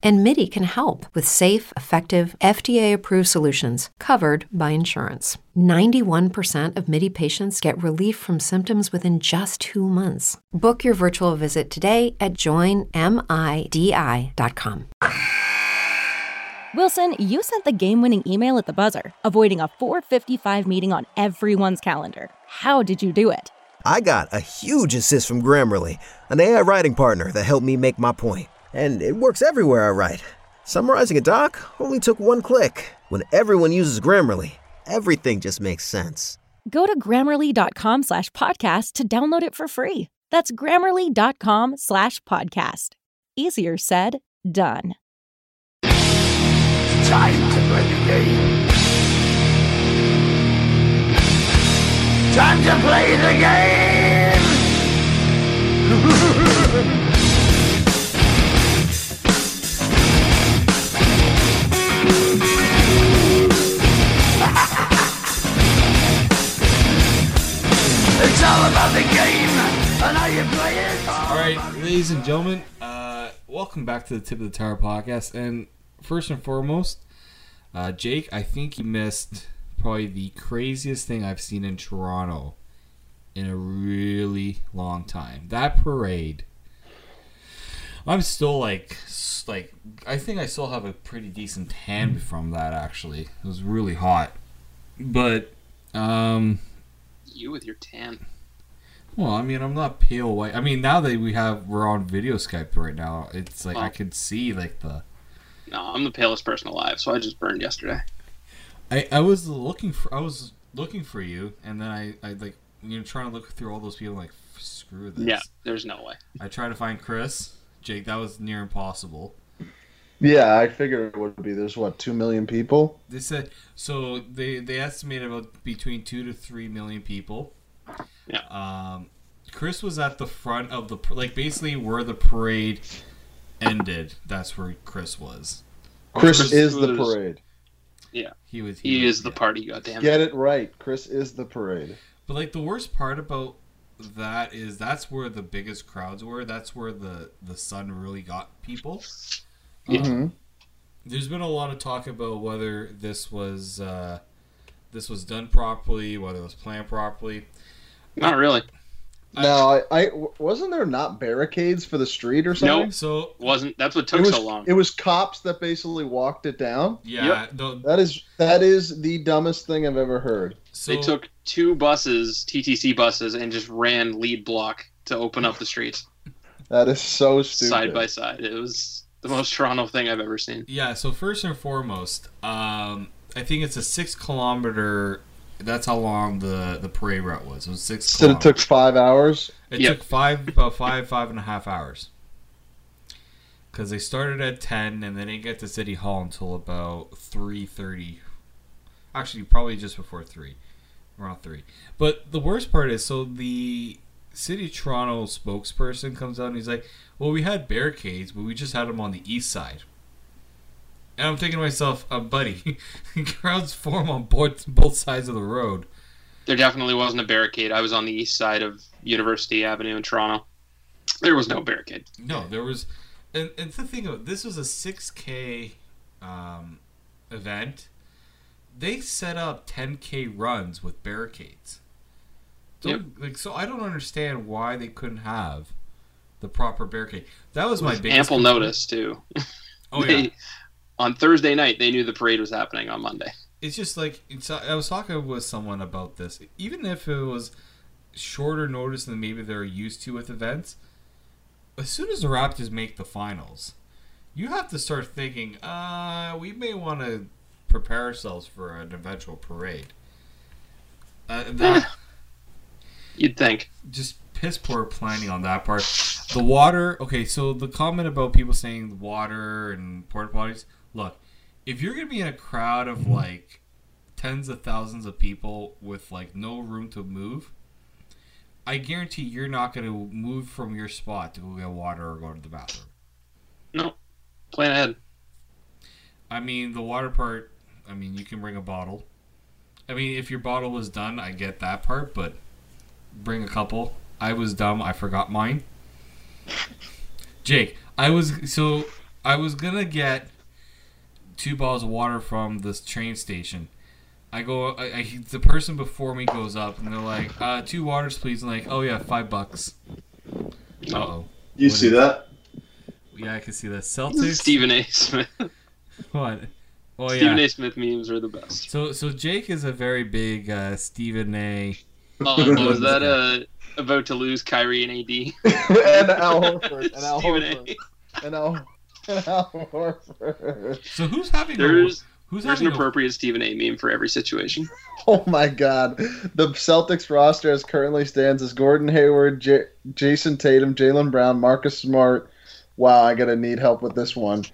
And MIDI can help with safe, effective, FDA approved solutions covered by insurance. 91% of MIDI patients get relief from symptoms within just two months. Book your virtual visit today at joinmidi.com. Wilson, you sent the game winning email at the buzzer, avoiding a 455 meeting on everyone's calendar. How did you do it? I got a huge assist from Grammarly, an AI writing partner that helped me make my point. And it works everywhere I write. Summarizing a doc only took one click. When everyone uses Grammarly, everything just makes sense. Go to grammarly.com slash podcast to download it for free. That's grammarly.com slash podcast. Easier said, done. Time to play the game. Time to play the game. It's all about the game and how you play it. All right, ladies and gentlemen, uh, welcome back to the Tip of the Tower podcast. And first and foremost, uh, Jake, I think you missed probably the craziest thing I've seen in Toronto in a really long time. That parade. I'm still like, like I think I still have a pretty decent tan from that. Actually, it was really hot, but um, You with your tan. well, I mean, I'm not pale white. I mean, now that we have we're on video Skype right now, it's like I can see like the. No, I'm the palest person alive, so I just burned yesterday. I I was looking for I was looking for you, and then I I like you know trying to look through all those people like screw this. Yeah, there's no way. I tried to find Chris, Jake. That was near impossible. Yeah, I figured it would be. There's what two million people. They said so. They they estimated about between two to three million people. Yeah. Um, Chris was at the front of the like basically where the parade ended. That's where Chris was. Chris, Chris is the parade. Yeah. He was. He was- is the yeah. party, goddamn. Get it right. Chris is the parade. But like the worst part about that is that's where the biggest crowds were. That's where the the sun really got people. Yeah. hmm There's been a lot of talk about whether this was uh, this was done properly, whether it was planned properly. Not really. No, I, I wasn't there not barricades for the street or something. Nope. So Wasn't that's what took was, so long. it was cops that basically walked it down. yeah, the, That is that is the dumbest thing I've ever heard. so they took two buses, TTC buses, and just ran lead block to open up the streets That is so stupid. side by side. It was the most Toronto thing I've ever seen. yeah. So first and foremost, um, I think it's a six kilometer. That's how long the the parade route was. It was six. Said it took five hours. It Yep. took five, about five, five and a half hours. Because they started at ten, and they didn't get to City Hall until about three thirty. Actually, probably just before three, around three. But the worst part is, so the City of Toronto spokesperson comes out and he's like, "Well, we had barricades, but we just had them on the east side." And I'm thinking to myself, uh, buddy, crowds form on both both sides of the road. There definitely wasn't a barricade. I was on the east side of University Avenue in Toronto. There was no barricade. No, there was, and, and the thing of this was a six k um, event. They set up ten k runs with barricades. So, Yep. like, so I don't understand why they couldn't have the proper barricade. That was my biggest ample complaint. notice too. Oh They- yeah, on Thursday night, they knew the parade was happening on Monday. it's just like it's, I was talking with someone about this. Even if it was shorter notice than maybe they're used to with events, as soon as the Raptors make the finals, you have to start thinking, uh, we may want to prepare ourselves for an eventual parade. Uh, that You'd think. just piss poor planning on that part. The water, okay, so the comment about people saying water and porta potties. Look, if you're gonna be in a crowd of like tens of thousands of people with like no room to move, I guarantee you're not gonna move from your spot to go get water or go to the bathroom. No. Plan ahead. I mean, the water part. I mean, you can bring a bottle. I mean, if your bottle was done, I get that part, but bring a couple. I was dumb. I forgot mine. Jake, I was so I was gonna get two bottles of water from this train station. I go, I, I the person before me goes up, and they're like, uh, two waters, please. And like, oh yeah, five bucks. Uh oh. You What see is- that? Yeah, I can see that. Celtics. Stephen A. Smith. What? Oh Stephen yeah. A. Smith memes are the best. So so Jake is a very big uh, Stephen A. Oh, was that about to lose Kyrie and AD? and Al Horford. And Al Stephen Horford. A. And Al, and Al Horford. So who's having There's a, who's there's an having a, appropriate Stephen A. meme for every situation. Oh my God. The Celtics roster as currently stands is Gordon Hayward, J- Jayson Tatum, Jaylen Brown, Marcus Smart. Wow, I gotta need help with this one.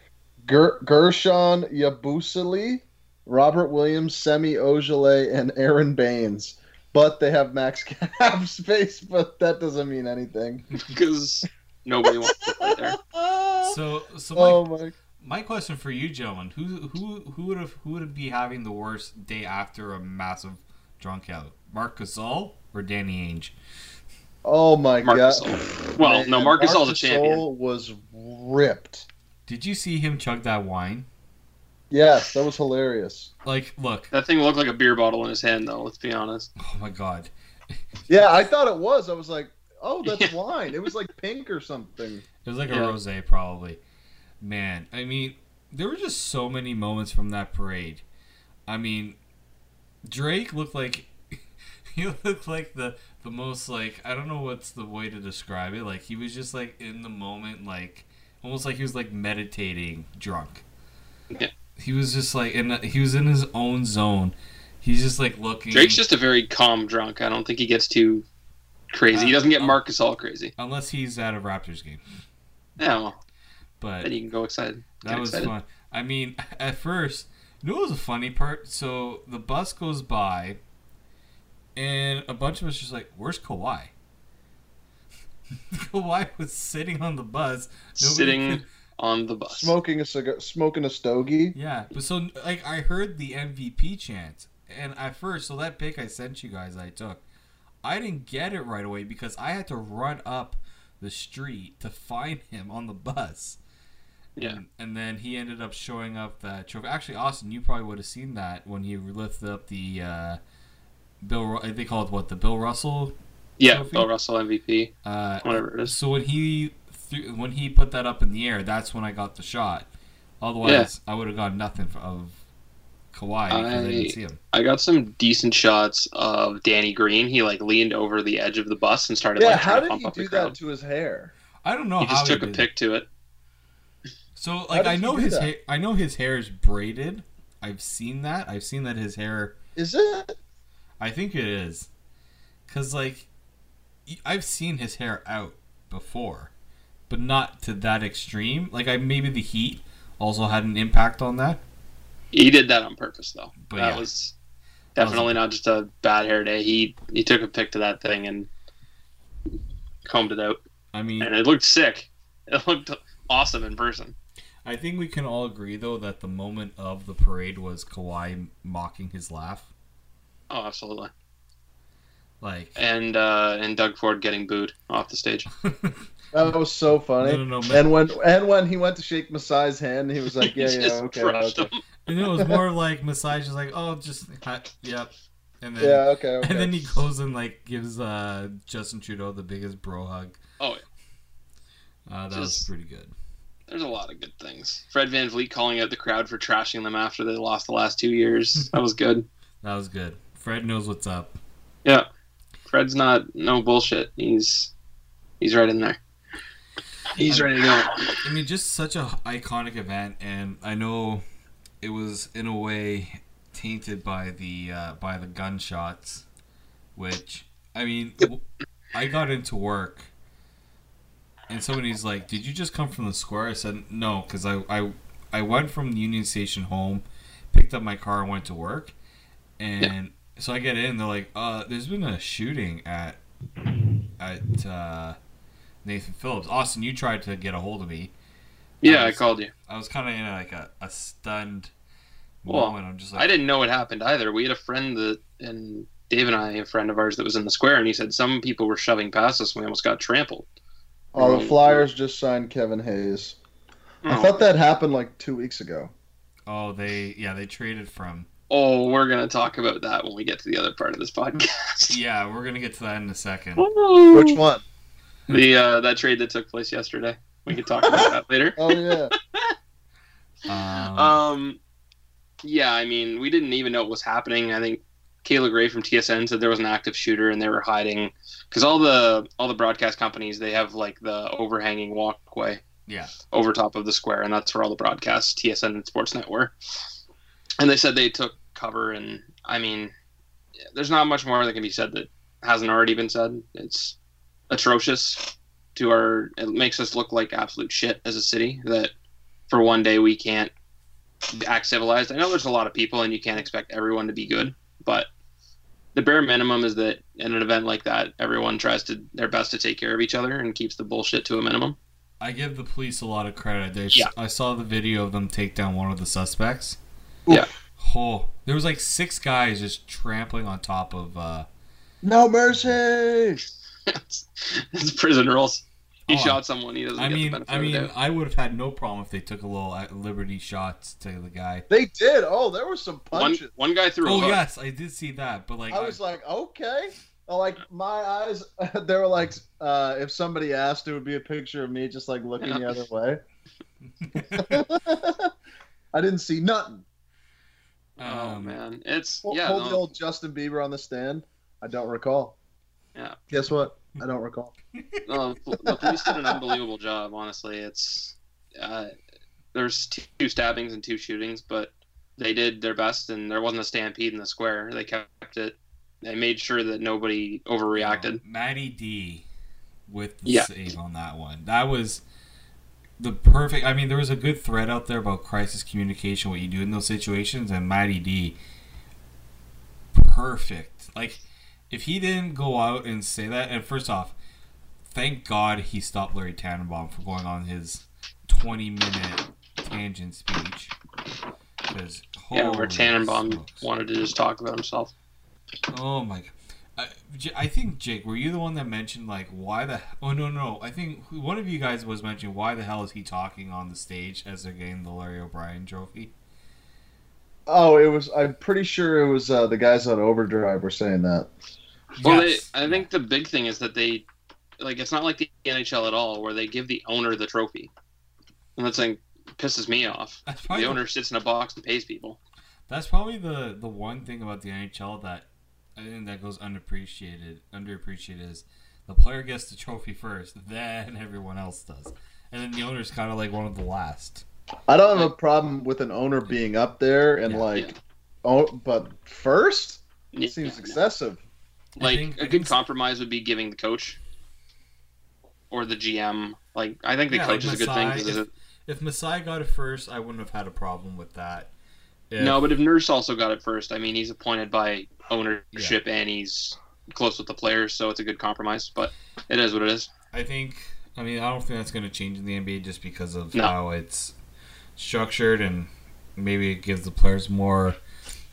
Ger- Guerschon Yabusele, Robert Williams, Semi Ojeleye, and Aron Baynes. But they have max cap space, but that doesn't mean anything. Because nobody wants to play there. so so my, Oh my my question for you, gentlemen, who who who would have who would be having the worst day after a massive drunk out? Marc Gasol or Danny Ainge? Oh my Marcus god. Gasol. Well, no, Marc Gasol's a champion. Gasol was ripped. Did you see him chug that wine? Yes, that was hilarious. Like, look, That thing looked like a beer bottle in his hand, though. Let's be honest. oh my god, Yeah, I thought it was. I was like, oh, that's Yeah. wine. It was like pink or something. it was like a rosé probably. Man, I mean, there were just so many moments from that parade. I mean, Drake looked like he looked like the the most like I don't know what's the way to describe it. Like he was just like in the moment, like almost like he was like meditating drunk. Yeah. He was just like in he was in his own zone. He's just like looking. Drake's just a very calm drunk. I don't think he gets too crazy. he uh, doesn't get uh, Marcus all crazy. unless he's at a Raptors game. Yeah, well, But then you can go excited. That Get was excited. fun. I mean, at first, you know what was a funny part? So the bus goes by, and a bunch of us just like, "Where's Kawhi?" Kawhi was sitting on the bus, Nobody Sitting could- on the bus. Smoking a cigar, smoking a stogie. yeah, but so like I heard the MVP chant, and at first, so that pic I sent you guys, I took, I didn't get it right away because I had to run up the street to find him on the bus. Yeah. And, and then he ended up showing up that trophy. Actually, Austin, you probably would have seen that when he lifted up the uh, Bill. Ru- They call it what the Bill Russell. Yeah, Trophy? Bill Russell MVP, Uh, whatever it is. so when he threw, when he put that up in the air, that's when I got the shot. Otherwise, I would have got nothing of Kawhi because I, I- didn't see him. I got some decent shots of Danny Green. He like leaned over the edge of the bus and started Yeah, like how trying to did pump he up do that to his hair? I don't know he how just took a did it. pick to it. So like I know his that? hair. I know his hair is braided. I've seen that. I've seen that his hair Is it? I think it is. Cause like, I've seen his hair out before, but not to that extreme. Like I maybe the heat also had an impact on that. He did that on purpose though. But that yeah. was That was- definitely not just a bad hair day. He he took a pick to that thing and combed it out, I mean, and it looked sick. It looked awesome in person. I think we can all agree though that the moment of the parade was Kawhi mocking his laugh. Oh, absolutely. Like, And uh, and Doug Ford getting booed off the stage. That was so funny. No, no, no. And when and when he went to shake Masai's hand, he was like, "Yeah, He yeah, just okay, crushed okay. him. and it was more like massage just like, oh, just ha- yep, and then yeah, okay, okay." and then he goes and like gives uh, Justin Trudeau the biggest bro hug. Oh, Uh, that was pretty good. There's a lot of good things. Fred VanVleet calling out the crowd for trashing them after they lost the last two years. That was good. That was good. Fred knows what's up. Yeah. Fred's not no bullshit. He's he's right in there. He's ready to go. I mean, just such a iconic event, and I know it was in a way tainted by the uh, by the gunshots, which I mean, I got into work, and somebody's like, "Did you just come from the square?" I said, "No," because I, I I went from the Union Station home, picked up my car, and went to work, and so I get in. They're like, "Uh, there's been a shooting at at." Uh, Nathan Phillips. Austin, you tried to get a hold of me. Yeah, I was- called you. I was kind of in like a, a stunned Well, moment. I'm just like, I didn't know what happened either. We had a friend that, and Dave and I, a friend of ours that was in the square, and he said some people were shoving past us and we almost got trampled. Oh, the Flyers just signed Kevin Hayes. I Oh. thought that happened like two weeks ago. Oh, they yeah they traded from. Oh, we're gonna talk about that when we get to the other part of this podcast. Yeah, we're gonna get to that in a second. Which one? The uh, that trade that took place yesterday. We could talk about that later. Oh yeah. Um, Um, yeah, I mean, we didn't even know what was happening. I think Kayla Grey from TSN said there was an active shooter and they were hiding because all the all the broadcast companies they have like the overhanging walkway yeah, over top of the square, and that's where all the broadcasts TSN and Sportsnet were. And they said they took cover, and I mean, there's not much more that can be said that hasn't already been said. It's atrocious to our. It makes us look like absolute shit as a city. That for one day we can't act civilized. I know there's a lot of people, and you can't expect everyone to be good, but the bare minimum is that in an event like that, everyone tries to their best to take care of each other and keeps the bullshit to a minimum. I give the police a lot of credit. They, Yeah. I saw the video of them take down one of the suspects. Yeah. Oh, there was like six guys just trampling on top of. uh No mercy. It's, it's prison rules. He Oh, shot someone. He doesn't I get mean, the benefit I of the mean. I would have had no problem if they took a little uh, liberty shots to the guy. They did. Oh, there were some One, punches. one guy threw a Oh hook. yes, I did see that, but like, I was like, okay. Oh, Like my eyes, they were like, uh, if somebody asked, it would be a picture of me just like looking the other way. I didn't see nothing. Oh um, man, it's Hold, yeah. hold no, the old Justin Bieber on the stand. I don't recall. Yeah. Guess what? I don't recall. no, the police did an unbelievable job. Honestly, it's uh, there's two stabbings and two shootings, but they did their best, and there wasn't a stampede in the square. They kept it. They made sure that nobody overreacted. Uh, Matty D with the Yeah. save on that one. That was the perfect. I mean, there was a good thread out there about crisis communication, what you do in those situations, and Matty D, perfect. Like, if he didn't go out and say that, and first off, thank God he stopped Larry Tannenbaum from going on his 20 minute tangent speech. Because, Yeah, where Tannenbaum smokes. wanted to just talk about himself. Oh my god. I, uh, J- I think Jake, were you the one that mentioned like why the? Oh no, no. I think one of you guys was mentioning why the hell is he talking on the stage as they're getting the Larry O'Brien Trophy? Oh, it was. I'm pretty sure it was uh, the guys on Overdrive were saying that. Well, Yes. they, I think the big thing is that they, like, it's not like the NHL at all, where they give the owner the trophy, and that's like pisses me off. That's The owner sits in a box and pays people. that's probably the the one thing about the NHL that I think that goes unappreciated, underappreciated is the player gets the trophy first, then everyone else does, and then the owner's kind of like one of the last. I don't have a problem with an owner being up there and Yeah. like, Yeah. oh, but first Yeah. it seems excessive. I Like think- I a think good s- compromise would be giving the coach or the GM. Like I think the Yeah, coach like is a good thing. If, it- if Masai got it first, I wouldn't have had a problem with that. If- no, but if Nurse also got it first, I mean, he's appointed by ownership and he's close with the players, so it's a good compromise. But it is what it is. I think. I mean, I don't think that's going to change in the NBA just because of No. how it's structured, and maybe it gives the players more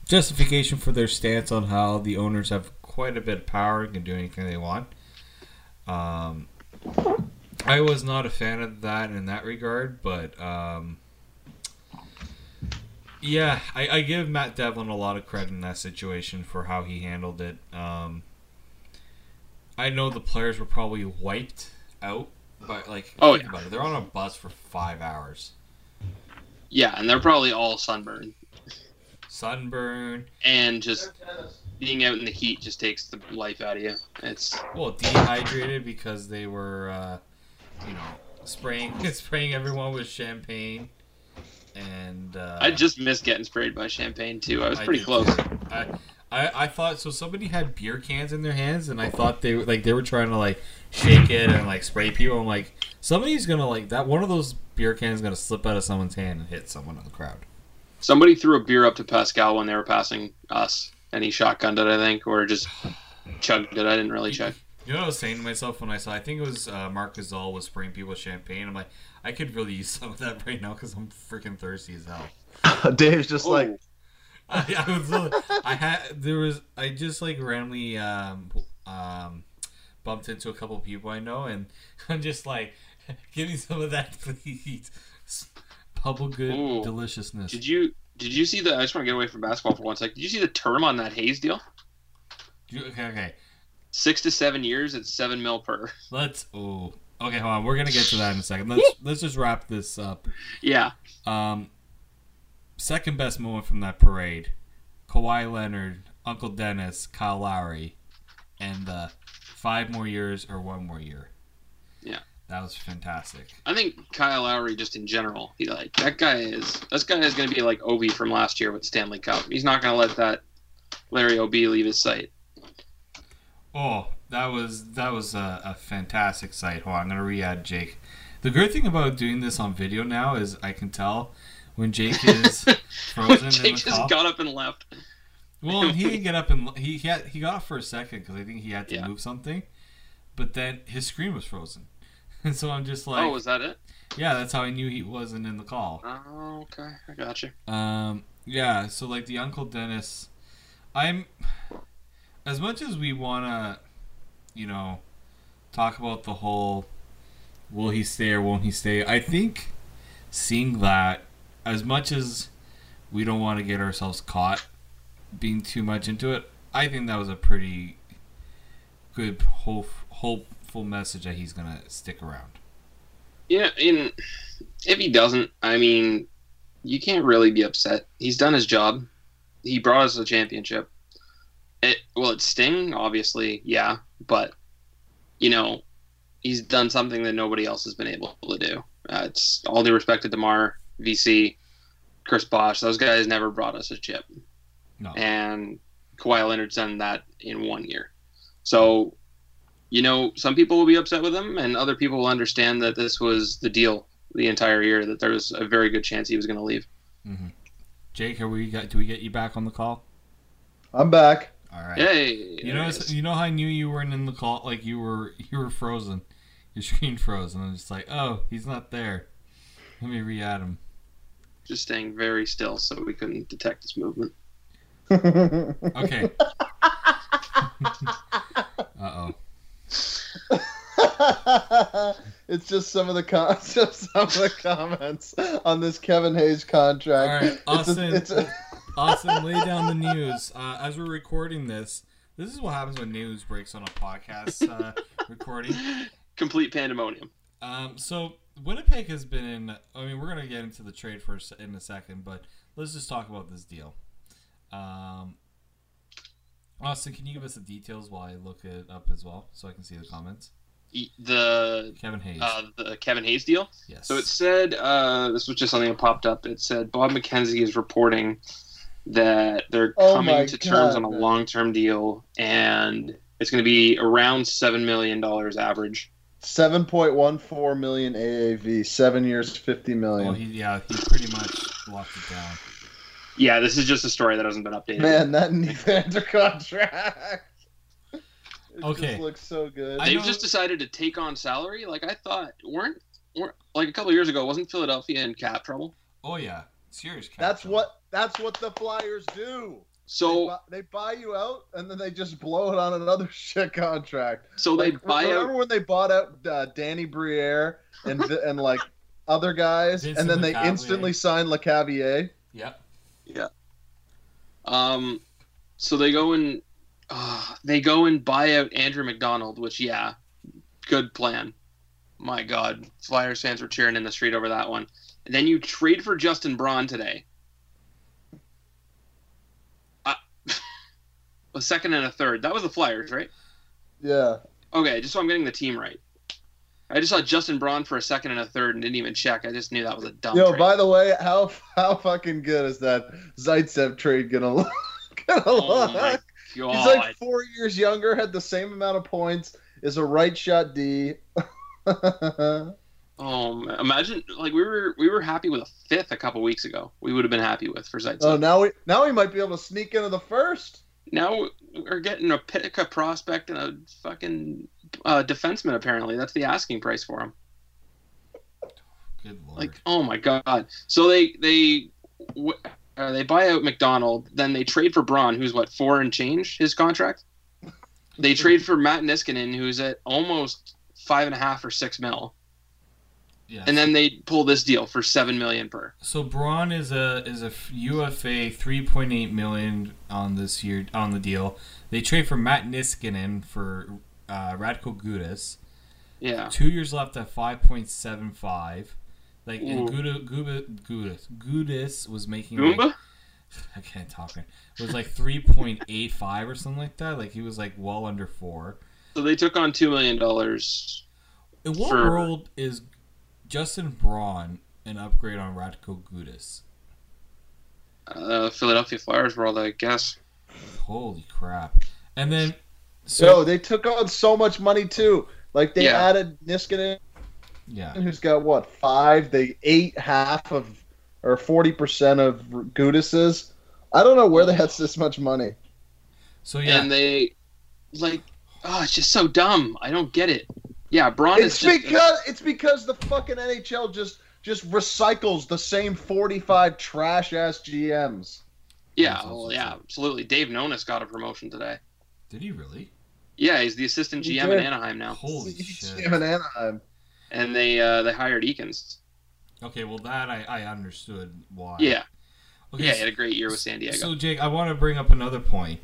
justification for their stance on how the owners have quite a bit of power and can do anything they want. Um, I was not a fan of that in that regard, but um, yeah, I, I give Matt Devlin a lot of credit in that situation for how he handled it. Um, I know the players were probably wiped out, but like, Oh, think yeah. about it. They're on a bus for five hours. Yeah, and they're probably all sunburned, Sunburn, and just being out in the heat just takes the life out of you. It's well, dehydrated because they were, uh, you know, spraying spraying everyone with champagne, and uh, I just missed getting sprayed by champagne too. I was I pretty did close. I, I I thought so. Somebody had beer cans in their hands, and I thought they were like they were trying to like shake it and like spray people. I'm like, somebody's gonna like that. One of those beer cans gonna slip out of someone's hand and hit someone in the crowd. Somebody threw a beer up to Pascal when they were passing us, and he shotgunned it, I think, or just chugged it. I didn't really check. You know what I was saying to myself when I saw? I think it was uh, Marc Gasol was spraying people with champagne. I'm like, I could really use some of that right now because I'm freaking thirsty as hell. Dave's just like, Oh, I, I was, I had, there was, I just like randomly um, um, bumped into a couple people I know, and I'm just like, give me some of that, please. Bubble good Ooh. deliciousness. did you did you see the? I just want to get away from basketball for one sec. Did you see the term on that Hayes deal? You- okay, okay. Six to seven years at seven mil per. Let's. Oh, okay. Hold on. We're gonna get to that in a second. Let's let's just wrap this up. Yeah, Um, second best moment from that parade: Kawhi Leonard, Uncle Dennis, Kyle Lowry, and the five more years or one more year. Yeah. that was fantastic. I think Kyle Lowry just in general. He like that guy is. This guy is going to be like Ovi from last year with Stanley Cup. He's not going to let that Larry Obi leave his sight. Oh, that was that was a, a fantastic sight. Hold on, I'm gonna re-add Jake. The great thing about doing this on video now is I can tell when Jake is frozen Jake just call. got up and left. Well, and he didn't get up and he he, had, he got off for a second because I think he had to Yeah. move something, but then his screen was frozen, and so I'm just like, oh, was that it? yeah, that's how I knew he wasn't in the call. Oh, okay, I got you. Um, yeah, so like the Uncle Dennis, I'm as much as we wanna, you know, talk about the whole will he stay or won't he stay. I think seeing that as much as we don't want to get ourselves caught being too much into it, I think that was a pretty good hope, hopeful message that he's gonna stick around. Yeah, in if he doesn't, I mean, you can't really be upset. He's done his job. He brought us a championship. It will it sting? Obviously, yeah, but you know, he's done something that nobody else has been able to do. Uh, it's all due respect to Demar, VC, Chris Bosh. Those guys never brought us a chip, No, and Kawhi Leonard's done that in one year. So, you know, some people will be upset with him, and other people will understand that this was the deal the entire year. That there was a very good chance he was going to leave. Mm-hmm. Jake, are we got? Do we get you back on the call? I'm back. All right. Hey, You know, there it is. you know how I knew you weren't in the call, like you were, you were frozen, your screen froze, and I'm just like, oh, he's not there. Let me re-add him. Just staying very still so we couldn't detect his movement. Okay. uh oh. it's just some of the com- just some of the comments on this Kevin Hayes contract. All right, It's a- Austin. it's a- Austin, lay down the news. Uh, as we're recording this, this is what happens when news breaks on a podcast uh, recording. Complete pandemonium. Um, so Winnipeg has been in. I mean, we're gonna get into the trade for a in a second, but let's just talk about this deal. Um, Austin, can you give us the details while I look it up as well, so I can see the comments? The Kevin Hayes. uh, the Kevin Hayes deal. yes. So it said uh, this was just something that popped up. It said Bob McKenzie is reporting that they're Oh coming my to terms on a long-term deal, and it's going to be around seven million dollars average. Seven point one four million AAV, seven years, fifty million. Oh, he, yeah, he pretty much locked it down. Yeah, this is just a story that hasn't been updated. Man, that Nylander contract. It Okay. just looks so good. I They've know- just decided to take on salary. Like I thought, weren't weren't like a couple years ago, wasn't Philadelphia in cap trouble? Oh yeah, serious. cap that's trouble. what that's what the Flyers do. They, So they buy you out and then they just blow it on another shit contract. so they buy remember out. when they bought out uh, Danny Briere and and like other guys, Vincent and then they Lecavalier. instantly signed Lecavier. Yep. Yeah. Um, so they go and uh, they go and buy out Andrew MacDonald, which yeah, good plan. My God, Flyers fans were cheering in the street over that one. And then you trade for Justin Braun today. A second and a third. That was the Flyers, right? Yeah. Okay, just so I'm getting the team right. I just saw Justin Braun for a second and a third and didn't even check. I just knew that was a dumb Yo, trade. by the way, how how fucking good is that Zaitsev trade gonna look? gonna oh look? my He's like four years younger, had the same amount of points, is a right shot D. Oh, man. imagine like we were we were happy with a fifth a couple weeks ago. We would have been happy with for Zaitsev. oh, now we now we might be able to sneak into the first. Now we're getting a Pitka prospect and a fucking uh, defenseman. Apparently, that's the asking price for him. Good lord. Like, oh my god! So they they uh, they buy out MacDonald, then they trade for Braun, who's what four and change his contract. They trade for Matt Niskanen, who's at almost five and a half or six mil, yeah. and then they pull this deal for seven million per. So Braun is a is a UFA three point eight million on this year on the deal. They trade for Matt Niskanen for uh, Radko Gudas. Yeah, Two years left at five point seven five. Like and Guda, Guda, Gudas Gudas was making Goomba. like, I can't talk. It was like three point eight five or something like that. Like he was like well under four. So they took on two million dollars. In what For- world is Justin Braun an upgrade on Radko Gudas? Uh, Philadelphia Flyers world, I guess. Holy crap! And then so So they took on so much money too. Like they Yeah. added Niskanen, yeah. who's got what five? They ate half of or forty percent of Gudas's. I don't know where they had this much money. So yeah, And they like, oh, it's just so dumb. I don't get it. Yeah, Braun is It's just because it's because the fucking NHL just just recycles the same forty five trash ass GMs. yeah, well, yeah, absolutely. Dave Nonis got a promotion today. did he really? Yeah, he's the assistant GM in. Anaheim now, Holy shit! GM in Anaheim. and they uh, they hired Eakins. Okay, well that I, I understood why. Yeah, Okay, yeah, he had a great year with San Diego. So Jake, I want to bring up another point.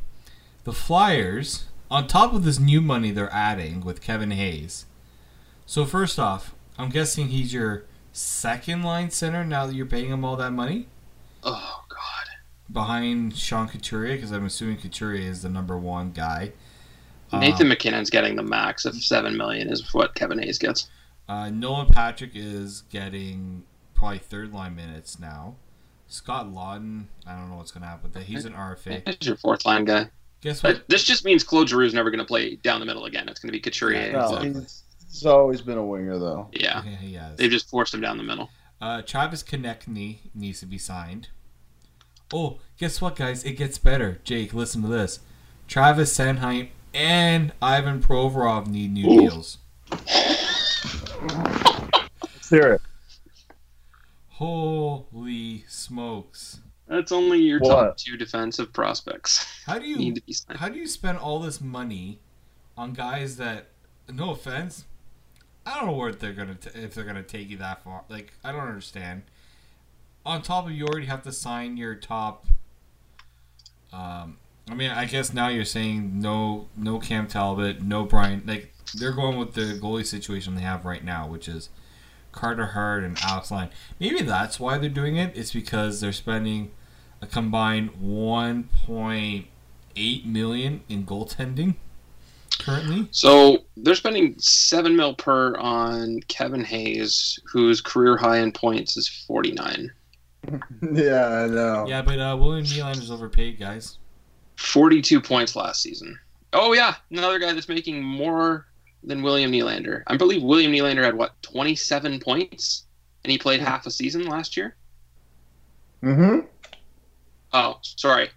The Flyers, on top of this new money they're adding with Kevin Hayes. So first off, I'm guessing he's your second line center now that you're paying him all that money oh God, behind Sean Couturier because I'm assuming Couturier is the number one guy. Nathan MacKinnon's getting the max of seven million is what Kevin Hayes gets. Uh, Nolan Patrick is getting probably third line minutes now. Scott Laughton, I don't know what's gonna happen with that. He's an RFA. He's your fourth line guy. Guess what? But this just means Claude Giroux is never going to play down the middle again. It's going to be Couturier. Yeah, No, Exactly. He's, he's always been a winger though. Yeah, Okay, he has. they've just forced him down the middle. Uh, Travis Konecny needs to be signed. Oh, guess what, guys? It gets better. Jake, listen to this. Travis Sanheim and Ivan Provorov need new Ooh. deals. Let's hear it. Holy smokes! That's only your What? top two defensive prospects How do need you to be how do you spend all this money on guys that, no offense, I don't know where they're gonna t- if they're gonna take you that far. Like I don't understand. On top of you already have to sign your top. Um, I mean, I guess now you're saying no, no Cam Talbot, no Brian. Like they're going with the goalie situation they have right now, which is Carter Hart and Alex Lyon. Maybe that's why they're doing it. It's because they're spending a combined 1.8 million in goaltending currently. So they're spending seven mil per on Kevin Hayes, whose career high in points is forty nine. Yeah, I know. Yeah, but uh, William is overpaid, guys. 42 points last season. Oh yeah, another guy that's making more than William Nylander. I believe William Nylander had what 27 points, and he played half a season last year. Mm-hmm. Oh, sorry,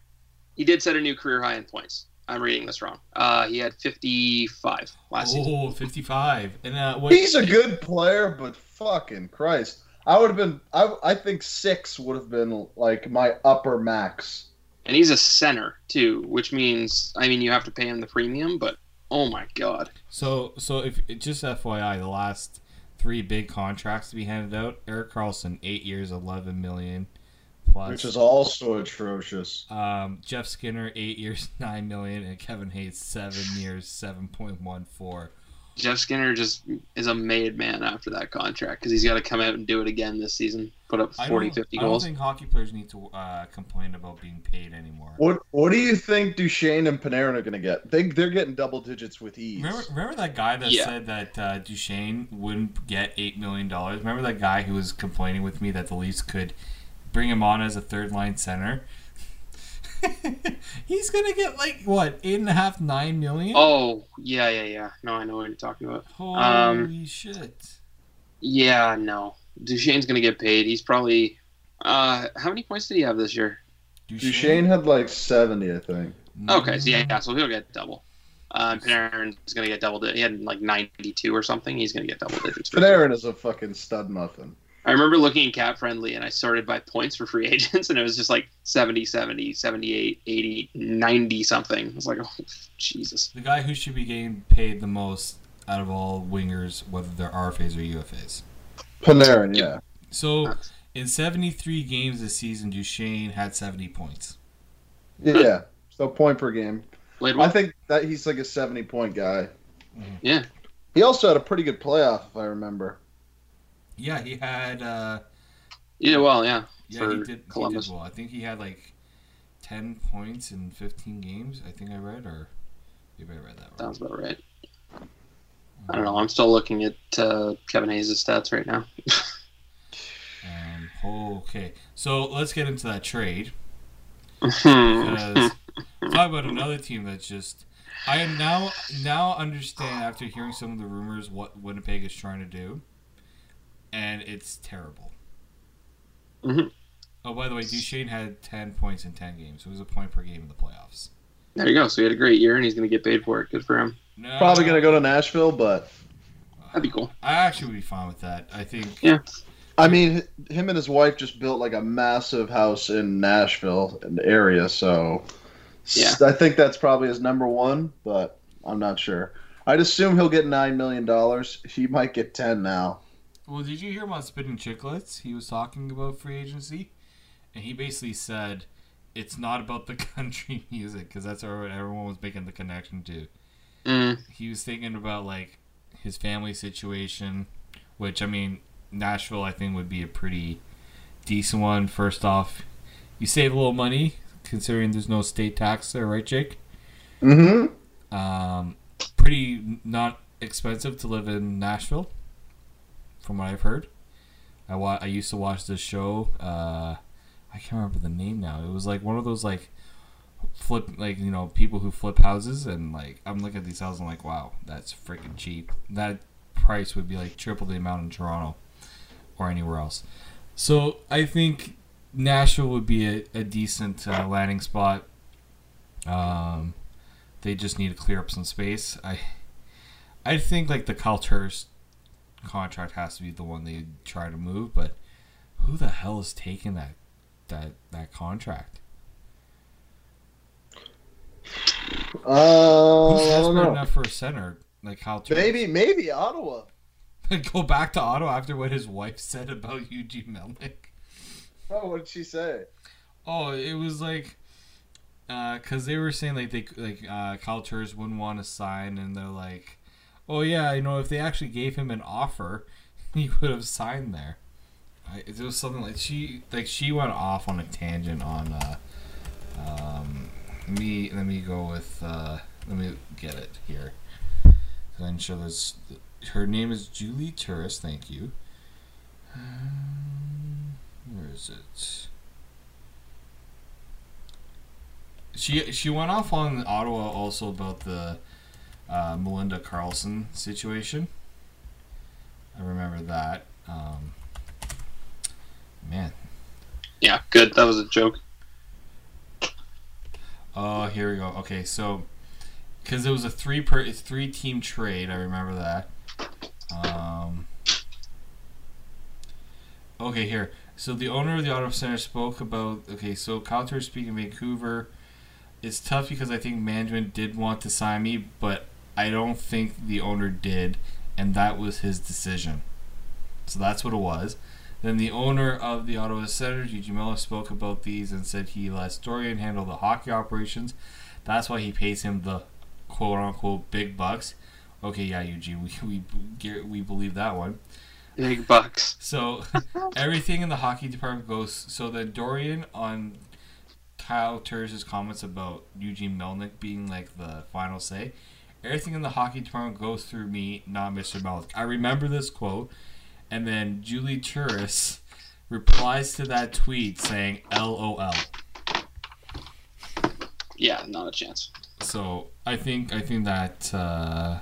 he did set a new career high in points. I'm reading this wrong. Uh, he had 55 last season. Oh, 55. And uh, what? He's a good player, but fucking Christ. I would have been I I think six would have been like my upper max. And he's a center too, which means I mean you have to pay him the premium, but oh my god. So, so if just FYI, the last three big contracts to be handed out: Erik Karlsson, eight years, 11 million, plus. Which is also atrocious. Um, Jeff Skinner, eight years, nine million, and Kevin Hayes, seven years, seven point one four. Jeff Skinner just is a made man after that contract because he's got to come out and do it again this season. Put up I 40, don't, 50 I don't think hockey players need to uh, complain about being paid anymore. What what do you think Duchene and Panarin are gonna get? They they're getting double digits with ease. Remember, remember that guy that Yeah. said that uh, Duchene wouldn't get eight million dollars. Remember that guy who was complaining with me that the Leafs could bring him on as a third line center. He's gonna get like what eight and a half, nine million. Oh yeah, yeah, yeah. No, I know what you're talking about. Holy um, shit! Yeah, no. Duchene's gonna get paid. He's probably. Uh, how many points did he have this year? Duchene had like seventy, I think. Okay, so yeah, yeah, so he'll get double. Uh, Panarin's gonna get double. Di- he had like 92 or something. He's gonna get double digits. for sure. Panarin is a fucking stud muffin. I remember looking at Cap Friendly and I sorted by points for free agents, and it was just like 70, 70, 78, 80, 90 something. I was like, oh, Jesus. The guy who should be getting paid the most out of all wingers, whether they're RFAs or UFAs. Panarin, yeah. So in 73 games this season, Duchene had 70 points. Yeah. So point per game. Played I think that he's like a 70 point guy. Mm-hmm. Yeah. He also had a pretty good playoff, if I remember. Yeah, he had. Uh, Yeah, well, yeah. yeah, for he did. Columbus. He did well. I think he had like 10 points in 15 games. I think I read, or maybe I read that wrong. Sounds about right. I don't know. I'm still looking at uh, Kevin Hayes' stats right now. Um, okay, so let's get into that trade. Talk about another team that's just I am now now understand after hearing some of the rumors what Winnipeg is trying to do, and it's terrible. Mhm. Oh, by the way, Duchene had ten points in ten games. It was a point per game in the playoffs. there you go. So he had a great year, and he's going to get paid for it. Good for him. No, Probably going to go to Nashville, but That'd be cool. I actually would be fine with that. I think. Yeah. I mean, him and his wife just built like a massive house in Nashville in the area, so Yeah. I think that's probably his number one, but I'm not sure. I'd assume he'll get nine million dollars. He might get ten now. Well, did you hear about Spitting Chicklets? He was talking about free agency, and he basically said it's not about the country music because that's what everyone was making the connection to. Mm. he was thinking about like his family situation, which I mean, Nashville I think would be a pretty decent one. First off, you save a little money considering there's no state tax there, right, Jake? Mm-hmm. Um, pretty not expensive to live in Nashville, from what I've heard. I wa- I used to watch this show. Uh, I can't remember the name now. It was like one of those like flip, like you know, people who flip houses, and like I'm looking at these houses, I'm like, wow, that's freaking cheap. That price would be like triple the amount in Toronto or anywhere else. So I think Nashville would be a, a decent uh, landing spot. Um, they just need to clear up some space. I I think like the Cultures contract has to be the one they try to move, but who the hell is taking that that that contract? Uh, Who's desperate enough for a center like Cultures? Maybe, maybe Ottawa. go back to Ottawa after what his wife said about Eugene Melnyk. Oh, what did she say? Oh, it was like, because they were saying like they like uh, wouldn't want to sign, and they're like, oh yeah, you know, if they actually gave him an offer, he would have signed there. I, it was something like she like she went off on a tangent on. Uh, um, me let me go with uh, let me get it here. I'm sure there's her name is Julie Turris. Thank you. Um, where is it? She she went off on Ottawa also about the uh, Melinda Karlsson situation. I remember that. Um, man. Yeah, good. That was a joke. Oh, here we go. Okay, so because it was a three per three team trade, I remember that. Um, okay, here. So the owner of the Auto Center spoke about okay. So Calter speaking Vancouver. It's tough because I think management did want to sign me, but I don't think the owner did, and that was his decision. So that's what it was. Then the owner of the Ottawa Senators, Eugene Miller, spoke about these and said he lets Dorion handle the hockey operations. That's why he pays him the quote unquote big bucks. Okay, yeah, Eugene, we we we believe that one. Big bucks. So everything in the hockey department goes. So then Dorion on Kyle Turris' comments about Eugene Melnyk being like the final say. Everything in the hockey department goes through me, not Mr. Melnyk. I remember this quote, and then Julie Turris replies to that tweet saying "LOL." Yeah, not a chance. So I think I think that uh,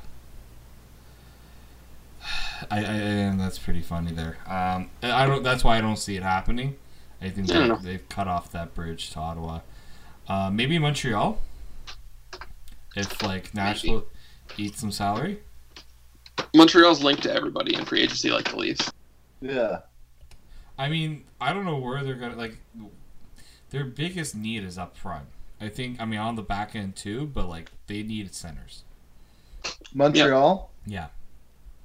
I, I and that's pretty funny there. Um, I don't. That's why I don't see it happening. I think I they, they've cut off that bridge to Ottawa. Uh, maybe Montreal. If like Nashville eats some salary. Montreal's linked to everybody in free agency like the Leafs. Yeah. I mean, I don't know where they're gonna like. Their biggest need is up front. I think. I mean, on the back end too, but like they need centers. Montreal. Yeah.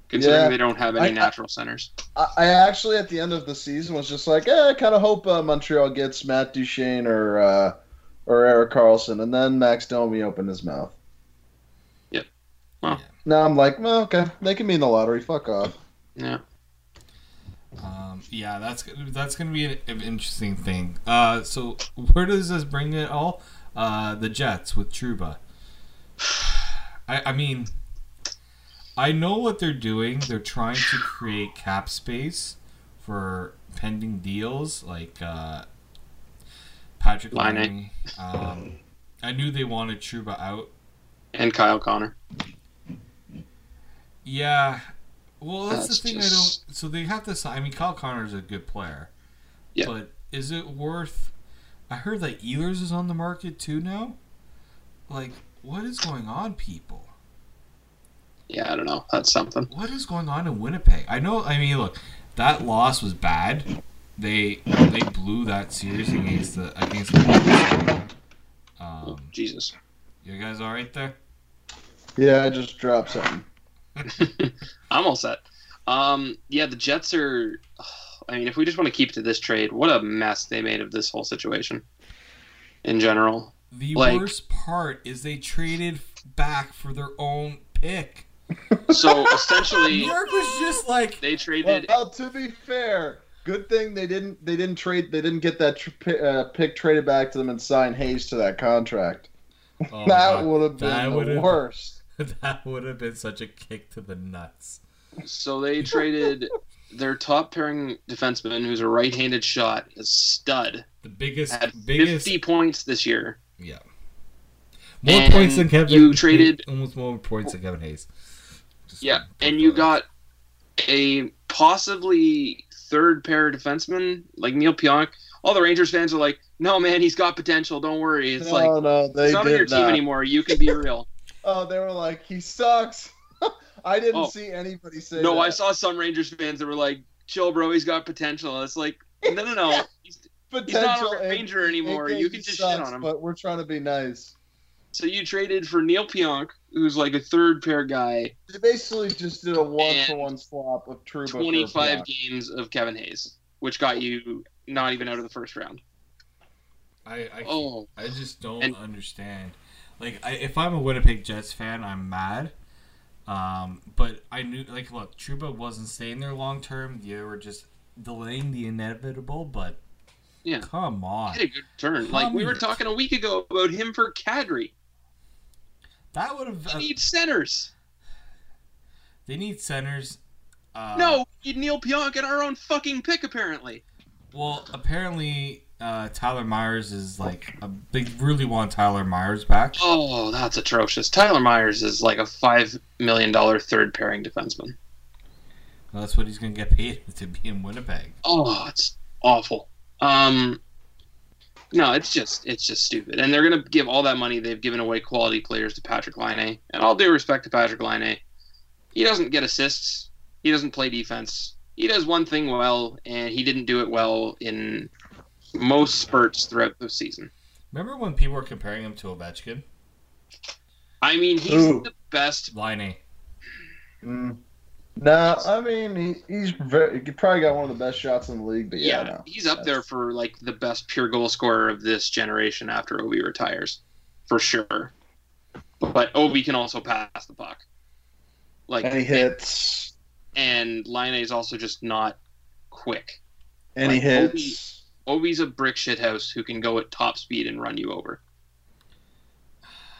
Considering Yeah. they don't have any I- I- natural centers. I, I actually at the end of the season was just like, eh, I kind of hope uh, Montreal gets Matt Duchene or uh, or Erik Karlsson, and then Max Domi opened his mouth. Yep. Well. Now I'm like, well, okay, they can be in the lottery. Fuck off. Yeah. Um, yeah, that's that's gonna be an, an interesting thing. Uh, so where does this bring it all? Uh, the Jets with Trouba. I, I mean, I know what they're doing. They're trying to create cap space for pending deals like uh, Patrick. Laine. Um, I knew they wanted Trouba out. And Kyle Connor. Yeah. Well, that's, That's the thing. just- I don't. So they have to sign. I mean, Kyle Connor's a good player. Yeah. But is it worth? I heard that Ehlers is on the market too now. Like, what is going on, people? Yeah, I don't know. That's something. What is going on in Winnipeg? I know. I mean, look, that loss was bad. They they blew that series against the against the. Um, Jesus. you guys all right there? Yeah, I just dropped something. I'm all set. Um, yeah, the Jets are. I mean, if we just want to keep to this trade, what a mess they made of this whole situation. In general, The Like- worst part is they traded back for their own pick. so essentially, New York was just like, they Well, traded. well, to be fair, good thing they didn't they didn't trade they didn't get that tr- uh, pick traded back to them and sign Hayes to that contract. oh, that God, would have that been the would've- worst. That would have been such a kick to the nuts. So they traded their top pairing defenseman, who's a right-handed shot, a stud, The biggest, had biggest, 50 points this year. yeah. More And points than Kevin. you traded- almost more points than Kevin Hayes. Just Yeah, and you got a possibly third pair defenseman like Neal Pionk. All the Rangers fans are like, "No, man, he's got potential. Don't worry." It's no, like no, no, they he's not on your team anymore. You can be real. Oh, they were like, he sucks. I didn't Oh. see anybody say that. no, that. I saw some Rangers fans that were like, "Chill, bro. He's got potential." It's like, no, no, no. He's, potential. a Ranger anymore. AK You can just shit on him. But we're trying to be nice. so you traded for Neal Pionk, who's like a third pair guy, They basically just did a one for one swap of Trouba. 25 games of Kevin Hayes, which got you not even out of the first round. I, I, Oh, I just don't And- understand. Like, I, if I'm a Winnipeg Jets fan, I'm mad. Um, but I knew, like, look, Trouba wasn't staying there long term. They were just delaying the inevitable. But Yeah. come on, hit a good turn. Like we were talking a week ago about him for Kadri. That would have. They need centers. they need centers. Uh, no, we need Neal Pionk at our own fucking pick, apparently. Well, apparently, uh, Tyler Myers is like a, they really want Tyler Myers back. Oh, that's atrocious. Tyler Myers is like a five million dollar third pairing defenseman. Well, that's what he's gonna get paid to be in Winnipeg. Oh, it's awful. Um, no, it's just it's just stupid. And they're gonna give all that money they've given away quality players to Patrick Laine. And all due respect to Patrick Laine, he doesn't get assists. He doesn't play defense. He does one thing well, and he didn't do it well in most spurts throughout the season. Remember when people were comparing him to Ovechkin? I mean, he's Ooh. the best. Laine Mm. No, I mean he, he's very. He probably got one of the best shots in the league. But yeah, Yeah, no. he's up there for like the best pure goal scorer of this generation after Ovi retires, for sure. But Ovi can also pass the puck. Like and he hits. and Laine is also just not quick. And he Like, hits. Ovi's a brick shit house who can go at top speed and run you over.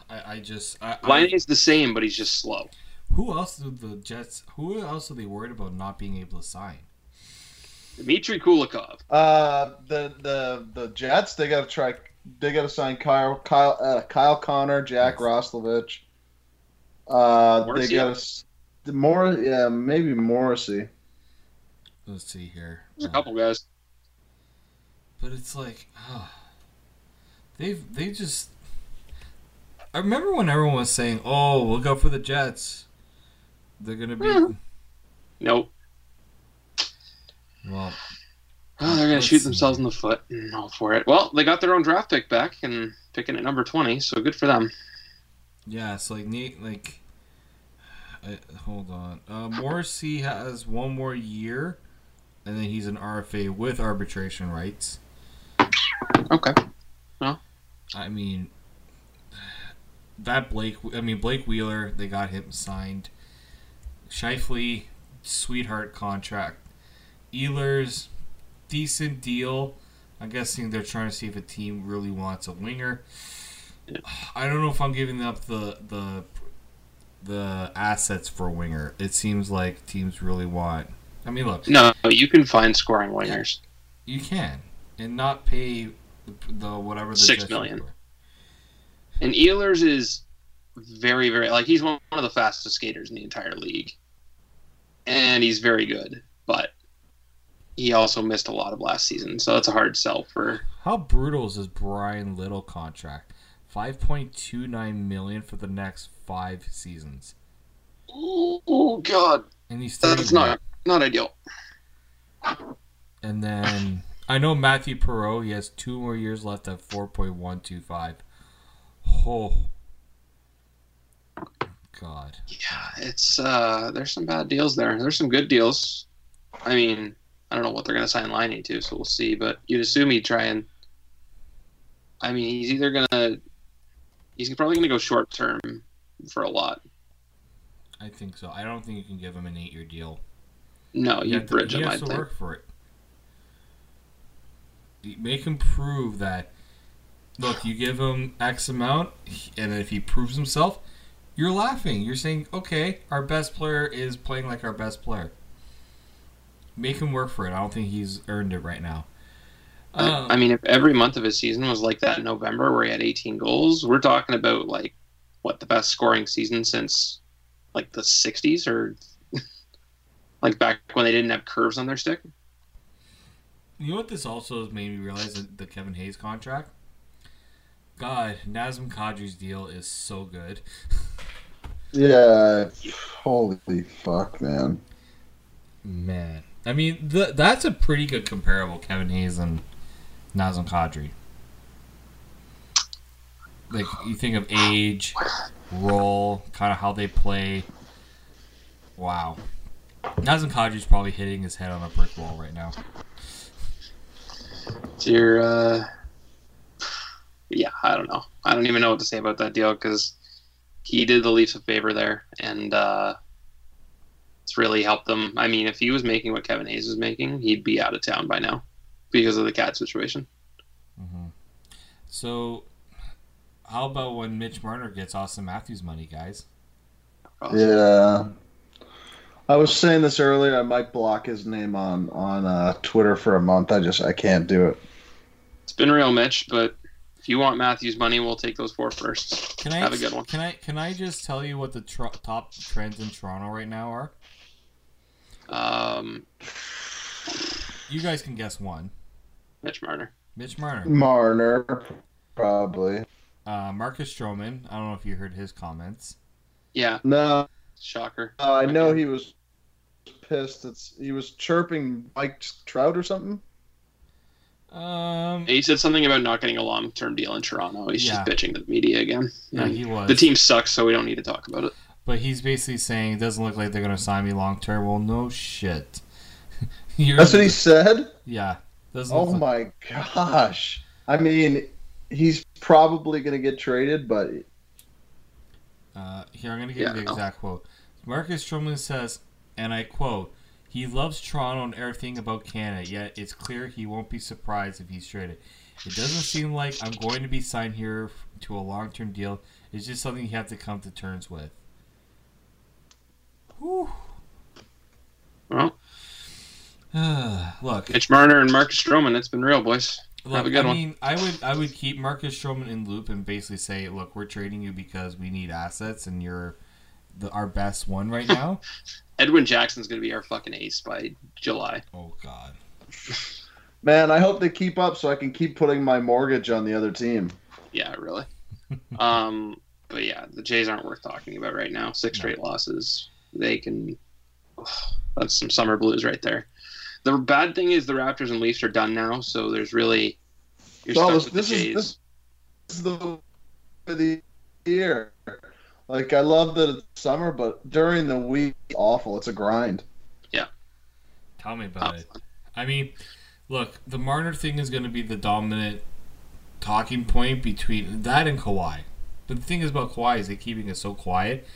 I, I just I, I, Laine is the same, but he's just slow. Who else do the Jets? Who else are they worried about not being able to sign? Dmitry Kulikov. Uh, the the the Jets. They got to try. They got to sign Kyle Kyle uh, Kyle Connor, Jack Roslovic. Uh, they got to more. Yeah, maybe Morrissey. Let's see here. There's a couple guys. but it's like, ah, they've they just I remember when everyone was saying, "Oh, look out for the Jets. They're gonna be." Hmm. Nope. Well, Oh, they're gonna shoot see. themselves in the foot. and all for it. Well, they got their own draft pick back and picking at number twenty, so good for them. yeah, it's like Nate. Like, I, hold on. Uh, Morrissey has one more year, and then he's an RFA with arbitration rights. Okay. Well, I mean, that Blake. I mean Blake Wheeler. They got him signed. Scheifele, sweetheart contract. Ehlers, decent deal. I'm guessing they're trying to see if a team really wants a winger. I don't know if I'm giving up the the the assets for a winger. It seems like teams really want. I mean, look, No, you can find scoring wingers. you can and not pay the whatever the Six Jets And Ehlers is very, very like he's one of the fastest skaters in the entire league, and he's very good. But he also missed a lot of last season, so it's a hard sell for. How brutal is this Bryan Little contract? Five point two nine million for the next five seasons, Oh God, and he's that's not not ideal. And then I know Mathieu Perreault. He has two more years left at four point one two five. Oh, God. Yeah, it's uh, there's some bad deals there. There's some good deals. I mean, I don't know what they're gonna sign Liney to, so we'll see. But you'd assume he'd try and. I mean, he's either gonna. He's probably gonna go short term for a lot. I think so. I don't think you can give him an eight-year deal. No, you has to- bridge he him. I to think. work for it. Make him prove that. Look, you give him X amount, and if he proves himself, you're laughing. You're saying, "Okay, our best player is playing like our best player." Make him work for it. I don't think he's earned it right now. Um, I mean, if every month of his season was like that in November, where he had 18 goals, we're talking about like what the best scoring season since like the 60s or like back when they didn't have curves on their stick. You know what this also has made me realize that the Kevin Hayes contract? God, Nazem Kadri's deal is so good. Yeah. Holy fuck, man. Man. I mean, the, that's a pretty good comparable, Kevin Hayes and Nazem Kadri. Like, you think of age, role, kind of how they play. Wow. Nazem Kadri's probably hitting his head on a brick wall right now. So you're, uh, yeah, I don't know. I don't even know what to say about that deal because he did the Leafs a favor there, and uh, it's really helped them. I mean, if he was making what Kevin Hayes was making, he'd be out of town by now because of the cat situation. So, how about when Mitch Marner gets Auston Matthews money, guys? Yeah. I was saying this earlier. I might block his name on on uh, Twitter for a month. I just I can't do it. It's been real, Mitch, but if you want Matthews' money, we'll take those four first. Can I Have a good one. Can I can I just tell you what the tro- top trends in Toronto right now are? Um, You guys can guess one. Mitch Marner. Mitch Marner, Marner, probably. uh, Marcus Stroman. I don't know if you heard his comments. Yeah, No, shocker. uh, I know he was pissed. It's he was chirping Mike Trout or something. Um, He said something about not getting a long-term deal in Toronto. He's Yeah. just bitching to the media again. yeah, he was. The team sucks, so we don't need to talk about it. but he's basically saying it doesn't look like they're gonna sign me long term. Well, no shit. You're- That's what he said. Yeah. Doesn't Oh look like- my gosh! I mean, he's probably gonna get traded, but Uh, here, I'm going to give Yeah, you the no. exact quote. Marcus Stroman says, and I quote, He loves Toronto and everything about Canada, yet it's clear he won't be surprised if he's traded. It doesn't seem like I'm going to be signed here to a long term deal. It's just something you have to come to terms with. Whew. Well, Look, Mitch Marner and Marcus Stroman. It's been real, boys. Look, Have a good I one. mean, I would I would keep Marcus Stroman in loop and basically say, look, we're trading you because we need assets and you're the our best one right now. Edwin Jackson's gonna be our fucking ace by July. oh God. man, I hope they keep up so I can keep putting my mortgage on the other team. Yeah, really. um, but yeah, the Jays aren't worth talking about right now. Six straight losses. They can. that's some summer blues right there. The bad thing is the Raptors and Leafs are done now, so there's really you're So stuck this- with this the is- Jays. this- This is the of the year. Like I love that it's summer, but during the week, it's awful. It's a grind. Yeah. Tell me about it. I mean, look, the Marner thing is going to be the dominant talking point between that and Kawhi. But the thing is about Kawhi is they keeping it so quiet.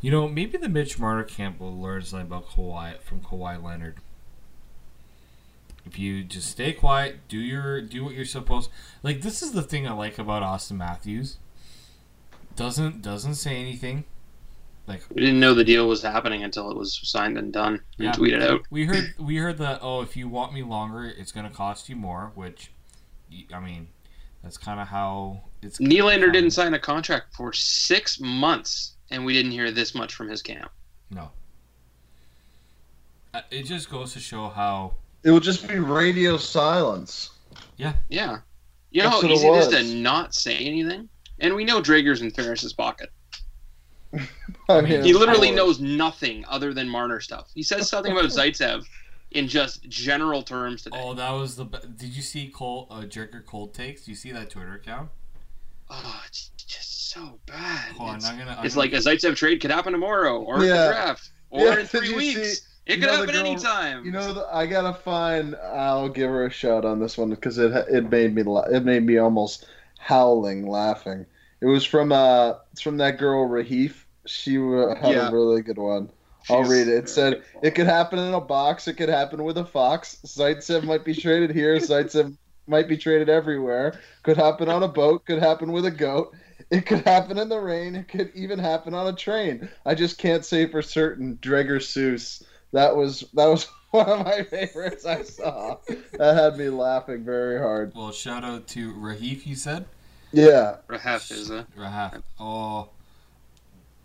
You know, maybe the Mitch Marner camp will learn something about Kawhi from Kawhi Leonard. If you just stay quiet, do your do what you're supposed. Like this is the thing I like about Auston Matthews. Doesn't doesn't say anything. Like we didn't know the deal was happening until it was signed and done and Yeah. tweeted out. we heard we heard that oh if you want me longer it's going to cost you more which I mean that's kind of how it's Nylander didn't sign a contract for six months, and we didn't hear this much from his camp. no Uh, it just goes to show how It will just be radio silence. Yeah, Yeah. you know That's how what it easy it is to not say anything, and we know Dreger's in Ferris's pocket. I mean, He literally of knows nothing other than Marner stuff. He says something about Zaitsev in just general terms today. oh that was the did you see cole uh, jerker cold takes do you see that twitter account Oh, it's just so bad. Hold on, it's I'm gonna- I'm it's gonna- like a Zaitsev trade could happen tomorrow, or in Yeah. the draft, or Yeah, in three weeks. see- it you could know happen girl- anytime. You know, the, I gotta find. I'll give her a shout on this one because it it made me it made me almost howling laughing. It was from uh, it's from that girl Rahaf. She uh, had Yeah. a really good one. I'll read it. It said it could happen in a box. It could happen with a fox. Zaitsev might be traded here. Zaitsev might be traded everywhere. Could happen on a boat. Could happen with a goat. It could happen in the rain. It could even happen on a train. I just can't say for certain. Dreger Seuss. That was that was one of my favorites I saw. That had me laughing very hard. well shout out to rahaf you said Yeah. Rahaf is a rahaf oh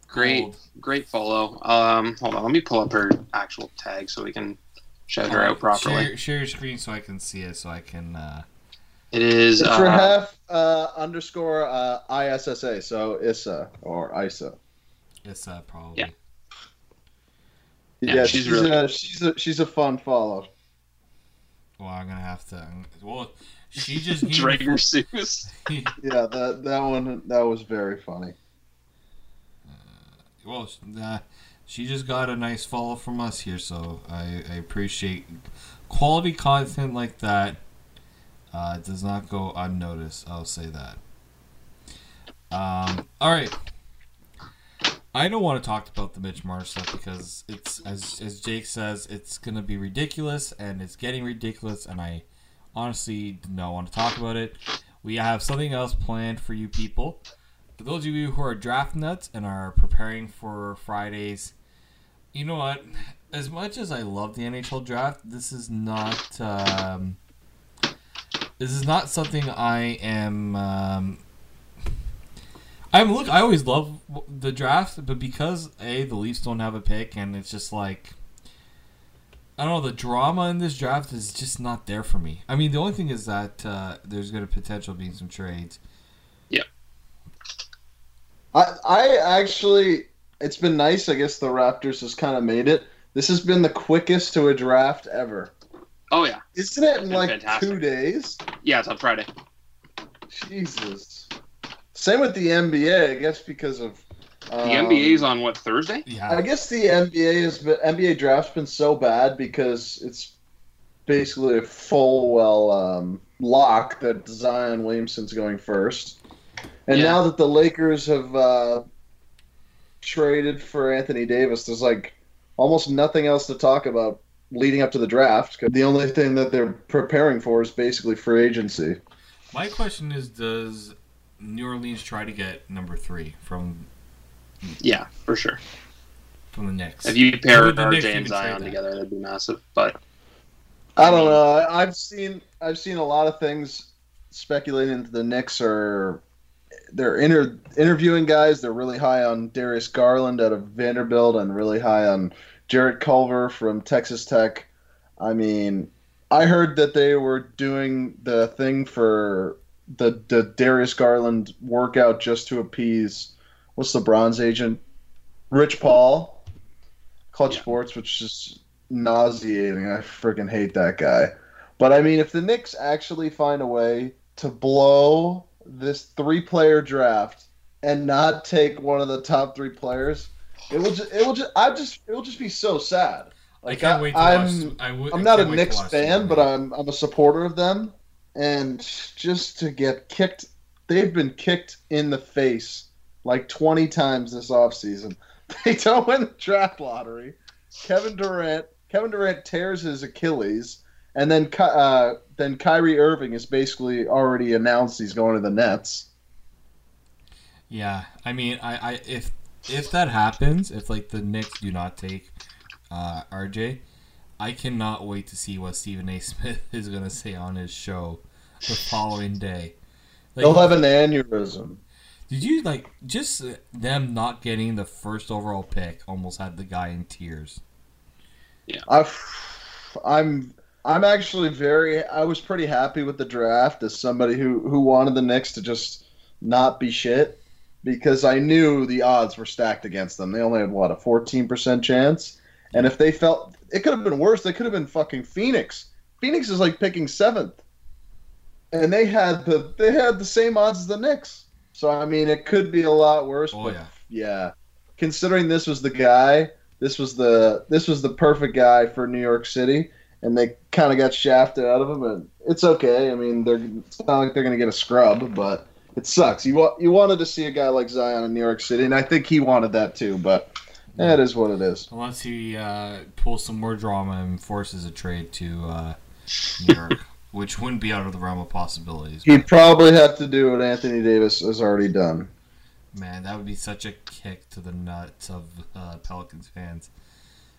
great, cold. great follow. Um, hold on, let me pull up her actual tag so we can shout her out properly. share, share your screen so i can see it so i can uh It is It's uh, Rahaf uh, underscore uh, ISSA. So Issa or Isa. it's uh probably Yeah. Yeah, Yeah, she's, she's really- a, she's a she's a fun follow. well i'm gonna have to well she just gave me Dreger Seuss. Yeah, that that one that was very funny. Well, uh, she just got a nice follow from us here, so I, I appreciate quality content like that. Uh, does not go unnoticed. I'll say that. Um, all right. I don't want to talk about the Mitch Marsh stuff because it's as as Jake says, it's gonna be ridiculous and it's getting ridiculous, and I honestly do not want to talk about it. We have something else planned for you people. For those of you who are draft nuts and are preparing for Fridays, you know what? As much as I love the NHL draft, this is not um, this is not something I am. Um, I'm look. I always love the draft, but because a the Leafs don't have a pick, and it's just like I don't know. The drama in this draft is just not there for me. I mean, the only thing is that uh, there's going to potential being some trades. Yeah. I I actually it's been nice. I guess the Raptors has kind of made it. This has been the quickest to a draft ever. Oh yeah, Isn't it in like fantastic. two days? yeah, it's on Friday. Jesus. Same with the NBA, I guess because of The um, is on what Thursday? Yeah, I guess the NBA has been NBA draft's been so bad because it's basically a full well um, lock that Zion Williamson's going first, and Yeah. now that the Lakers have uh, traded for Anthony Davis, there's like almost nothing else to talk about leading up to the draft. 'cause the only thing that they're preparing for is basically free agency. My question is: Does New Orleans try to get number three from Yeah, for sure. from the Knicks? If you pair Would the Knicks RJ even and Zion together, that'd be massive. But I don't know. I- I've seen I've seen a lot of things speculating that the Knicks are they're inter, interviewing guys. They're really high on Darius Garland out of Vanderbilt and really high on Jarrett Culver from Texas Tech. I mean, I heard that they were doing the thing for the the Darius Garland workout just to appease what's the Bron's agent? Rich Paul, Klutch Yeah. Sports, which is nauseating. I freaking hate that guy. But I mean, if the Knicks actually find a way to blow this three-player draft and not take one of the top three players, it will. Just, it will just. I just. It will just be so sad. I Like I, wait to I'm. watch. I would, I'm not a can't wait to Knicks fan, but I'm I'm a supporter of them, and just to get kicked, they've been kicked in the face like 20 times this offseason. They don't win the draft lottery. Kevin Durant, Kevin Durant tears his Achilles, and then uh, then Kyrie Irving is basically already announced he's going to the Nets. Yeah, I mean, I, I if if that happens, if like the Knicks do not take uh, RJ, I cannot wait to see what Stephen A. Smith is gonna say on his show the following day. Like, They'll have an aneurysm. Did you like just them not getting the first overall pick almost had the guy in tears? Yeah, i, I'm I'm actually very I was pretty happy with the draft as somebody who who wanted the Knicks to just not be shit because I knew the odds were stacked against them. They only had what a 14% chance, and if they felt it could have been worse, they could have been fucking Phoenix. Phoenix is like picking seventh, and they had the they had the same odds as the Knicks. So I mean, it could be a lot worse. Oh, but yeah. yeah, considering this was the guy this was the this was the perfect guy for New York City, and they kind of got shafted out of him. And it's okay. I mean, they're it's not like they're gonna get a scrub, but it sucks. You want you wanted to see a guy like Zion in New York City, and I think he wanted that too. But it is what it is. Unless he uh, pulls some more drama and forces a trade to uh, New York, which wouldn't be out of the realm of possibilities. He'd probably have to do what Anthony Davis has already done. Man, that would be such a kick to the nuts of uh, Pelicans fans.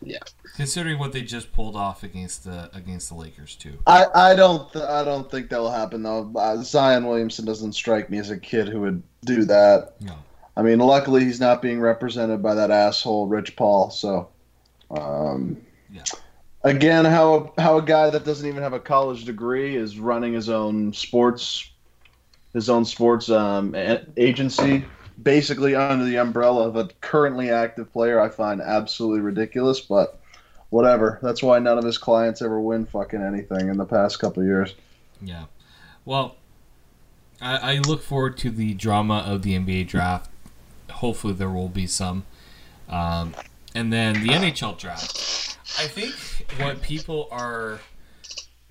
Yeah. Considering what they just pulled off against the against the Lakers too. I, I don't th- I don't think that'll happen though. Uh, Zion Williamson doesn't strike me as a kid who would do that. No. I mean, luckily he's not being represented by that asshole Rich Paul. So, um, Yeah. Again, how how a guy that doesn't even have a college degree is running his own sports, his own sports um, agency, basically under the umbrella of a currently active player, I find absolutely ridiculous. But whatever. That's why none of his clients ever win fucking anything in the past couple years. Yeah. Well, I, I look forward to the drama of the NBA draft. Hopefully, there will be some. Um, and then the NHL draft. I think what people are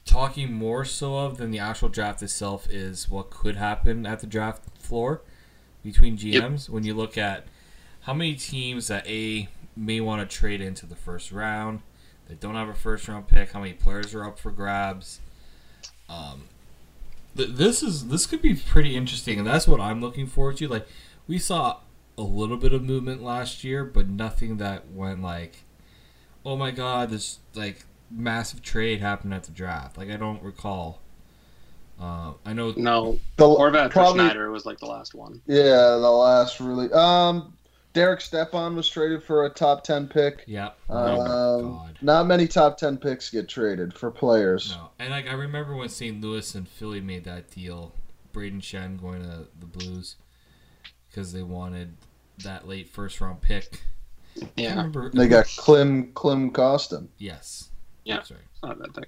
talking more so of than the actual draft itself is what could happen at the draft floor between GMs when you look at how many teams that A may want to trade into the first round, they don't have a first round pick, how many players are up for grabs. Um, th- this is this could be pretty interesting, and that's what I'm looking forward to. Like we saw a little bit of movement last year, but nothing that went like, oh my god, this like massive trade happened at the draft. Like I don't recall. Uh, I know. No, The, Horvat for probably, Schneider was like the last one. yeah, the last really. Um, Derek Stepan was traded for a top ten pick. Yeah. Oh Um, God. not many top ten picks get traded for players. No, and like I remember when St. Louis and Philly made that deal, Brayden Schenn going to the Blues because they wanted that late first round pick. I Yeah, remember They got Klim Klim Kostin. yes. Yeah. That's not a bad thing.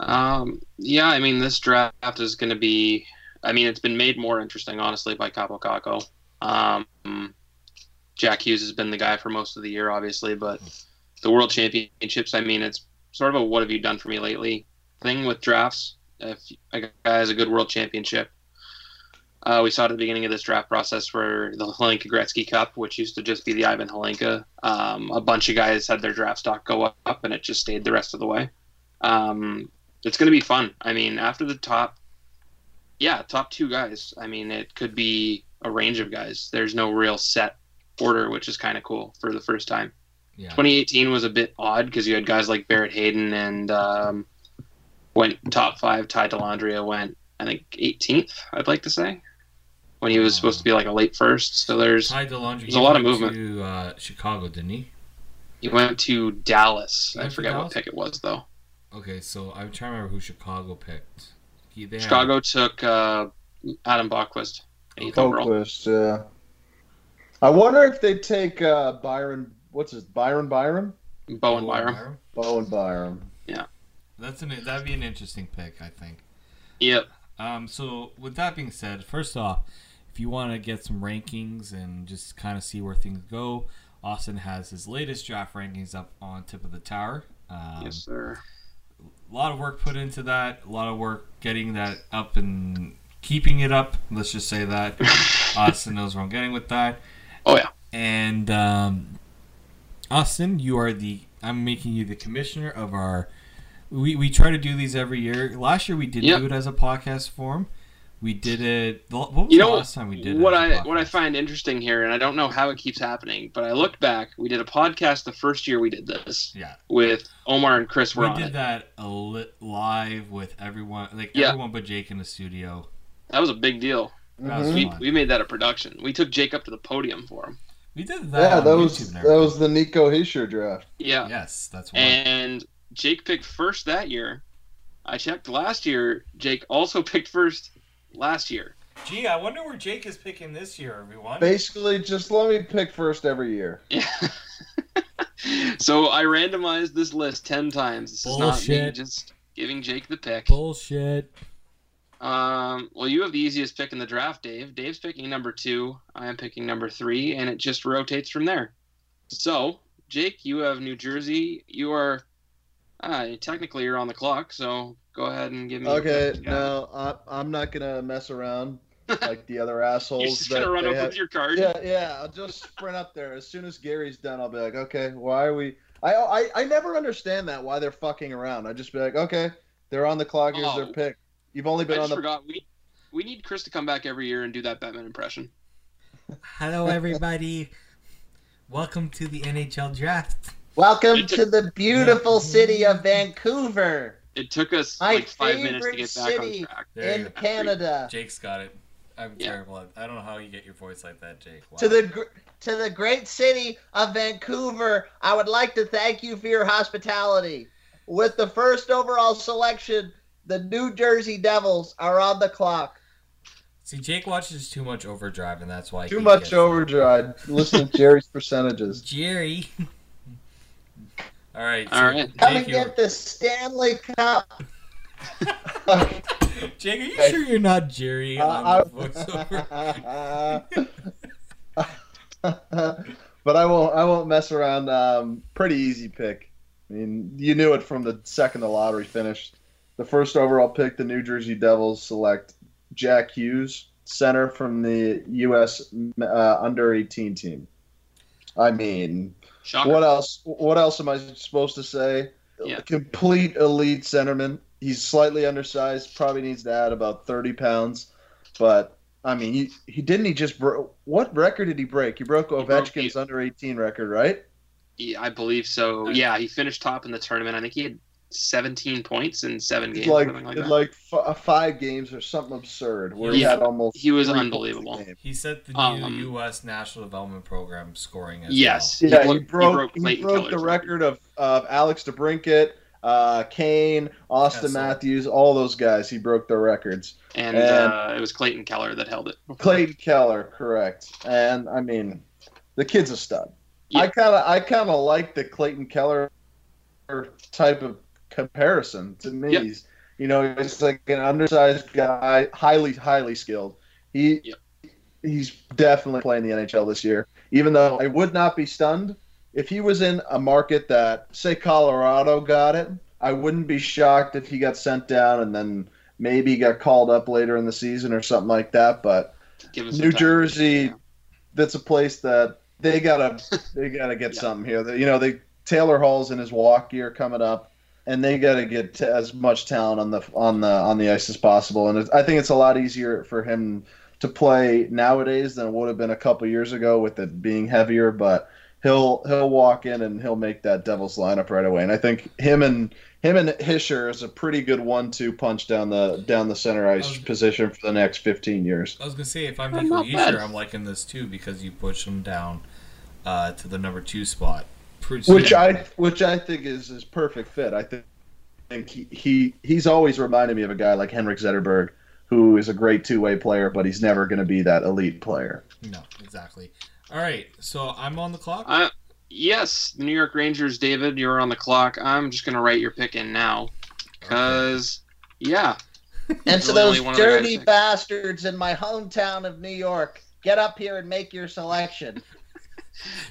Um, yeah, I mean, this draft is going to be. I mean, it's been made more interesting, honestly, by Kaapo Kakko. Um, Jack Hughes has been the guy for most of the year, obviously, but the World Championships. I mean, it's sort of a "what have you done for me lately" thing with drafts. If a guy has a good World Championship, uh, we saw at the beginning of this draft process for the Hlinka Gretzky Cup, which used to just be the Ivan Hlinka. Um, a bunch of guys had their draft stock go up, and it just stayed the rest of the way. Um, it's going to be fun. I mean, after the top, yeah, top two guys. I mean, it could be a range of guys. There's no real set order, which is kind of cool for the first time. Yeah. 2018 was a bit odd because you had guys like Barrett Hayton and um, went top five. Ty Dellandrea went, I think, 18th. I'd like to say when he was supposed to be like a late first. So there's Ty Dellandrea. There's a lot of movement. to uh, Chicago, didn't he? he went to Dallas. He I went to forget what Dallas? pick it was though. Okay, so I'm trying to remember who Chicago picked. He, they had- Chicago took uh, Adam Boqvist, eighth overall. Boqvist, yeah. I wonder if they take uh, Byron. What's his Byron Byron? Bowen Byram. Bowen Byron. Yeah. That's an that'd be an interesting pick, I think. Yep. Um, so with that being said, first off, if you want to get some rankings and just kind of see where things go, Austin has his latest draft rankings up on tip of the tower. Um, yes, sir. a lot of work put into that. A lot of work getting that up and keeping it up. Let's just say that Austin knows where I'm getting with that. Oh yeah. And um, Austin, you are the. I'm making you the commissioner of our. We, we try to do these every year. Last year we did Yep. do it as a podcast form. We did it. What was You the know last time we did it? what as a I what I find interesting here, and I don't know how it keeps happening, but I looked back. We did a podcast the first year we did this Yeah, with Omar and Chris. We did it. that a lit live with everyone, like Yeah. everyone but Jake in the studio. That was a big deal. That was mm-hmm. We, fun. we made that a production. We took Jake up to the podium for him. We did that. Yeah, on that was YouTube that was the Nico Hischier draft. Yeah. Yes, that's one. And Jake picked first that year. I checked last year. Jake also picked first last year. Gee, I wonder where Jake is picking this year, everyone. Basically, just let me pick first every year. Yeah. so I randomized this list ten times. This is not me just giving Jake the pick. Bullshit. Um, well, you have the easiest pick in the draft, Dave. Dave's picking number two. I am picking number three, and it just rotates from there. So, Jake, you have New Jersey. You are uh, technically you're on the clock, so go ahead and give me. your Okay, pick. Yeah. no, I, I'm not gonna mess around like the other assholes. You're just that gonna run they up have- with your card. Yeah, yeah. I'll just sprint up there. As soon as Gary's done, I'll be like, okay, why are we? I, I, I never understand that why they're fucking around. I just be like, okay, they're on the clock. Here's their Oh. pick. You've only I been on just the. forgot we we need Chris to come back every year and do that Batman impression. Hello, everybody. Welcome to the NHL draft. Welcome to the beautiful city of Vancouver It took us My like five minutes to get back city. on track. There you go. Canada. Jake's got it. I'm Yeah. terrible at. I don't know how you get your voice like that, Jake. Wow. To the gr- to the great city of Vancouver, I would like to thank you for your hospitality. With the first overall selection, the New Jersey Devils are on the clock. See, Jake watches too much Overdrive, and that's why. Too he much gets- overdrive. Listen to Jerry's percentages. Jerry. All right. All right. Come and get the Stanley Cup. Jake, are you sure you're not Jerry on Uh, the voiceover? but I won't. I won't mess around. Um, pretty easy pick. I mean, you knew it from the second the lottery finished. The first overall pick, the New Jersey Devils select Jack Hughes, center from the U.S. Uh, under 18 team. I mean, Shocker. what else? What else am I supposed to say? Yeah. Complete elite centerman. He's slightly undersized. Probably needs to add about 30 pounds. But I mean, he, he didn't he just bro- what record did he break? He broke broke Ovechkin's under 18 record, right? Yeah, I believe so. Yeah, he finished top in the tournament. I think he had 17 points in seven games. like like that. like f- uh, five games or something absurd where he Yeah. had almost He was three points a unbelievable. He set the new Um, U.S. National Development Program scoring as yes, Yeah, he bro- broke, he Clayton broke the record of, of Alex DeBrincat, uh, Kane, Auston Kessel. Matthews, all those guys. He broke their records. and and- uh, it was Clayton Keller that held it. Clayton Keller, correct. And I mean, the kid's a stud. Yeah. I kind of, I kind of like the Clayton Keller type of comparison. To me, he's, you know, he's like an undersized guy, highly, highly skilled. He, Yeah. he's definitely playing the NHL this year. Even though I would not be stunned if he was in a market that, say, Colorado got it. I wouldn't be shocked if he got sent down and then maybe got called up later in the season or something like that. But New. Jersey, Yeah. that's a place that they gotta they gotta get Yeah. something here. You know, they Taylor Hall's in his walk year coming up, and they gotta get as much talent on the on the on the ice as possible. And it, I think it's a lot easier for him to play nowadays than it would have been a couple years ago with it being heavier. But he'll he'll walk in and he'll make that Devils lineup right away. And I think him and him and Hischier is a pretty good one-two punch down the down the center ice Okay. position for the next 15 years. I was gonna say if I'm Nico not bad. I'm liking this too because you push him down uh, to the number two spot. Pretty which. I which I think is his perfect fit. I think, think he, he he's always reminded me of a guy like Henrik Zetterberg, who is a great two way player, but he's never going to be that elite player. No, exactly. All right, so I'm on the clock. Uh, yes, the New York Rangers, David, you're on the clock. I'm just gonna write your pick in now, because yeah, And to those dirty bastards in my hometown of New York, get up here and make your selection.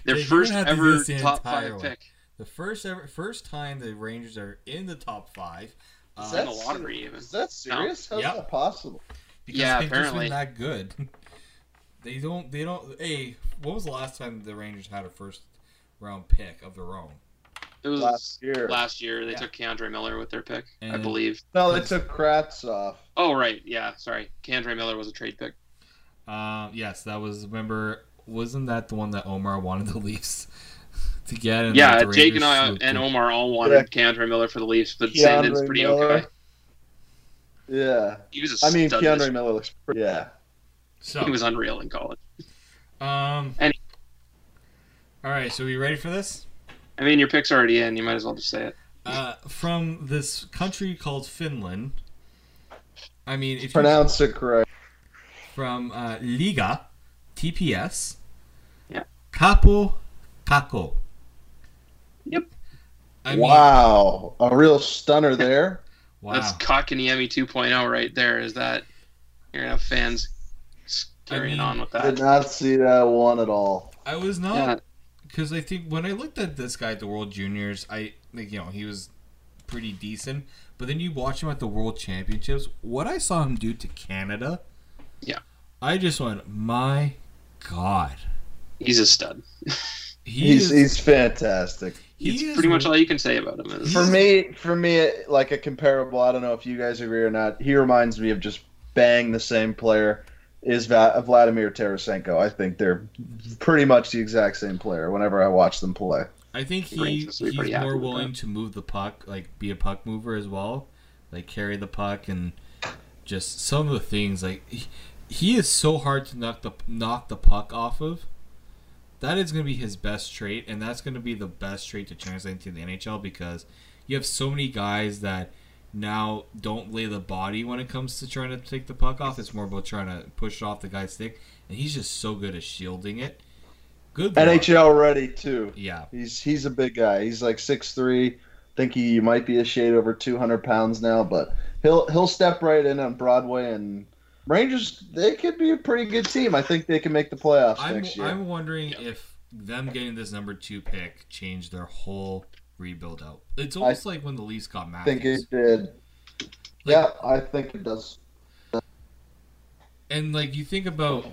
Their You're first gonna have to do ever the top five way. pick. The first ever, first time the Rangers are in the top five. Is Uh, that- the lottery even. Is that serious? How's Yep. that possible? because Yeah, they've apparently. just been that good. they don't. They don't. Hey, what was the last time the Rangers had a first round pick of their own? It was Last year. Last year, they Yeah. took K'Andre Miller with their pick, I believe. No, they took Kravtsov. Oh right, yeah, sorry. K'Andre Miller was a trade pick. Uh, yes, that was. Remember, wasn't that the one that Omar wanted the Leafs to get? And yeah, that Jake and I swooped and in? Omar all wanted K'Andre Miller for the Leafs, but Sandin's pretty Miller. okay. Yeah. He was a I mean, stud K'Andre this- Miller looks pretty. Yeah. So, He was unreal in college. um, Any- all right. So, we ready for this? I mean, your pick's already in. You might as well just say it. Uh, from this country called Finland. I mean, if you Pronounce it correct. from uh, Liiga TPS. Yeah. Kaapo Kakko. Yep. I mean, wow. A real stunner there. wow. That's Kotkaniemi 2.0 right there. Is that you're gonna have fans carrying mean, on with that? Did not see that one at all. I was not because I think when I looked at this guy at the World Juniors, I like you know he was pretty decent. But then you watch him at the World Championships. What I saw him do to Canada, Yeah. I just went, my God, He's a stud. he He's is, he's fantastic. he It's pretty much all you can say about him. Is, For me, for me, like a comparable. I don't know if you guys agree or not. He reminds me of just bang the same player. Is Va- Vladimir Tarasenko? I think they're pretty much the exact same player. Whenever I watch them play, I think The he Rangers will be he's more willing to move the puck, like be a puck mover as well, like carry the puck and just some of the things. Like he, he is so hard to knock the knock the puck off of. That is going to be his best trait, and that's going to be the best trait to translate into the NHL because you have so many guys that now don't lay the body when it comes to trying to take the puck off. It's more about trying to push it off the guy's stick, and he's just so good at shielding it. Good luck. NHL ready too. Yeah, He's he's a big guy. He's like six three. Think he might be a shade over two hundred pounds now, but he'll he'll step right in on Broadway and Rangers. They could be a pretty good team. I think they can make the playoffs I'm, next year. I'm wondering if them getting this number two pick changed their whole rebuild out. It's almost like when the Leafs got Matthews. I think it did. yeah, I think it does. And like you think about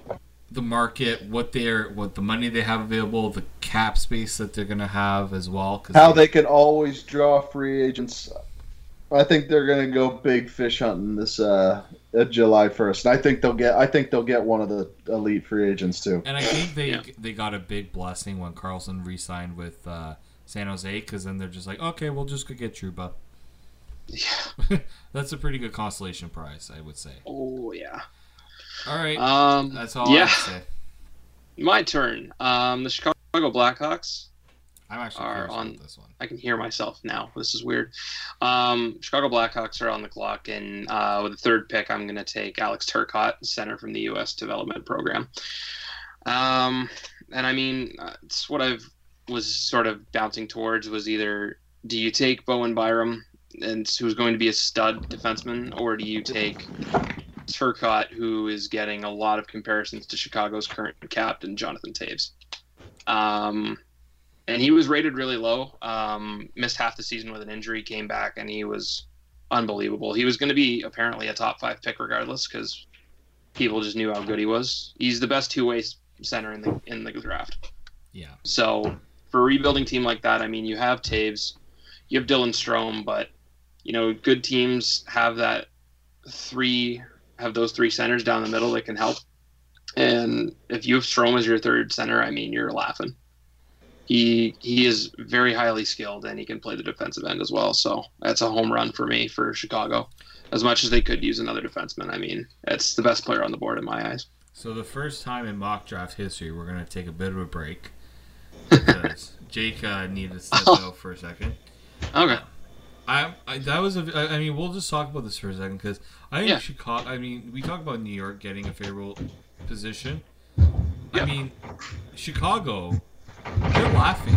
the market, what they're, what the money they have available, the cap space that they're gonna have as well. Cause How they can always draw free agents. I think they're going to go big fish hunting this uh, uh, July first. And I think they'll get. I think they'll get one of the elite free agents too. And I think they Yeah. they got a big blessing when Karlsson re-signed with uh, San Jose because then they're just like, okay, we'll just go get Trouba. yeah. That's a pretty good consolation prize, I would say. Oh yeah. All right, Um. that's all I yeah. would say. My turn. Um. The Chicago Blackhawks. I'm actually Are on- this one. I can hear myself now. This is weird. Um, Chicago Blackhawks are on the clock, and uh, with the third pick, I'm going to take Alex Turcotte, center from the U.S. Development Program. Um, and I mean, uh, it's what I've was sort of bouncing towards was either do you take Bowen Byram, and who's going to be a stud defenseman, or do you take Turcotte, who is getting a lot of comparisons to Chicago's current captain, Jonathan Toews? Um, and he was rated really low. Um, missed half the season with an injury, came back, and he was unbelievable. He was going to be apparently a top five pick regardless because people just knew how good he was. He's the best two way center in the in the draft. Yeah. So for a rebuilding team like that, I mean, you have Toews, you have Dylan Strome, but you know, good teams have that three have those three centers down the middle that can help. And if you have Strome as your third center, I mean, you're laughing. He he is very highly skilled and he can play the defensive end as well. So that's a home run for me for Chicago. As much as they could use another defenseman, I mean, it's the best player on the board in my eyes. So the first time in mock draft history, we're gonna take a bit of a break because Jake uh, needed to step out for a second. Okay. I, I that was a. I I mean, we'll just talk about this for a second because I think Yeah. Chicago. I mean, we talk about New York getting a favorable position. Yeah. I mean, Chicago, they're laughing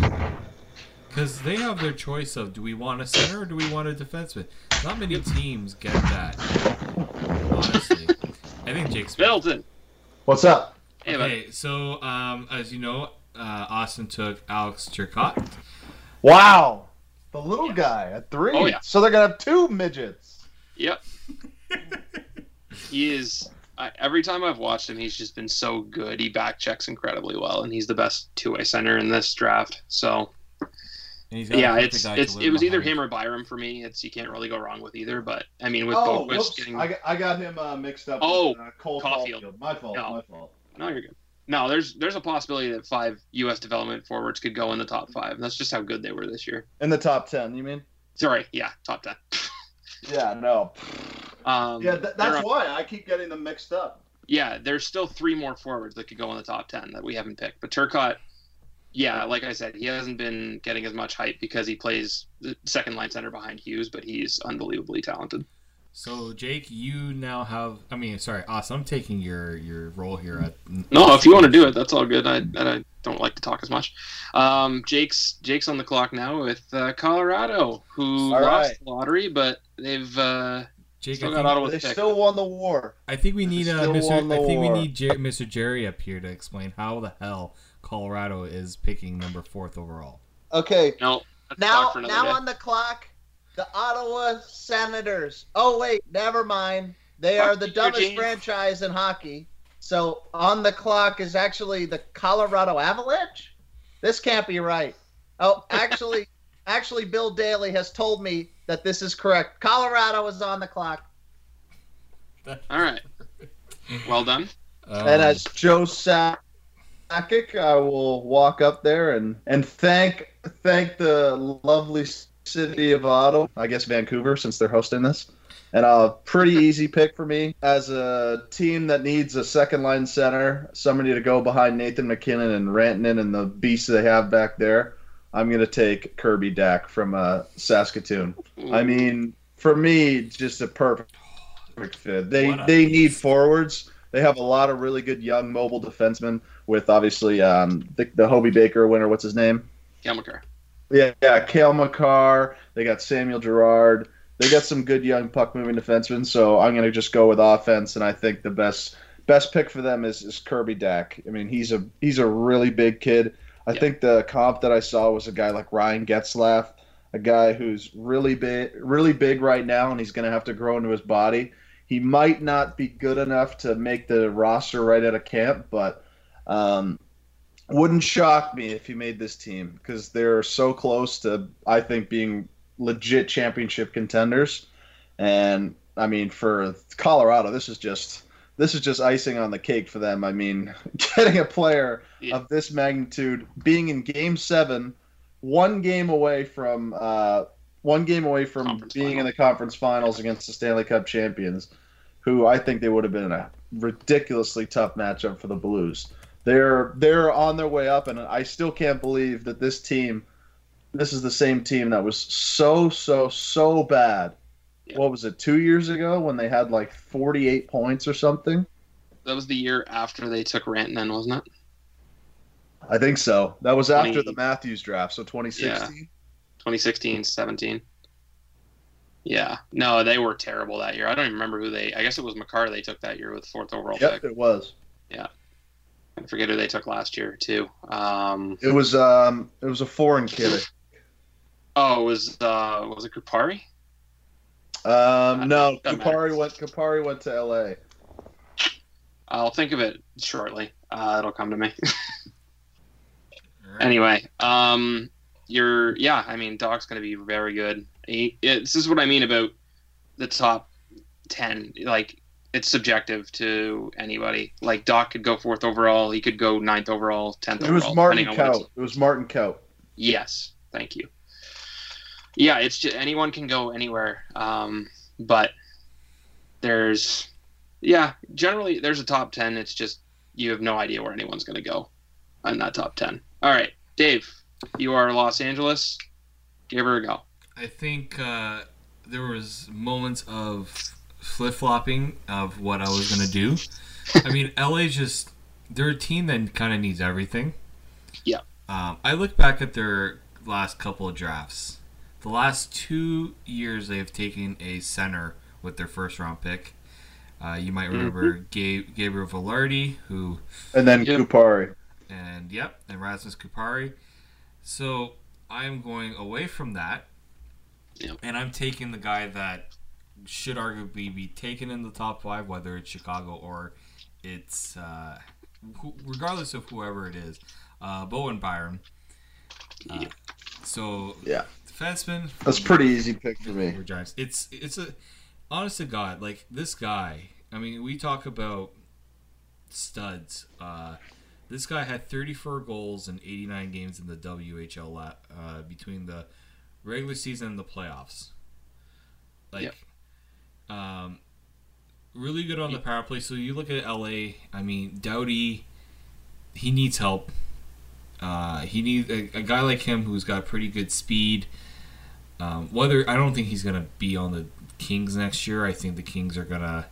because they have their choice of do we want a center or do we want a defenseman. Not many teams get that. Honestly, I think Jake's. Middleton. What's up? Hey. Okay, so um, as you know, uh, Austin took Alex Turcotte. Wow, the little guy at three. Oh, yeah. So they're gonna have two midgets. Yep. he is. I, every time I've watched him, he's just been so good. He back checks incredibly well, and he's the best two-way center in this draft. So And he's got a yeah, it's it's it was either him or Byram for me. It's you can't really go wrong with either. But I mean, with oh, Boqvist getting I got, I got him uh, mixed up. Oh, with, uh, Cole Caufield. Caufield. My fault. No. My fault. no, you're good. No, there's there's a possibility that five U.S. development forwards could go in the top five. That's just how good they were this year. In the top ten, you mean? Sorry, yeah, top ten. Yeah, no. Um, Yeah, th- they're that's on- why I keep getting them mixed up. yeah, there's still three more forwards that could go in the top ten that we haven't picked. But Turcotte, yeah, like I said, he hasn't been getting as much hype because he plays the second line center behind Hughes, but he's unbelievably talented. So Jake, you now have. I mean, sorry, Austin. I'm taking your your role here at. No, if you want to do it, that's all good. I, I don't like to talk as much. Um, Jake's Jake's on the clock now with uh, Colorado, who All lost right. the lottery, but they've uh, Jake, still got think, They pick. still won the war. I think we need uh, Mr. I think we need Jer- Mr. Jerry up here to explain how the hell Colorado is picking number fourth overall. Okay, no. Now, talk for another now day. on the clock, the Ottawa Senators. Oh wait, never mind. They are the dumbest Eugene. franchise in hockey. So on the clock is actually the Colorado Avalanche. This can't be right. Oh, actually, actually, Bill Daly has told me that this is correct. Colorado is on the clock. All right. Well done. Um, and as Joe Sakic, I will walk up there and and thank thank the lovely city of Ottawa. I guess Vancouver, since they're hosting this. And a pretty easy pick for me as a team that needs a second line center, somebody to go behind Nathan MacKinnon and Rantanen and the beasts they have back there. I'm gonna take Kirby Dach from uh, Saskatoon. I mean, for me, just a perfect perfect fit. They What a they need forwards. They have a lot of really good young mobile defensemen with obviously um, the, the Hobey Baker winner. What's his name? Cale Makar. Yeah, yeah, Cale Makar. They got Samuel Girard. They got some good young puck moving defensemen. So I'm gonna just go with offense, and I think the best best pick for them is, is Kirby Dach. I mean, he's a he's a really big kid. I Yeah. think the comp that I saw was a guy like Ryan Getzlaf, a guy who's really big, really big right now, and he's gonna have to grow into his body. He might not be good enough to make the roster right out of camp, but um, wouldn't shock me if he made this team because they're so close to, I think, being legit championship contenders. And I mean, for Colorado, this is just this is just icing on the cake for them. I mean, getting a player Yeah. of this magnitude, being in Game Seven, one game away from uh, one game away from Conference being in the conference finals against the Stanley Cup champions, who I think they would have been in a ridiculously tough matchup for the Blues. They're they're on their way up, and I still can't believe that this team, this is the same team that was so so so bad. Yeah. What was it? Two years ago when they had like forty eight points or something. That was the year after they took Rantanen, wasn't it? I think so. That was after the Matthews draft, so 2016. 2016, 17. Yeah. No, they were terrible that year. I don't even remember who they. I guess it was Makar they took that year with fourth overall Yep, pick. it was. Yeah i forget who they took last year too. Um, It was um it was a foreign kid. oh, it was uh, was it Kupari? Um no, Doesn't. Kupari went Kupari went to LA. I'll think of it shortly. Uh, it'll come to me. Alright. anyway, um, you're yeah. I mean, Dach's going to be very good. He, it, this is what I mean about the top ten. Like it's subjective to anybody. Like Doc could go fourth overall. He could go ninth overall, tenth It was overall. Martin depending Kaut. It was Martin Kaut. Yes, thank you. Yeah, it's just anyone can go anywhere, um, but there's yeah, generally there's a top ten. It's just you have no idea where anyone's going to go in that top ten. All right, Dave, you are Los Angeles. Give her a go. I think uh, there was moments of flip flopping of what I was gonna do. I mean, LA just they're a team that kind of needs everything. Yeah. Um, I look back at their last couple of drafts. The last two years, they've taken a center with their first round pick. Uh, you might remember Ga- Gabriel Vilardi, who And then Yep. Kupari. and yep, and Rasmus Kupari. So I am going away from that, Yep. and I'm taking the guy that should arguably be taken in the top five, whether it's Chicago or it's uh, who, regardless of whoever it is, uh, Bowen Byram. Uh, Yep. So Yeah. Defenseman. That's a pretty easy pick for me. Giants. It's it's a honest to God, like this guy. I mean, we talk about studs. Uh, this guy had 34 goals in 89 games in the WHL uh, between the regular season and the playoffs. Like, Yep. um, really good on the power play. So you look at LA. I mean, Doughty, he needs help. Uh, he needs a, a guy like him who's got pretty good speed. Um, whether I don't think he's gonna be on the Kings next year. I think the Kings are gonna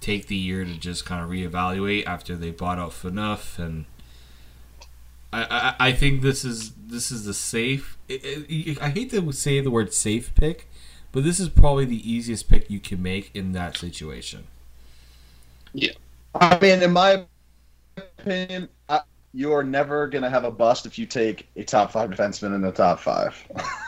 take the year to just kind of reevaluate after they bought out Phaneuf, and I, I I think this is this is the safe. It, it, I hate to say the word safe pick, but this is probably the easiest pick you can make in that situation. Yeah, I mean, in my opinion, I, you're never gonna have a bust if you take a top five defenseman in the top five.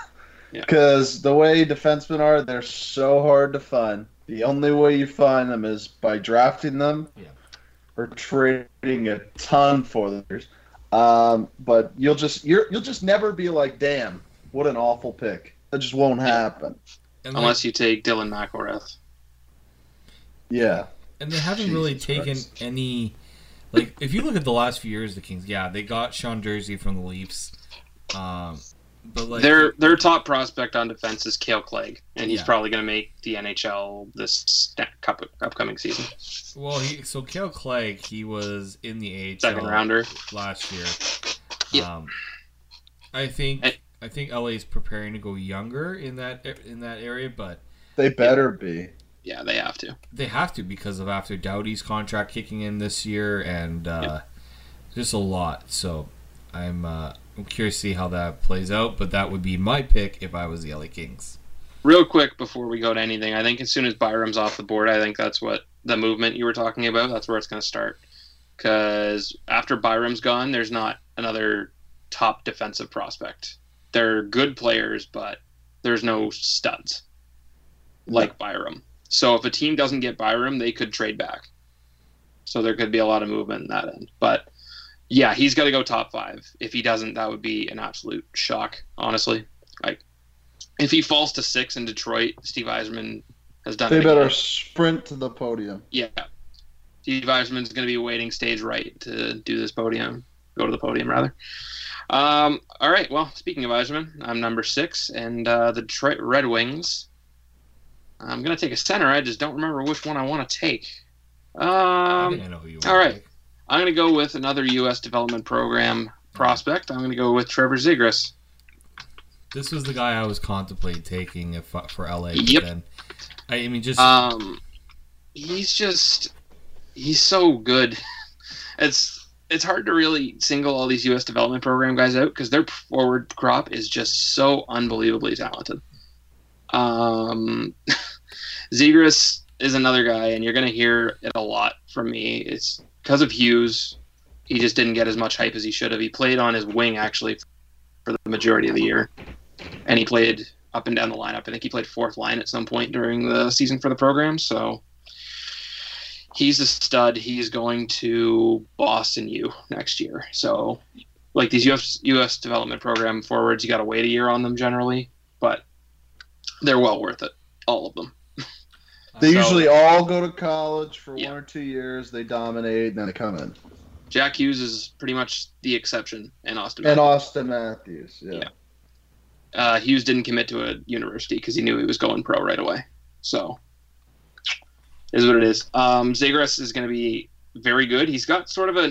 Yeah. Because the way defensemen are, they're so hard to find. The only way you find them is by drafting them Yeah. or trading a ton for them. Um, but you'll just you're you'll just never be like, damn, what an awful pick. That just won't happen. And Unless you take Dylan McIlrath. Yeah. and they haven't really taken Christ. any. Like, if you look at the last few years, of the Kings, yeah, they got Sean Durzi from the Leafs, um, but like their their top prospect on defense is Kale Clague, and he's Yeah. probably going to make the NHL this cup, upcoming season. Well, he so Kale Clague, he was in the AHL Second rounder. last year. Yeah. Um, I think And- I think LA is preparing to go younger in that in that area, but They better be. Yeah, they have to. they have to because of after Doughty's contract kicking in this year and uh, just a lot. So I'm uh, I'm curious to see how that plays out. But that would be my pick if I was the LA Kings. Real quick before we go to anything, I think as soon as Byram's off the board, I think that's what the movement you were talking about. That's where it's going to start. Because after Byram's gone, there's not another top defensive prospect. They're good players, but there's no studs like Byram. So if a team doesn't get Byram, they could trade back. So there could be a lot of movement in that end. But yeah, he's got to go top five. If he doesn't, that would be an absolute shock, honestly. Like if he falls to six in Detroit, Steve Yzerman has done They better again. sprint to the podium. Yeah. Steve Yzerman's going to be waiting stage right to do this podium, go to the podium rather. Um, all right. Well, speaking of Yzerman, I'm number six, and uh, the Detroit Red Wings. I'm going to take a center. I just don't remember which one I want to take. I Um, think I know who you. want right. to pick. I'm going to go with another U.S. development program prospect. I'm going to go with Trevor Zegras. This was the guy I was contemplating taking if, for LA. Yep. Then, I, I mean, just Um, he's just he's so good. It's it's hard to really single all these U.S. development program guys out because their forward crop is just so unbelievably talented. Um, Zegras is another guy, and you're going to hear it a lot from me. It's because of Hughes. He just didn't get as much hype as he should have. He played on his wing actually for the majority of the year, and he played up and down the lineup. I think he played fourth line at some point during the season for the program. So he's a stud. He's going to Boston U next year. So like these US, US development program forwards, you got to wait a year on them generally, but they're well worth it. All of them. They So- usually all go to college for Yeah. one or two years. They dominate, and then they come in. Jack Hughes is pretty much the exception, and Auston. And Matthews. Auston Matthews, yeah. Yeah. uh, Hughes didn't commit to a university because he knew he was going pro right away. So, is what it is. Um, Zegras is going to be very good. He's got sort of a,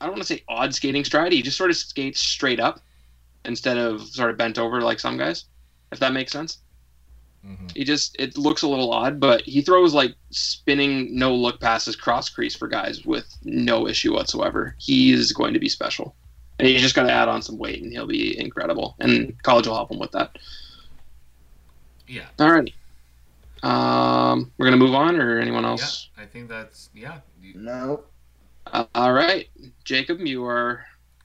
I don't want to say odd skating stride. He just sort of skates straight up instead of sort of bent over like some guys. if that makes sense. Mhm. He just it looks a little odd, but he throws like spinning no look passes cross crease for guys with no issue whatsoever. He is going to be special. And he's just got to add on some weight and he'll be incredible. And college will help him with that. Yeah. All right. Um, we're gonna move on, or anyone else? Yeah, I think that's yeah. You- No. Uh, all right, Jacob, you are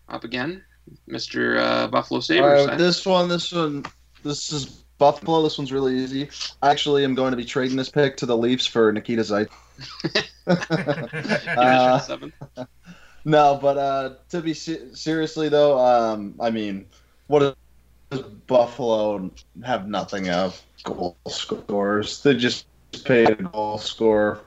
up again, Mister uh, Buffalo Sabres. right, this one, this one, this is Buffalo. This one's really easy. I actually am going to be trading this pick to the Leafs for Nikita Zeit. Uh. No, but uh, to be se- seriously though, um, I mean, what does Buffalo have nothing of goal scorers? They just paid a goal scorer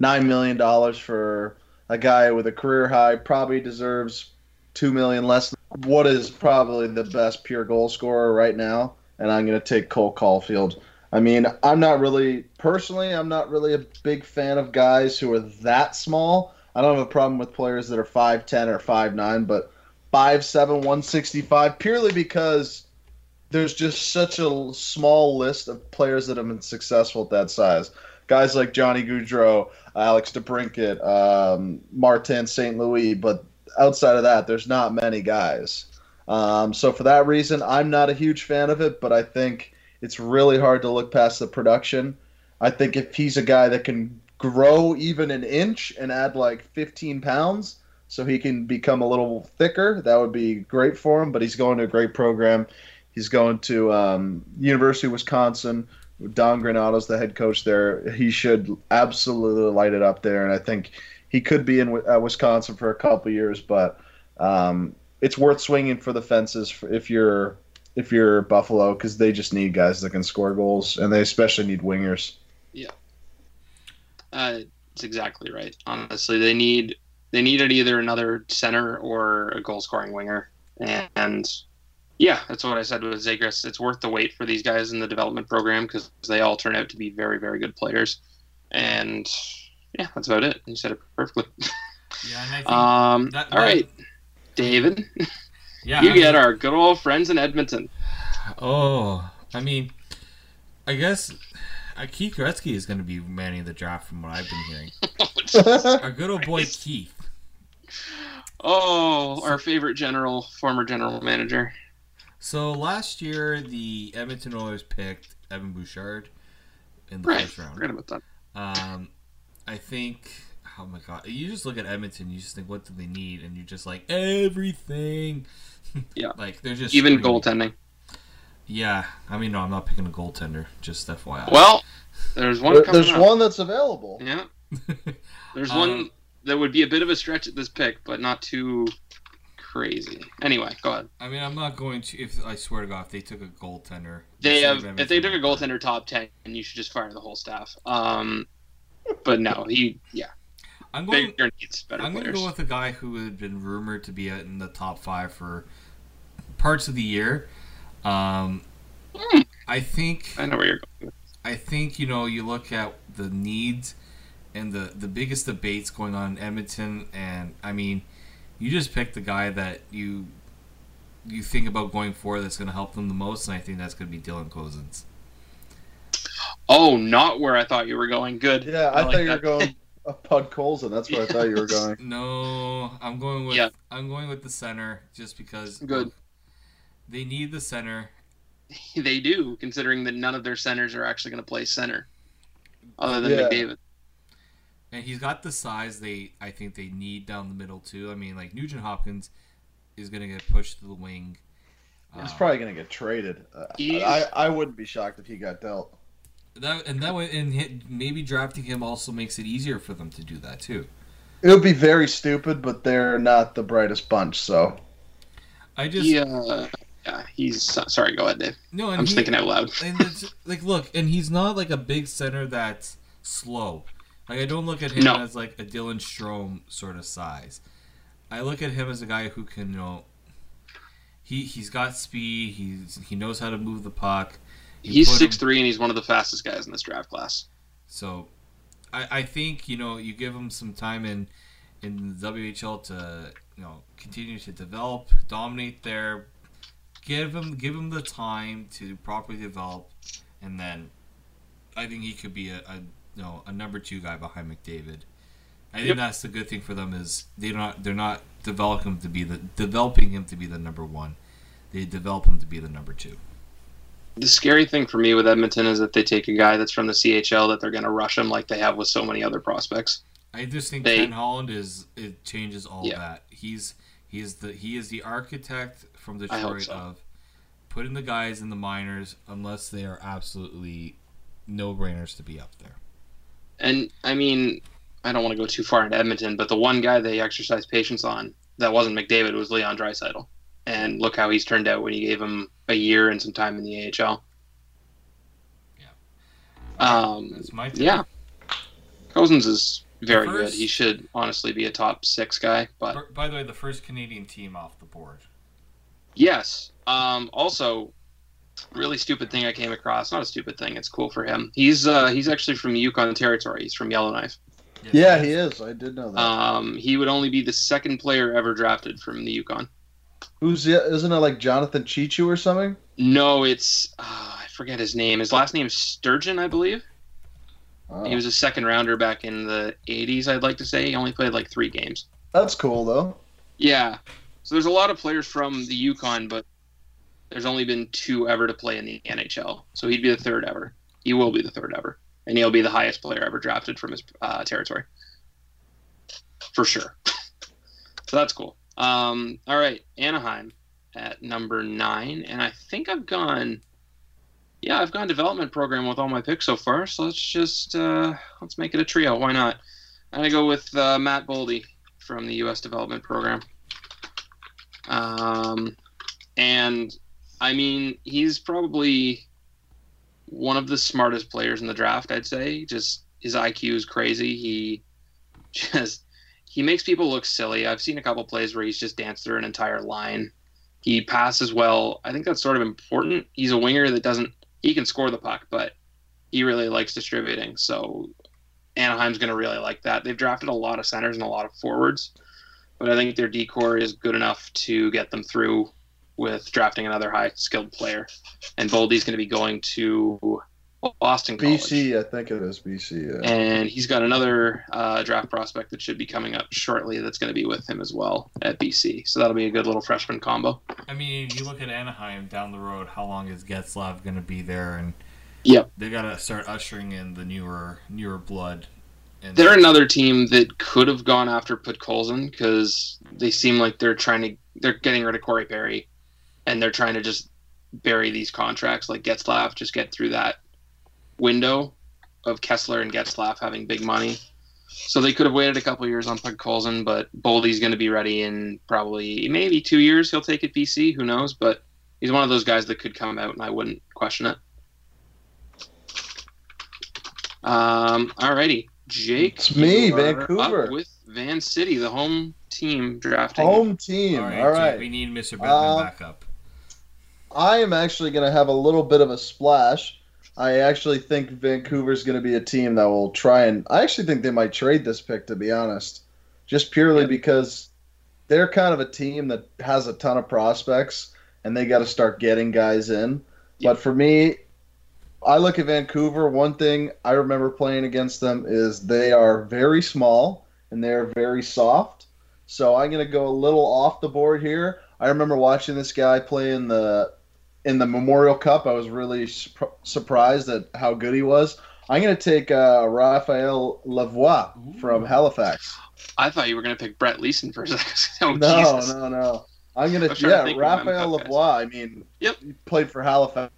nine million dollars for a guy with a career high, probably deserves two million less. What is probably the best pure goal scorer right now? And I'm going to take Cole Caufield. I mean, I'm not really personally, I'm not really a big fan of guys who are that small. I don't have a problem with players that are 5'10 or 5'9, but 5'7, 165, purely because there's just such a small list of players that have been successful at that size. Guys like Johnny Gaudreau, Alex DeBrincat, um, Martin St. Louis, but outside of that, there's not many guys. Um, so for that reason, I'm not a huge fan of it, but I think it's really hard to look past the production. I think if he's a guy that can grow even an inch and add like 15 pounds so he can become a little thicker, that would be great for him. But he's going to a great program. He's going to um, University of Wisconsin. Don Granato's the head coach there. He should absolutely light it up there, and I think he could be in uh, Wisconsin for a couple years. But um, it's worth swinging for the fences if you're if you're Buffalo because they just need guys that can score goals, and they especially need wingers. Yeah, uh, it's exactly right. Honestly, they need they needed either another center or a goal scoring winger, and yeah, that's what I said with Zegras. It's worth the wait for these guys in the development program because they all turn out to be very very good players, and yeah, that's about it. You said it perfectly. Yeah, and I think Um, that- all that- right, David, yeah, you I get mean- our good old friends in Edmonton. Oh, I mean, I guess uh, Keith Gretzky is going to be manning the draft from what I've been hearing. Our good old boy Keith. Oh, our favorite general, former general manager. So last year, the Edmonton Oilers picked Evan Bouchard in the Right, first round. forgot about that. Um, I think. Oh my god! You just look at Edmonton. You just think, what do they need? And you're just like everything. Yeah. like they're just Even screaming. goaltending. Yeah, I mean, no, I'm not picking a goaltender. Just FYI. Well, there's one There- there's up. one that's available. Yeah, there's Um, one that would be a bit of a stretch at this pick, but not too crazy. Anyway, go ahead. I mean, I'm not going to. If I swear to God, if they took a goaltender, They have if they took a goaltender top ten, you should just fire the whole staff. Um, but no, he yeah, I'm going. bigger needs better I'm going to go with a guy who had been rumored to be in the top five for parts of the year. Um, Hmm. I think. I know where you're going. I think you know you look at the needs and the the biggest debates going on in Edmonton, and I mean, you just pick the guy that you you think about going for that's going to help them the most, and I think that's going to be Dylan Cozens. Oh, not where I thought you were going. Good. Yeah, I, like thought you were going a Podkolzin. That's where I thought you were going. No, I'm going with Yeah. I'm going with the center just because Good. they need the center. They do, considering that none of their centers are actually going to play center, other than Yeah. McDavid. And he's got the size they I think they need down the middle too. I mean, like Nugent Hopkins is going to get pushed to the wing. He's Uh, probably going to get traded. Uh, I, I wouldn't be shocked if he got dealt. That and that way and hit, maybe drafting him also makes it easier for them to do that too. It would be very stupid, but they're not the brightest bunch. So I just Yeah, uh, yeah. He's sorry. Go ahead, Dave. no, and I'm just he- thinking out loud. and it's, like look, and he's not like a big center that's slow. Like I don't look at him No. as like a Dylan Strome sort of size. I look at him as a guy who can, you know, he he's got speed. He's he knows how to move the puck. He's six three and he's one of the fastest guys in this draft class. So, I, I think you know you give him some time in in the WHL to you know continue to develop, dominate there, give him give him the time to properly develop, and then I think he could be a, a you know a number two guy behind McDavid. I think Yep. that's the good thing for them is they're not they're not developing him to be the developing him to be the number one. They develop him to be the number two. The scary thing for me with Edmonton is that they take a guy that's from the CHL that they're going to rush him like they have with so many other prospects. I just think They- Ken Holland is it changes all Yeah. that. He's he is the he is the architect from Detroit so. of putting the guys in the minors unless they are absolutely no brainers to be up there. And I mean, I don't want to go too far into Edmonton, but the one guy they exercised patience on that wasn't McDavid was Leon Draisaitl. And look how he's turned out when you gave him a year and some time in the AHL. Um, That's my take. yeah. Cozens is very good. He should honestly be a top six guy, but By- By the way, the first Canadian team off the board. Yes. Um, also, really stupid thing I came across. Not a stupid thing. It's cool for him. He's uh, he's actually from Yukon Territory. He's from Yellowknife. Yes, Yeah, yes. he is. I did know that. Um, he would only be the second player ever drafted from the Yukon. Who's isn't it like Jonathan Chichu or something? No, it's uh, I forget his name. His last name is Sturgeon, I believe. Oh, He was a second rounder back in the '80s. I'd like to say he only played like three games. That's cool though. Yeah. So there's a lot of players from the Yukon, but there's only been two ever to play in the NHL. So he'd be the third ever. He will be the third ever, and he'll be the highest player ever drafted from his uh, territory, for sure. so that's cool. Um, all right, Anaheim at number nine, and I think I've gone. Yeah, I've gone development program with all my picks so far. So let's just uh, let's make it a trio. Why not? I'm gonna go with uh, Matt Boldy from the U.S. development program. Um, and I mean, he's probably one of the smartest players in the draft. I'd say. Just his IQ is crazy. He just he makes people look silly. I've seen a couple plays where he's just danced through an entire line. He passes well. I think that's sort of important. He's a winger that doesn't. He can score the puck, but he really likes distributing. So Anaheim's going to really like that. They've drafted a lot of centers and a lot of forwards, but I think their decor is good enough to get them through with drafting another high skilled player. And Boldy's going to be going to Boston College. BC, I think it is BC. Yeah. And he's got another uh, draft prospect that should be coming up shortly that's going to be with him as well at BC. So that'll be a good little freshman combo. I mean, you look at Anaheim down the road. How long is Getzlaf going to be there? And Yep. they got to start ushering in the newer newer blood. And They're another team that could have gone after Put Podkolzin because they seem like they're trying to they're getting rid of Corey Perry, and they're trying to just bury these contracts like Getzlaf, just get through that window of Kesler and Getzlaf having big money. So they could have waited a couple years on Podkolzin, but Boldy's going to be ready in probably maybe two years. He'll take it BC, who knows? But he's one of those guys that could come out, and I wouldn't question it. Um, alrighty, Jake. It's me, Vancouver. up with Van City, the home team drafting. Home team. all All right, right. Jake, we need Mr. Beckman Uh, back up. I am actually going to have a little bit of a splash. I actually think Vancouver's going to be a team that will try and. I actually think they might trade this pick, to be honest, just purely Yeah. because they're kind of a team that has a ton of prospects and they got to start getting guys in. Yeah. But for me, I look at Vancouver. One thing I remember playing against them is they are very small and they're very soft. So I'm going to go a little off the board here. I remember watching this guy play in the in the Memorial Cup. I was really surp- surprised at how good he was. I'm going to take uh, Raphael Lavoie from Halifax. I thought you were going to pick Brett Leason for a second. oh, No, Jesus. no, no. I'm going I to was to yeah, think of my Raphael podcast. Lavoie. I mean, Yep. he played for Halifax.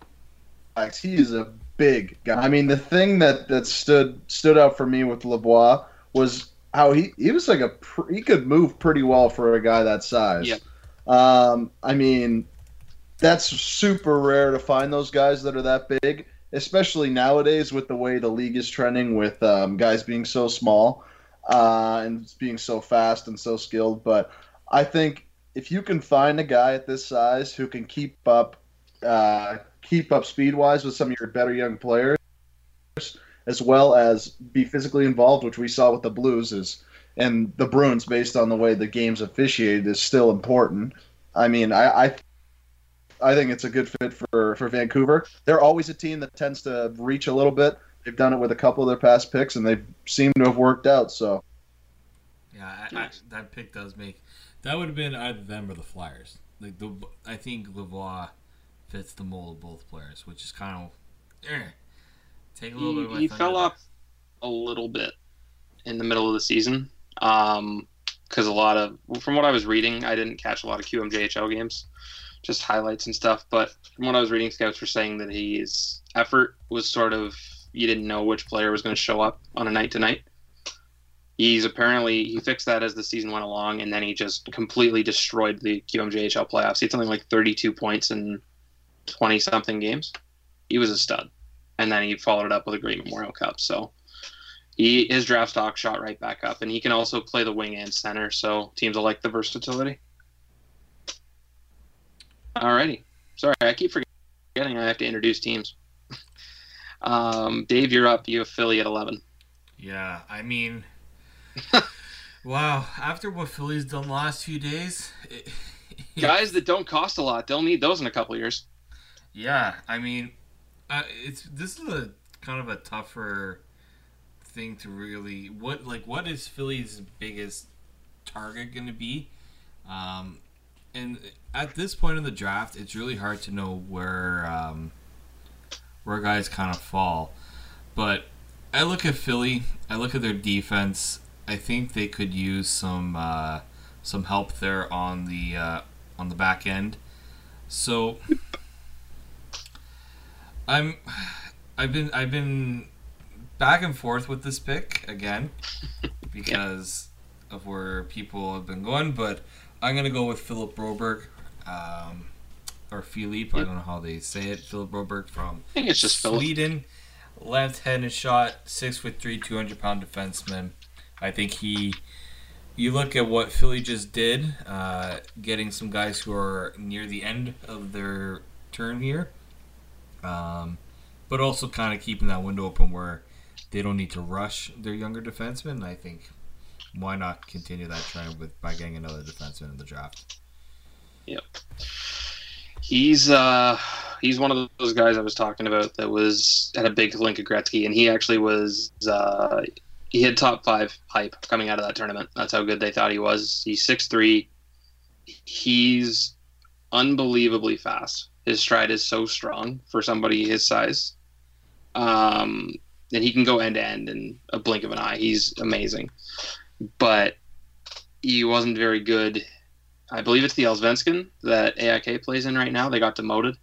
He is a big guy. I mean, the thing that that stood stood out for me with Lavoie was how he he was like a pr- he could move pretty well for a guy that size. Yep. Um, I mean, that's super rare to find those guys that are that big, especially nowadays with the way the league is trending with um, guys being so small uh, and being so fast and so skilled. But I think if you can find a guy at this size who can keep up, uh, keep up speed wise with some of your better young players, as well as be physically involved, which we saw with the Blues is and the Bruins, based on the way the game's officiated, is still important. I mean, I, I I think it's a good fit for for Vancouver. They're always a team that tends to reach a little bit. They've done it with a couple of their past picks, and they seem to have worked out. So Yeah, I, I, that pick does make. That would have been either them or the Flyers. Like the, I think Lavoie fits the mold of both players, which is kind of eh, take a little bit. Of my he, he thunder fell there. off a little bit in the middle of the season because a lot of from what I was reading, I didn't catch a lot of QMJHL games, just highlights and stuff. But from what I was reading, scouts were saying that his effort was sort of you didn't know which player was going to show up on a night to night. He's apparently he fixed that as the season went along, and then he just completely destroyed the QMJHL playoffs. He had something like 32 points in 20 something games. He was a stud, and then he followed it up with a great Memorial Cup. So he his draft stock shot right back up, and he can also play the wing and center. So teams will like the versatility. Alrighty, sorry I keep forgetting I have to introduce teams. um, Dave, you're up. You have Philly at 11. Yeah, I mean, wow. After what Philly's done the last few days, it, Guys that don't cost a lot, they'll need those in a couple years. Yeah, I mean, uh, it's this is a kind of a tougher thing to really what like what is Philly's biggest target going to be? Um, and at this point in the draft, it's really hard to know where um, where guys kind of fall. But I look at Philly, I look at their defense. I think they could use some uh, some help there on the uh, on the back end. So I'm I've been I've been back and forth with this pick again because of where people have been going, but I'm gonna go with Philip Broberg. Um, or Philippe, I don't know how they say it. Philip Broberg from I think it's just Philip. Sweden, left-handed shot, six foot three, two hundred pound defenseman. I think he. You look at what Philly just did, uh, getting some guys who are near the end of their turn here, um, but also kind of keeping that window open where they don't need to rush their younger defensemen. I think why not continue that trend with by getting another defenseman in the draft? Yep. He's uh he's one of those guys I was talking about that was had a big Hlinka Gretzky, and he actually was uh he had top five hype coming out of that tournament. That's how good they thought he was. He's six three. He's unbelievably fast. His stride is so strong for somebody his size. Um, and he can go end to end in a blink of an eye. He's amazing, but he wasn't very good I believe it's the Allsvenskan that AIK plays in right now. They got demoted.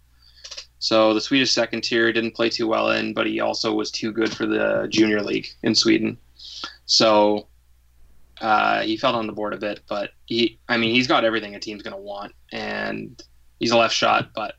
So the Swedish second tier didn't play too well in, but he also was too good for the junior league in Sweden. So uh, he fell on the board a bit, but he, I mean, he's got everything a team's going to want, and he's a left shot, but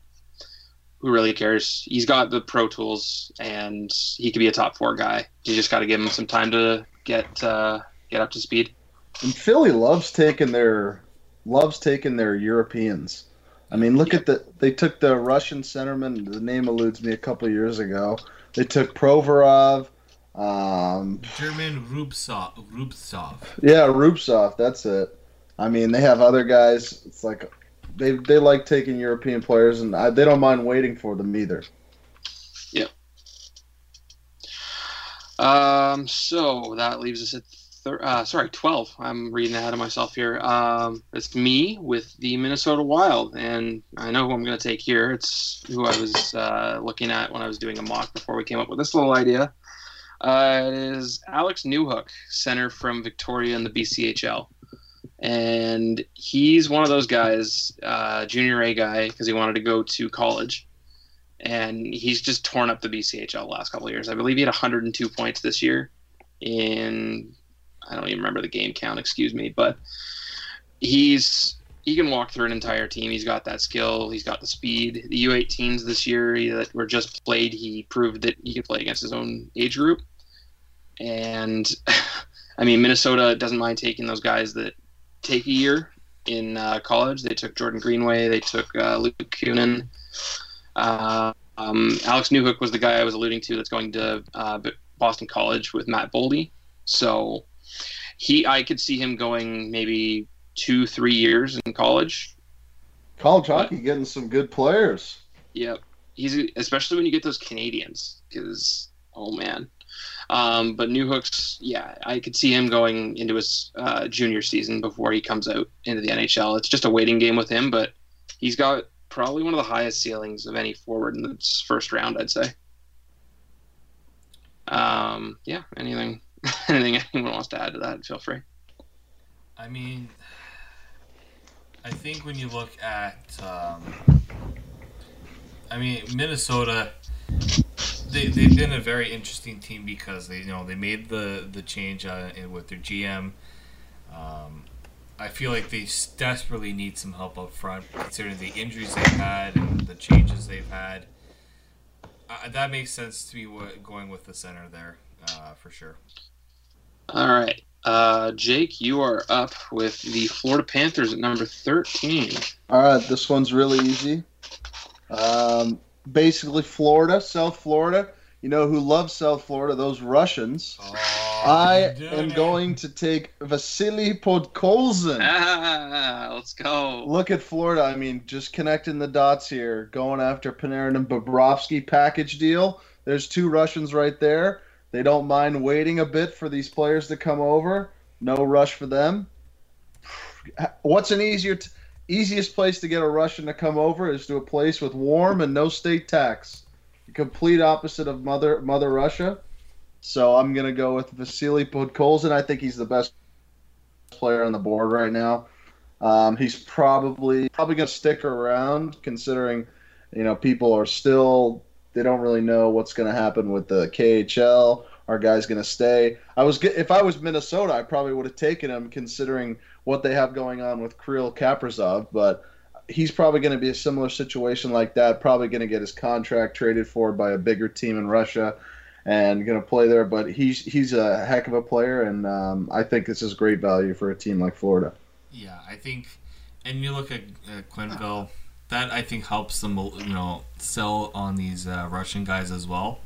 who really cares? He's got the pro tools, and he could be a top four guy. You just got to give him some time to get uh, get up to speed. And Philly loves taking their loves taking their Europeans. I mean, look at the they took the Russian centerman. The name eludes me a couple of years ago. They took Provorov. Um, German Rubtsov. Rubtsov. yeah, Rubtsov. That's it. I mean, they have other guys. It's like they they like taking European players, and I, they don't mind waiting for them either. Yeah. Um, so that leaves us at thir- uh, sorry, twelve. I'm reading ahead of myself here. Um, it's me with the Minnesota Wild, and I know who I'm going to take here. It's who I was uh, looking at when I was doing a mock before we came up with this little idea. Uh, it is Alex Newhook, center from Victoria in the BCHL, and he's one of those guys, uh, junior A guy, because he wanted to go to college and he's just torn up the BCHL the last couple years. I believe he had 102 points this year in I don't even remember the game count, excuse me, but he's he can walk through an entire team. He's got that skill. He's got the speed. The U18s this year that were just played, he proved that he could play against his own age group. And I mean, Minnesota doesn't mind taking those guys that take a year in uh, college. They took Jordan Greenway. They took uh, Luke Kunin. Uh, um, Alex Newhook was the guy I was alluding to that's going to uh, Boston College with Matt Boldy. So he, I could see him going maybe two, three years in college, College hockey getting some good players. Yep. He's especially when you get those Canadians, because oh man. Um, but Newhook's, yeah, I could see him going into his uh, junior season before he comes out into the NHL. It's just a waiting game with him, but he's got probably one of the highest ceilings of any forward in this first round, I'd say. Um, yeah, anything, anything anyone wants to add to that, feel free. I mean, I think when you look at, um, I mean, Minnesota, they they've been a very interesting team because they you know they made the the change uh, with their GM. Um, I feel like they desperately need some help up front, considering the injuries they've had and the changes they've had. Uh, that makes sense to me. What, going with the center there, uh, for sure. All right. Uh, Jake, you are up with the Florida Panthers at number 13. All right, this one's really easy. Um, basically, Florida, South Florida. You know who loves South Florida? Those Russians. I am going to take Vasily Podkolzin. Ah, let's go. Look at Florida. I mean, just connecting the dots here, going after Panarin and Bobrovsky package deal. There's two Russians right there. They don't mind waiting a bit for these players to come over. No rush for them. What's an easier, t- easiest place to get a Russian to come over is to a place with warm and no state tax. The complete opposite of Mother Mother Russia. So I'm gonna go with Vasily Podkolzin. I think he's the best player on the board right now. Um, he's probably probably to stick around, considering you know people are still they don't really know what's going to happen with the KHL. Our guy's going to stay. I was if I was Minnesota, I probably would have taken him, considering what they have going on with Kirill Kaprizov. But he's probably going to be a similar situation like that. Probably going to get his contract traded for by a bigger team in Russia and going to play there. But he's he's a heck of a player, and um, I think this is great value for a team like Florida. Yeah, I think, and you look at uh, Quenneville, that I think helps them, you know, sell on these uh, Russian guys as well,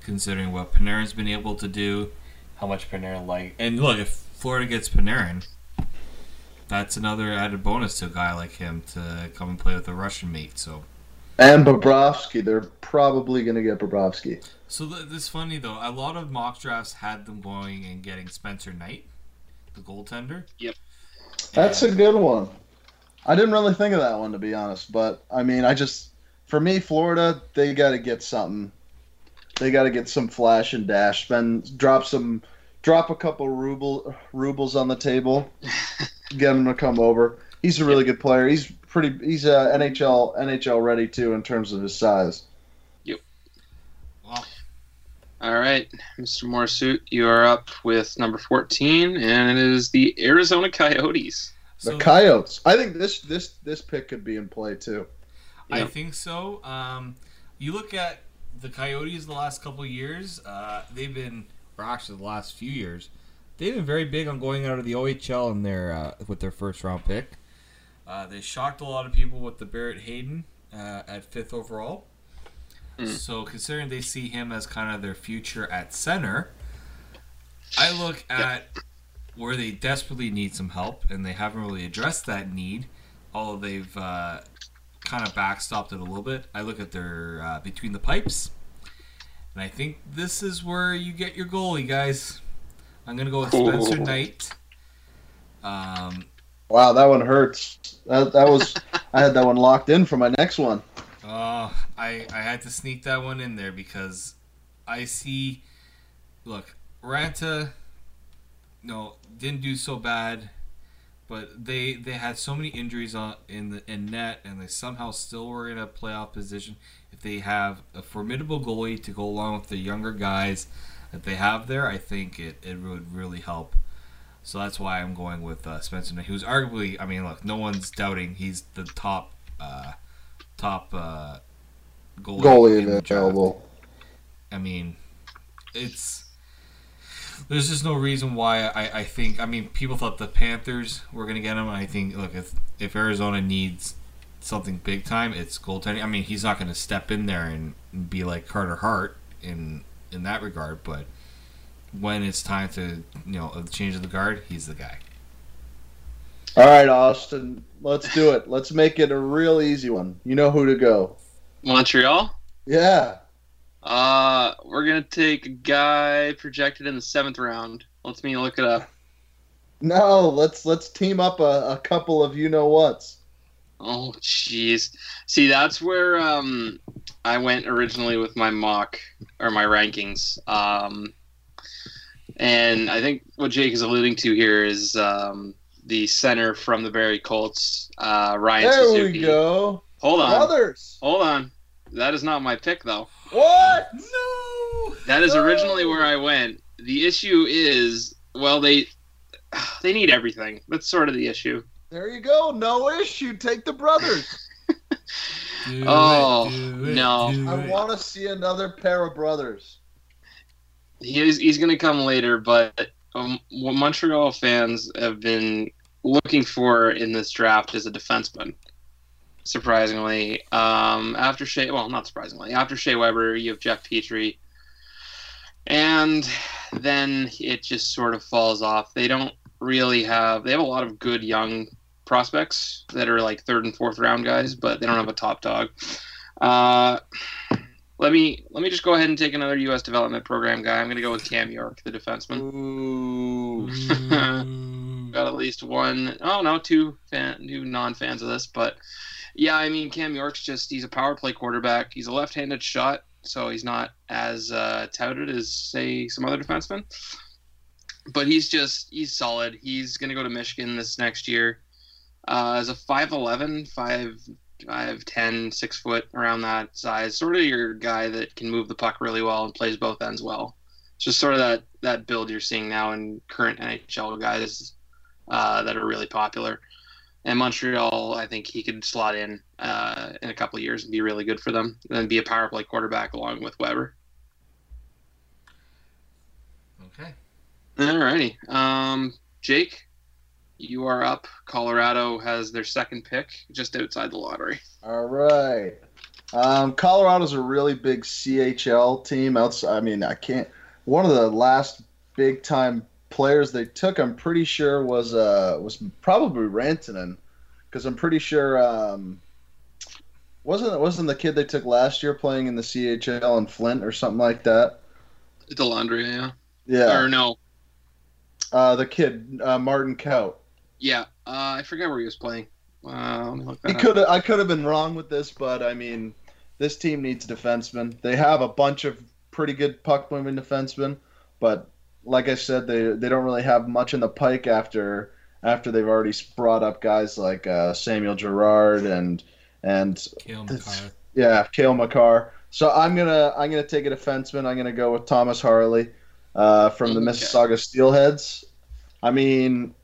considering what Panarin's been able to do, how much Panarin like, and look, if Florida gets Panarin, that's another added bonus to a guy like him to come and play with a Russian mate. So, And Bobrovsky, they're probably going to get Bobrovsky. so th- this is funny though. A lot of mock drafts had them going and getting Spencer Knight, the goaltender. Yep. That's a good one. I didn't really think of that one to be honest, but I mean, I just for me, Florida, they got to get something. They got to get some flash and dash. Spend drop some, drop a couple ruble rubles on the table, get him to come over. He's a really good player. He's pretty. He's uh, NHL NHL ready too in terms of his size. Yep. Well, All right, Mr. Morsuit, you are up with number 14, and it is the The Arizona Coyotes. So Coyotes. I think this this this pick could be in play too. I Yeah. think so. Um, you look at the Coyotes the last couple of years, uh, they've been, or actually the last few years, they've been very big on going out of the OHL in their uh, with their first round pick. Uh, they shocked a lot of people with the Barrett Hayton uh, at fifth overall. Mm. So considering they see him as kind of their future at center, I look at where they desperately need some help, and they haven't really addressed that need. Although they've uh, kind of backstopped it a little bit. I look at their uh, between the pipes, and I think this is where you get your goalie, guys. I'm gonna go with Spencer Ooh. Knight. Um, Wow, that one hurts. That, that was I had that one locked in for my next one. Oh, I I had to sneak that one in there because I see. Look, Raanta, no, didn't do so bad, but they they had so many injuries on in the in net, and they somehow still were in a playoff position. If they have a formidable goalie to go along with the younger guys that they have there, I think it, it would really help. So that's why I'm going with uh, Spencer, Knight, who's arguably, I mean, look, no one's doubting he's the top uh, top uh, goalie, Goalie in the available. I mean, it's there's just no reason why I, I think. I mean, people thought the Panthers were gonna get him. And I think look if if Arizona needs something big time, it's goaltending. I mean, he's not gonna step in there and, and be like Carter Hart in in that regard, but when it's time to you know of the change of the guard, he's the guy. All right, Austin, let's do it. Let's make it a real easy one. You know who to go. Montreal. Yeah. Uh, we're gonna take a guy projected in the seventh round. Let's me look it up. No, let's let's team up a, a couple of you know what's. Oh, jeez. See, that's where um, I went originally with my mock or my rankings. Um, and I think what Jake is alluding to here is um, the center from the Barrie Colts, uh, Ryan There Suzuki. we go. Hold on. Brothers. Hold on. That is not my pick, though. What? No. That is No. originally where I went. The issue is, well, they they need everything. That's sort of the issue. There you go. No issue. Take the brothers. Do Oh, it, do it, no. do I want to see another pair of brothers. He is, he's going to come later, but um, what Montreal fans have been looking for in this draft is a defenseman. Surprisingly, um, after Shea, well, not surprisingly, after Shea Weber, you have Jeff Petry, and then it just sort of falls off. They don't really have. They have a lot of good young prospects that are like third and fourth round guys, but they don't have a top dog. Uh, let me let me just go ahead and take another U.S. development program guy. I'm going to go with Cam York, the defenseman. Ooh. Got at least one, oh no, two fan, two non-fans of this, but yeah, I mean Cam York's just he's a power play quarterback. He's a left-handed shot, so he's not as uh, touted as say some other defensemen. But he's just he's solid. He's going to go to Michigan this next year. Uh, as a 5'11", 5, 5'10", 6 foot around that size, sort of your guy that can move the puck really well and plays both ends well. It's just sort of that that build you're seeing now in current NHL guys uh, that are really popular. And Montreal, I think he could slot in uh, in a couple of years and be really good for them, and then be a power play quarterback along with Weber. Okay. Alrighty, um, Jake, you are up. Colorado has their second pick, just outside the lottery. All right. Um, Colorado's a really big CHL team. Outside, I mean, I can't. One of the last big time players they took, I'm pretty sure was uh was probably Rantanen, because I'm pretty sure um wasn't wasn't the kid they took last year playing in the CHL in Flint or something like that. Dellandrea, yeah. Yeah, Or no, uh, the kid uh, Martin Kaut. yeah. Uh, I forget where he was playing. Let me look that He could I could have been wrong with this, but I mean, this team needs defensemen. They have a bunch of pretty good puck moving defensemen, but like I said, they they don't really have much in the pike after after they've already brought up guys like uh, Samuel Girard and and Cale yeah, Cale Makar. So I'm gonna I'm gonna take a defenseman. I'm gonna go with Thomas Harley uh, from the Okay. Mississauga Steelheads. I mean,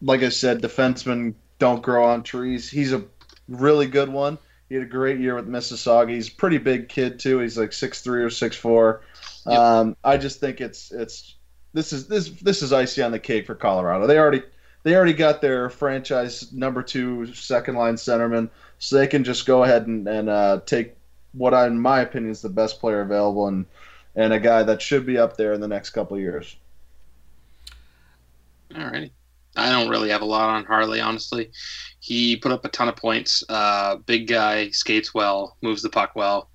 like I said, defensemen don't grow on trees. He's a really good one. He had a great year with Mississauga. He's a pretty big kid too. He's like six three or six four. Yep. Um, I just think it's it's this is this this is icy on the cake for Colorado. They already they already got their franchise number two second line centerman, so they can just go ahead and, and uh, take what I, in my opinion is the best player available and and a guy that should be up there in the next couple years. Alrighty. I don't really have a lot on Harley, honestly. He put up a ton of points. Uh, big guy, skates well, moves the puck well.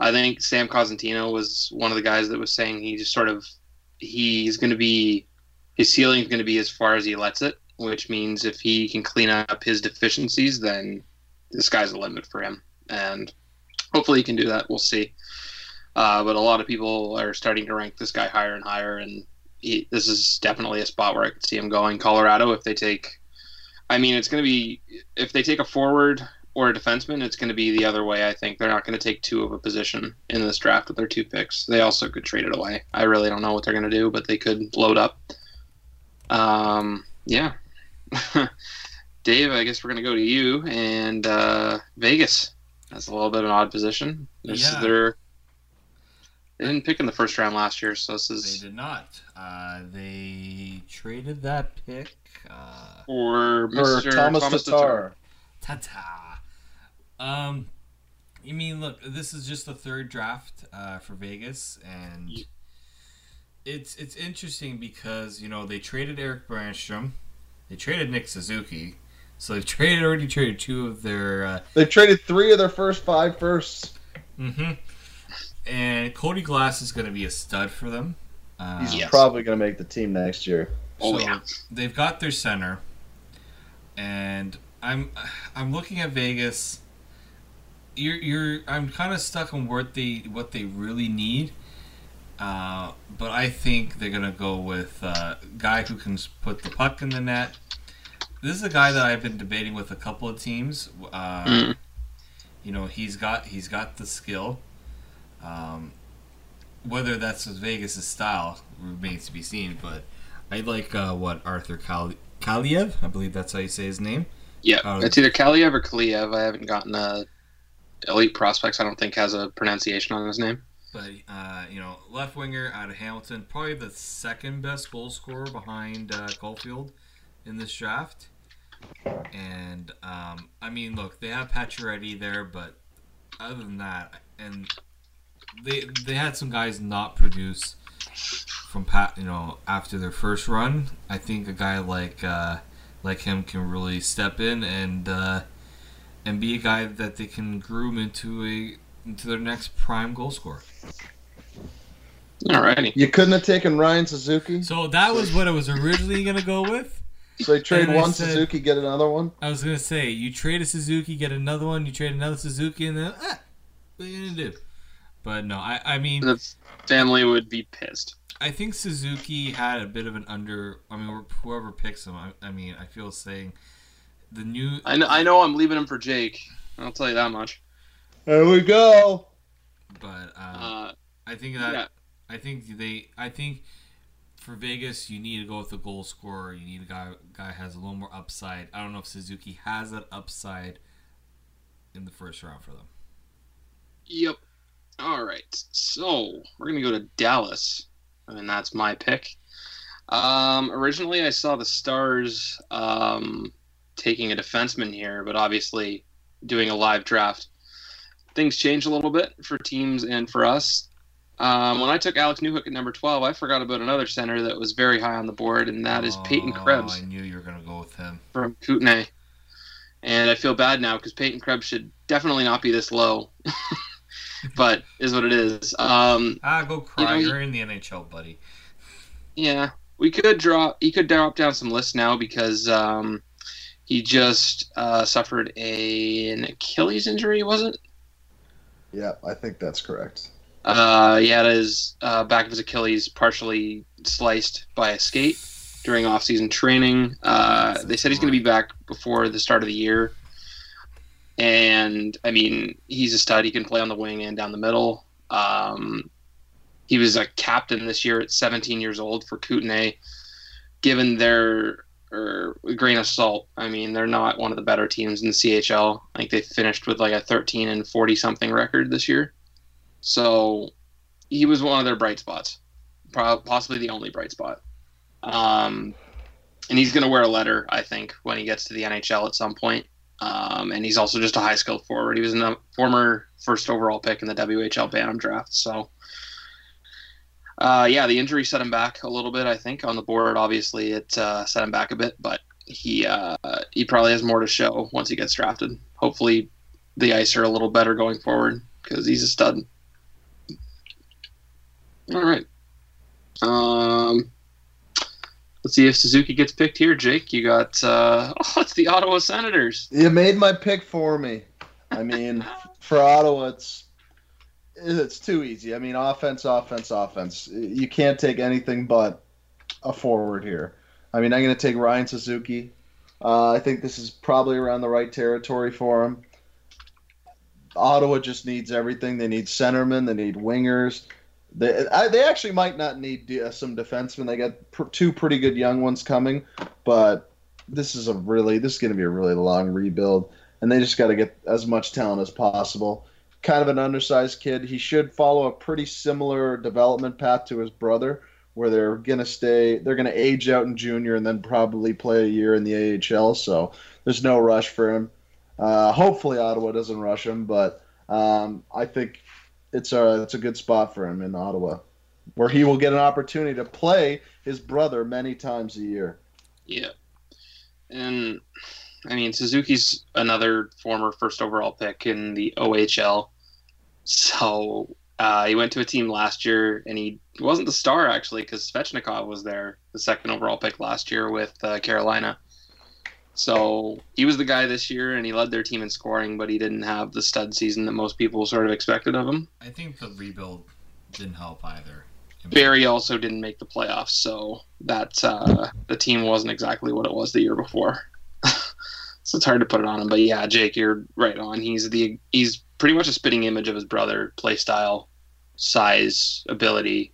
I think Sam Cosentino was one of the guys that was saying he just sort of he's going to be his ceiling is going to be as far as he lets it, which means if he can clean up his deficiencies, then the sky's the limit for him. And hopefully he can do that. We'll see. Uh, but a lot of people are starting to rank this guy higher and higher, and he, this is definitely a spot where I could see him going. Colorado, if they take, I mean, it's going to be if they take a forward or a defenseman, it's going to be the other way. I think they're not going to take two of a position in this draft with their two picks. They also could trade it away. I really don't know what they're going to do, but they could load up. Um, yeah. Dave, I guess we're going to go to you and uh, Vegas. That's a little bit of an odd position. This is Yeah. their they didn't pick in the first round last year, so this is. They did not. Uh, they traded that pick. Uh, for Mr. Thomas, Tomas Tatar. ta ta. Um, I mean, look, this is just the third draft uh, for Vegas, and it's it's interesting because you know they traded Erik Brannstrom, They traded Nick Suzuki, so they've traded already traded two of their. Uh, They traded three of their first five firsts. Mm-hmm. And Cody Glass is going to be a stud for them. Uh, He's Yes. probably going to make the team next year. Oh, so yeah. they've got their center, and I'm I'm looking at Vegas. You're you're I'm kind of stuck on what they what they really need. Uh, but I think they're gonna go with uh, guy who can put the puck in the net. This is a guy that I've been debating with a couple of teams. Uh, Mm. You know, he's got he's got the skill. Um, whether that's Vegas' style remains to be seen. But I like uh, what Arthur Kal- Kaliyev, I believe that's how you say his name. Yeah, Oh. it's either Kaliyev or Kaliyev. I haven't gotten a elite prospects. I don't think has a pronunciation on his name. But uh, you know, left winger out of Hamilton, probably the second best goal scorer behind uh, Caufield in this draft. And um, I mean, look, they have Pacioretty there, but other than that, and they they had some guys not produce from Pat, you know, after their first run. I think a guy like uh, like him can really step in and uh, and be a guy that they can groom into a into their next prime goal scorer. Alrighty. You couldn't have taken Ryan Suzuki, So that was what I was originally gonna go with. so they trade And one said- Suzuki, get another one. I was gonna say you trade a Suzuki, get another one. You trade another Suzuki, and then ah, what are you gonna do? But no, I I mean The family would be pissed. I think Suzuki had a bit of an under. I mean whoever picks him, I, I mean I feel saying the new I know, I know I'm leaving him for Jake. I'll tell you that much. There we go. but uh, Uh, I think that yeah. I think they I think for Vegas you need to go with a goal scorer. You need a guy guy has a little more upside. I don't know if Suzuki has that upside in the first round for them. Yep. All right. So we're gonna go to Dallas, I and mean, that's my pick. Um, originally, I saw the Stars um, taking a defenseman here, but obviously, doing a live draft, things change a little bit for teams and for us. Um, when I took Alex Newhook at number twelve, I forgot about another center that was very high on the board, and that is Peyton Oh, Krebs I knew you were gonna go with him. from Kootenay. And I feel bad now because Peyton Krebs should definitely not be this low, but is what it is. Um, Ah, go cry. You know, You're in the NHL, buddy. yeah, we could drop. He could drop down some lists now because um, he just uh, suffered a, an Achilles injury, was it? Yeah, I think that's correct. Uh, he had his uh, back of his Achilles partially sliced by a skate during off-season training. Uh, they said he's going to be back before the start of the year. And I mean, he's a stud. He can play on the wing and down the middle. Um, he was a captain this year at 17 years old for Kootenay. Given their or a grain of salt, I mean, they're not one of the better teams in the CHL. Think they finished with like a 13 and 40 something record this year. So he was one of their bright spots, possibly the only bright spot. Um, and he's going to wear a letter, I think, when he gets to the NHL at some point. Um, and he's also just a high skilled forward. He was a former first overall pick in the WHL Bantam draft. So, uh, yeah, the injury set him back a little bit. I think on the board, obviously, it uh, set him back a bit, but he uh, he probably has more to show once he gets drafted. Hopefully, the ice are a little better going forward because he's a stud. All right. Um, let's see if Suzuki gets picked here. Jake, you got uh, oh, it's the Ottawa Senators. You made my pick for me. I mean, for Ottawa, it's it's too easy. I mean, offense, offense, offense. You can't take anything but a forward here. I mean, I'm going to take Ryan Suzuki. Uh, I think this is probably around the right territory for him. Ottawa just needs everything. They need centermen. They need wingers. They I, they actually might not need uh, some defensemen. They got pr- two pretty good young ones coming, but this is a really this is going to be a really long rebuild, and they just got to get as much talent as possible. Kind of an undersized kid. He should follow a pretty similar development path to his brother, where they're to stay. They're to age out in junior and then probably play a year in the AHL. So there's no rush for him. Uh, hopefully Ottawa doesn't rush him, but um, I think it's a it's a good spot for him in Ottawa, where he will get an opportunity to play his brother many times a year. Yeah. and I mean Suzuki's another former first overall pick in the OHL. So uh, he went to a team last year, and he wasn't the star actually because Svechnikov was there, the second overall pick last year with uh, Carolina. So he was the guy this year, and he led their team in scoring, but he didn't have the stud season that most people sort of expected of him. I think the rebuild didn't help either. Barrie also didn't make the playoffs, so that uh, the team wasn't exactly what it was the year before. so it's hard to put it on him. But yeah, Jake, you're right on. He's the he's pretty much a spitting image of his brother, play style, size, ability.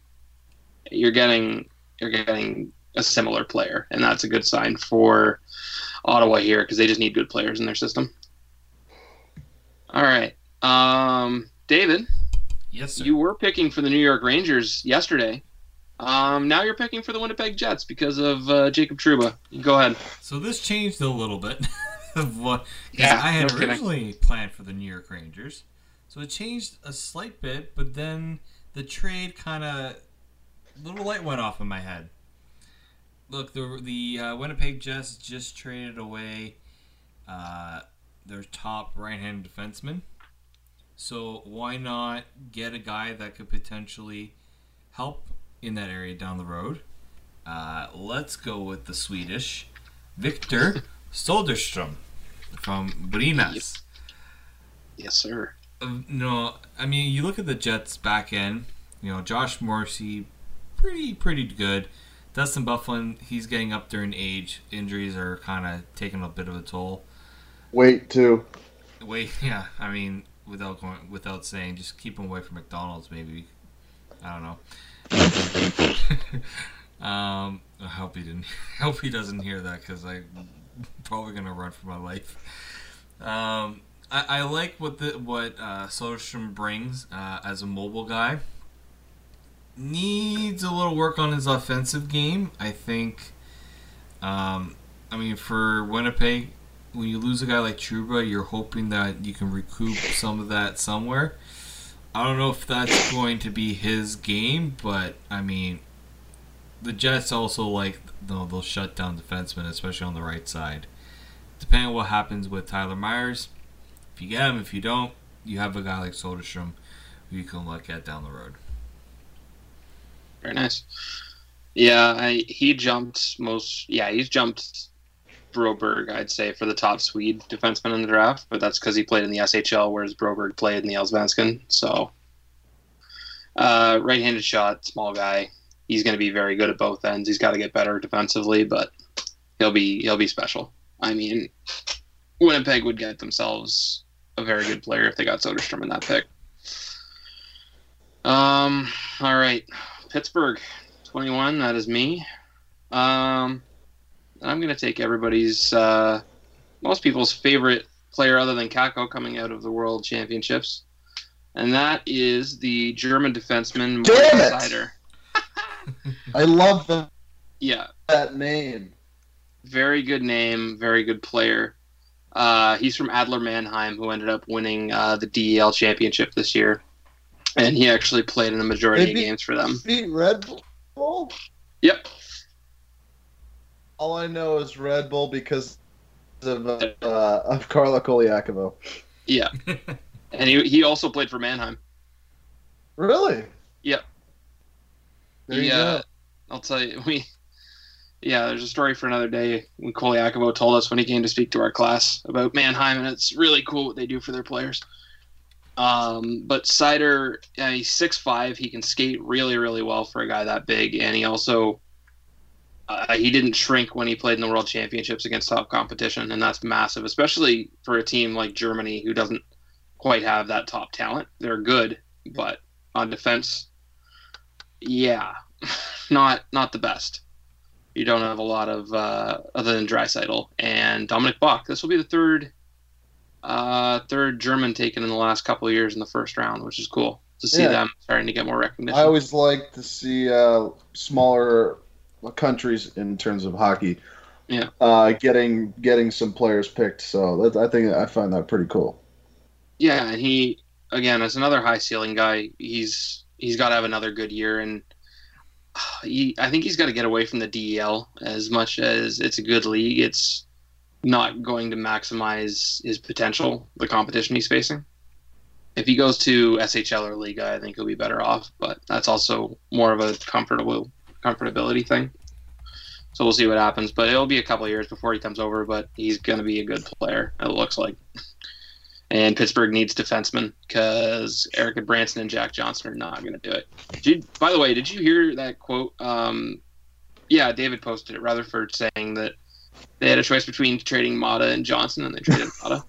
You're getting you're getting a similar player, and that's a good sign for Ottawa here because they just need good players in their system. All right, um, David. Yes, sir. You were picking for the New York Rangers yesterday. Um, now you're picking for the Winnipeg Jets because of uh, Jacob Trouba. Go ahead. So this changed a little bit of what Yeah, I had no kidding. originally planned for the New York Rangers. So it changed a slight bit, but then the trade kind of little light went off in my head. Look, the the uh, Winnipeg Jets just traded away uh, their top right-hand defenseman. So why not get a guy that could potentially help in that area down the road? Uh, let's go with the Swedish Victor Soderstrom from Brynäs. Yes, sir. Uh, no, I mean you look at the Jets back end. You know Josh Morrissey, pretty pretty good. Dustin Byfuglien, he's getting up there in age. Injuries are kind of taking a bit of a toll. Wait, too. Wait, yeah, I mean without going without saying, just keep him away from McDonald's, maybe. I don't know. um, I hope he didn't. I hope he doesn't hear that because I'm probably gonna run for my life. Um, I, I like what the what uh, Soderstrom brings uh, as a mobile guy. Needs a little work on his offensive game. I think. Um, I mean, for Winnipeg, when you lose a guy like Trouba, you're hoping that you can recoup some of that somewhere. I don't know if that's going to be his game, but I mean, the Jets also like they'll, they'll shut down defensemen, especially on the right side. Depending on what happens with Tyler Myers, if you get him, if you don't, you have a guy like Soderstrom who you can look at down the road. Very nice. Yeah, I, he jumped most. Yeah, he's jumped Broberg, I'd say, for the top Swede defenseman in the draft, but that's because he played in the SHL, whereas Broberg played in the Allsvenskan. So, uh, right-handed shot, small guy. He's going to be very good at both ends. He's got to get better defensively, but he'll be he'll be special. I mean, Winnipeg would get themselves a very good player if they got Soderstrom in that pick. Um. All right, Pittsburgh, twenty-one. That is me. Um. I'm going to take everybody's, uh, most people's favorite player other than Kakko coming out of the World Championships, and that is the German defenseman Damn Moritz it! Seider. I love the, Yeah, that name. very good name, very good player. Uh, he's from Adler Mannheim, who ended up winning uh, the DEL championship this year, and he actually played in a majority of games for them. Beat Red Bull? Yep. All I know is Red Bull because of, uh, of Carla Koliakovo. Yeah, and he he also played for Mannheim. Really? Yep. There you yeah, go. I'll tell you. We, yeah, there's a story for another day when Koliakovo told us when he came to speak to our class about Mannheim, and it's really cool what they do for their players. Um, but Seider, yeah, he's six five. He can skate really, really well for a guy that big, and he also uh, he didn't shrink when he played in the World Championships against top competition, and that's massive, especially for a team like Germany who doesn't quite have that top talent. They're good, but on defense, yeah, not not the best. You don't have a lot of uh, other than Draisaitl and Dominik Bokk. This will be the third uh, third German taken in the last couple of years in the first round, which is cool to see Yeah. them starting to get more recognition. I always like to see uh, smaller countries in terms of hockey. Yeah. Uh, getting getting some players picked, so that, I think I find that pretty cool. Yeah, and he again as another high ceiling guy, he's he's got to have another good year, and uh, he, I think he's got to get away from the DEL as much as it's a good league. It's not going to maximize his potential, the competition he's facing. If he goes to SHL or Liiga, I think he'll be better off, but that's also more of a comfortable comfortability thing. So we'll see what happens, but it'll be a couple years before he comes over, but he's going to be a good player, it looks like. And Pittsburgh needs defensemen because Erik Gudbranson and Jack Johnson are not going to do it. Did, by the way, did you hear that quote? Um, yeah, David posted it. Rutherford saying that they had a choice between trading Maatta and Johnson, and they traded Maatta.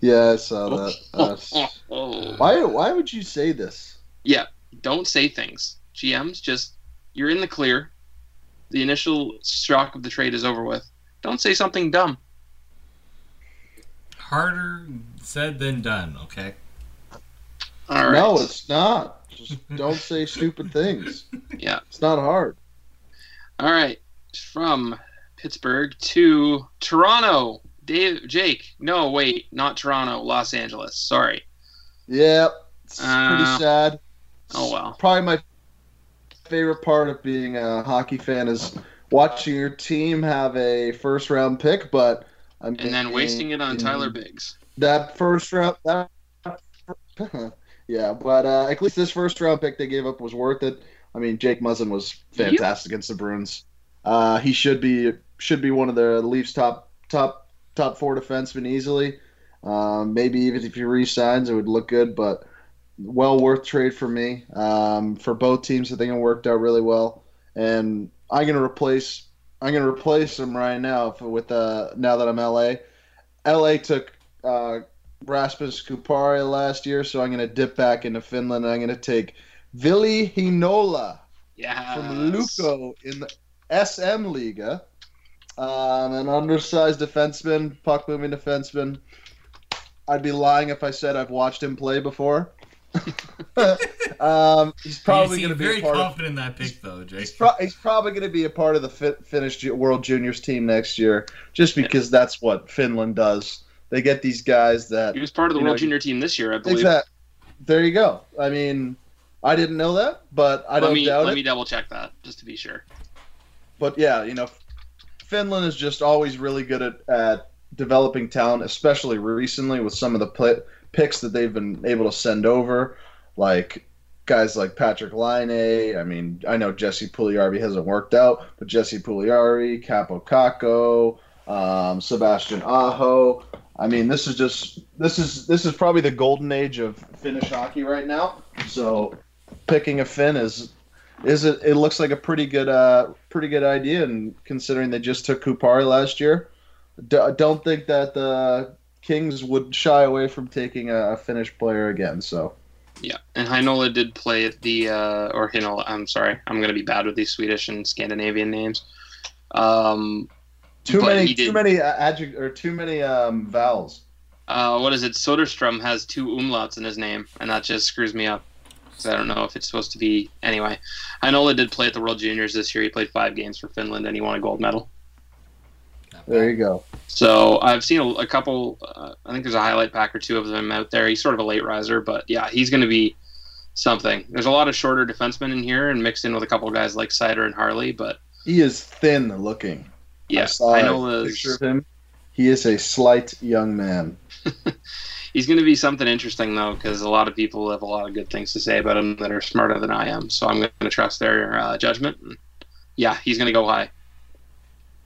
Yeah, I saw that. Uh, oh. why? Why would you say this? Yeah, don't say things. GMs, just you're in the clear. The initial shock of the trade is over with. Don't say something dumb. Harder said than done. Okay. All right. No, it's not. Just don't say stupid things. Yeah. It's not hard. All right. From Pittsburgh to Toronto. Dave, Jake. No, wait, not Toronto. Los Angeles. Sorry. Yeah, it's Uh, pretty sad. Oh well. Probably my favorite part of being a hockey fan is watching your team have a first round pick, but I mean, And then wasting it on Tyler Biggs. that first round. That, yeah, but uh, at least this first round pick they gave up was worth it. I mean, Jake Muzzin was fantastic against the Bruins. Uh, he should be should be one of the Leafs top top top four defensemen easily. Um, maybe even if he resigns, it would look good, but well worth trade for me. Um, for both teams, I think it worked out really well, and I'm gonna replace I'm gonna replace him right now for, with uh, now that I'm LA. LA took uh, Rasmus Kupari last year, so I'm gonna dip back into Finland. I'm gonna take Vili Hinola Yeah. from Lukko in the SM Liiga. Um, an undersized defenseman, puck moving defenseman. I'd be lying if I said I've watched him play before. um, he's probably you going to be very a part of. confident in that pick, though, Jake. He's, pro- he's probably going to be a part of the fi- Finnish World Juniors team next year, just because that's what Finland does. They get these guys that He was part of the World know, Junior team this year, I believe. Exact. There you go. I mean, I didn't know that, but I let don't me doubt let it. me double check that just to be sure. but yeah, you know, Finland is just always really good at, at developing talent, especially recently with some of the play, picks that they've been able to send over, like guys like Patrick Laine. I mean, I know Jesse Puljujarvi hasn't worked out, but Jesse Puljujarvi, Kaapo Kakko, um, Sebastian Aho. I mean, this is just this is this is probably the golden age of Finnish hockey right now. So, picking a Finn is is it? It looks like a pretty good, uh, pretty good idea, and considering they just took Kupari last year, D- don't think that the Kings would shy away from taking a, Finnish player again. So Yeah, and Heinola did play at the uh, or Hinola. I'm sorry, I'm going to be bad with these Swedish and Scandinavian names. Um, too many, too many uh, adject or too many um, vowels. uh, what is it? Soderstrom has two umlauts in his name, and that just screws me up. 'Cause I don't know if it's supposed to be anyway. Heinola did play at the World Juniors this year. He played five games for Finland, and he won a gold medal. There you go. So I've seen a, a couple. Uh, I think there's a highlight pack or two of them out there. He's sort of a late riser, but yeah, he's going to be something. There's a lot of shorter defensemen in here, and mixed in with a couple of guys like Seider and Harley. But He is thin looking. Yes, I I know picture of him. He is a slight young man. he's going to be something interesting though, because a lot of people have a lot of good things to say about him that are smarter than I am. So I'm going to trust their uh, judgment. Yeah, he's going to go high.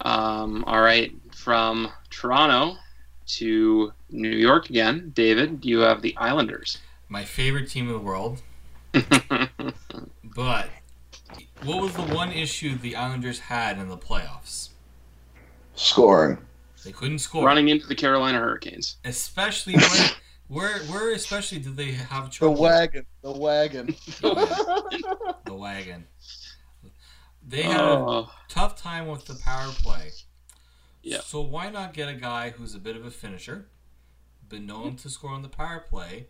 Um, all right, from Toronto to New York again, David. You have the Islanders. My favorite team in the world. But what was the one issue the Islanders had in the playoffs? Scoring. They couldn't score. running into the Carolina Hurricanes. Especially where, where, where especially did they have trouble? The wagon. The wagon. The wagon. They had a Oh, tough time with the power play. Yeah. So why not get a guy who's a bit of a finisher, been known to score on the power play,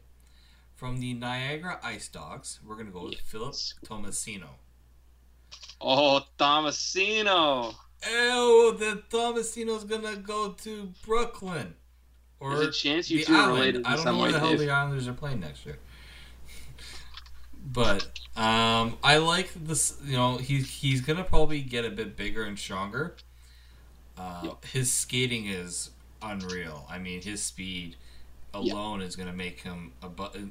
from the Niagara Ice Dogs? We're gonna go with Philip Tomasino. oh, Tomasino. Oh, the Tomasino's gonna go to Brooklyn. Or There's a chance you two are related I don't know where the hell the Islanders are playing next year. But um, I like this. You know, he's he's gonna probably get a bit bigger and stronger. Uh, Yep. His skating is unreal. I mean, his speed alone is going to make him a. Bu-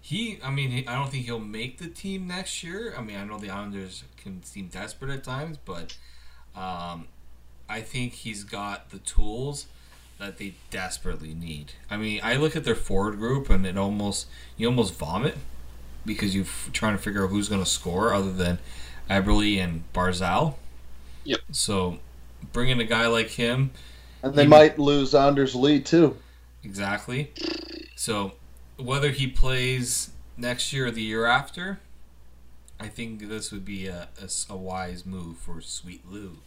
he, I mean, I don't think he'll make the team next year. I mean, I know the Islanders can seem desperate at times, but um, I think he's got the tools that they desperately need. I mean, I look at their forward group and it almost you almost vomit because you're trying to figure out who's going to score other than Eberle and Barzal. Yep. So bringing a guy like him, And they He- might lose Anders Lee too. exactly. So whether he plays next year or the year after, I think this would be a a wise move for Sweet Lou.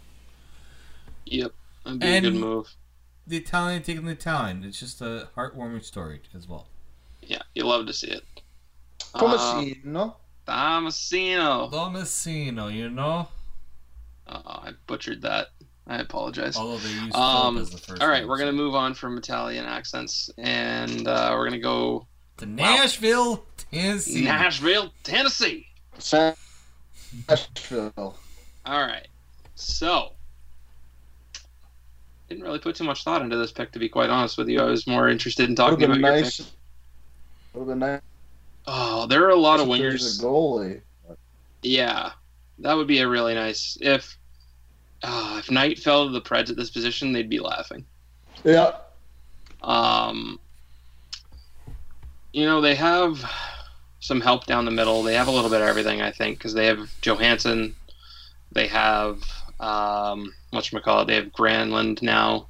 Yep, that'd be a good move. The Italian taking the Italian. It's just a heartwarming story as well. Yeah, you love to see it. Come Uh, see, no? You know? Oh, I butchered that. I apologize. Although they use Um, as the first all right, name, we're so- gonna move on from Italian accents, and uh, we're gonna go to Nashville, Tennessee. Nashville, Tennessee. Nashville. All right, so didn't really put too much thought into this pick, to be quite honest with you. I was more interested in talking about been your nice. pick. Would have been nice. Oh, there are a lot of if there's wingers. a goalie. Yeah, that would be a really nice if. Uh, if Knight fell to the Preds at this position, they'd be laughing. Yeah. Um, you know, they have some help down the middle. They have a little bit of everything, I think, because they have Johansen. They have um, whatchamacallit, They have Granlund now.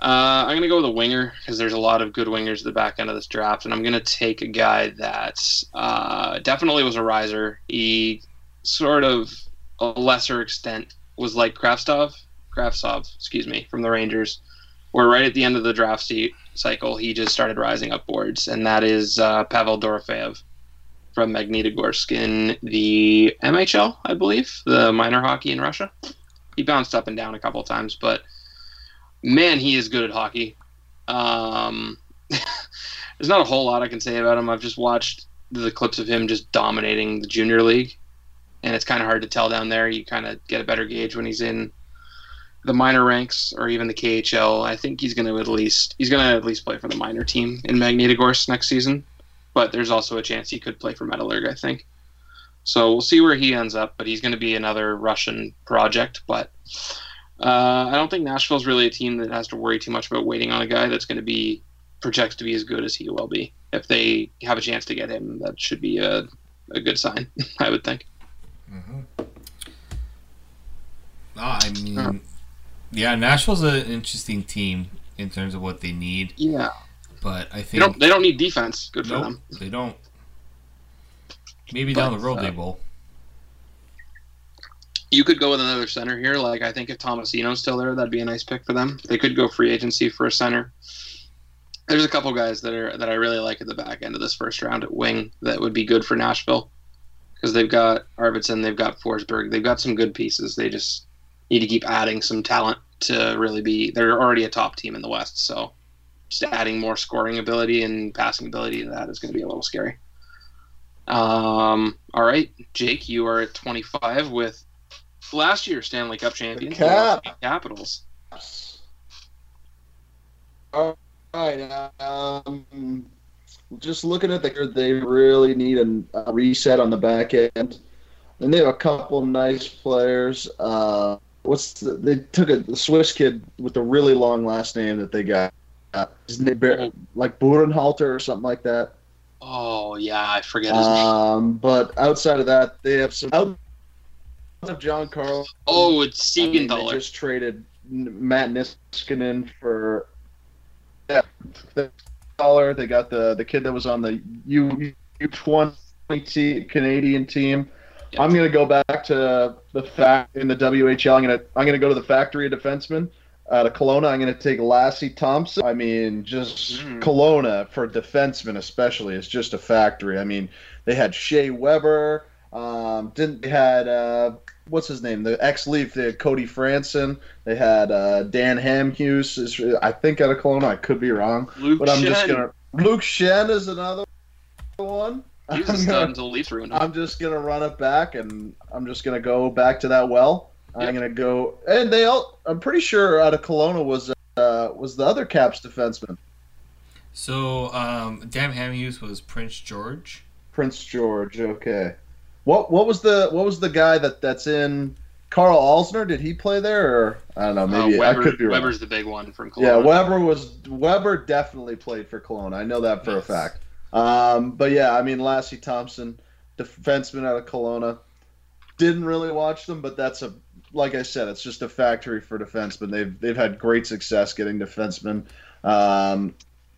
Uh, I'm gonna go with a winger because there's a lot of good wingers at the back end of this draft, and I'm gonna take a guy that uh, definitely was a riser. He sort of a lesser extent was like Kravtsov, Kravtsov, excuse me, from the Rangers where right at the end of the draft cycle, he just started rising up boards, and that is uh, Pavel Dorofeyev from Magnitogorsk in the MHL, I believe, the minor hockey in Russia. He bounced up and down a couple times, but man, he is good at hockey. Um, there's not a whole lot I can say about him. I've just watched the clips of him just dominating the junior league, and it's kind of hard to tell down there. You kind of get a better gauge when he's in the minor ranks or even the KHL. I think he's going to at least he's going to at least play for the minor team in Magnitogorsk next season. But there's also a chance he could play for Metallurg, I think. So we'll see where he ends up. But he's going to be another Russian project. But uh, I don't think Nashville's really a team that has to worry too much about waiting on a guy that's going to be projects to be as good as he will be. If they have a chance to get him, that should be a, a good sign, I would think. Ah, I mean, yeah, Nashville's an interesting team in terms of what they need, Yeah, but I they think don't they don't need defense. Good for them. they don't. Maybe down the road uh, they will. You could go with another center here. Like I think if Tomasino's still there, that'd be a nice pick for them. They could go free agency for a center. There's a couple guys that are that I really like at the back end of this first round at wing that would be good for Nashville because they've got Arvidsson, they've got Forsberg, they've got some good pieces. They just need to keep adding some talent to really be. They're already a top team in the West, so just adding more scoring ability and passing ability to that is going to be a little scary. Um, all right, Jake, you are at 25 with last year Stanley Cup champions, the Cap. Washington Capitals. All right. Um, just looking at the, they really need a, a reset on the back end, and they have a couple nice players. Uh, what's the, they took a the Swiss kid with a really long last name that they got. Uh, his name, Bar- like Burenhalter or something like that. Oh yeah, I forget his name. Um, but outside of that, they have some. Of John Carl, Oh, it's I mean, they just traded Matt Niskanen for yeah, the dollar. They got the the kid that was on the U U twenty Canadian team. Yep. I'm gonna go back to the fact in the WHL. I'm gonna I'm gonna go to the factory of defensemen. Out of Kelowna, I'm gonna take Lassi Thomson. I mean, just Mm. Kelowna for defensemen especially is just a factory. I mean, they had Shea Weber. Um, didn't they had uh, what's his name? The ex-Leaf. They had Cody Franson. They had uh, Dan Hamhuis. Is I think out of Kelowna. I could be wrong, Luke but I'm just Shen. gonna. Luke Schenn is another one. He was a I'm gonna- until the Leafs ruined him. I'm just gonna run it back, and I'm just gonna go back to that well. I'm gonna go, and they all. I'm pretty sure out of Kelowna was uh, was the other Caps defenseman, So, um, Dan Hamhuis was Prince George. Prince George. Okay, what what was the what was the guy that that's in Karl Alzner? Did he play there, or I don't know? Uh, Maybe Weber, I could be wrong. Weber's the big one from Kelowna. Yeah, Weber was Weber definitely played for Kelowna. I know that for Yes. a fact. Um, but yeah, I mean Lassi Thomson, defenseman out of Kelowna. Didn't really watch them, but that's a like I said, it's just a factory for defensemen. They've they've had great success getting defensemen, um,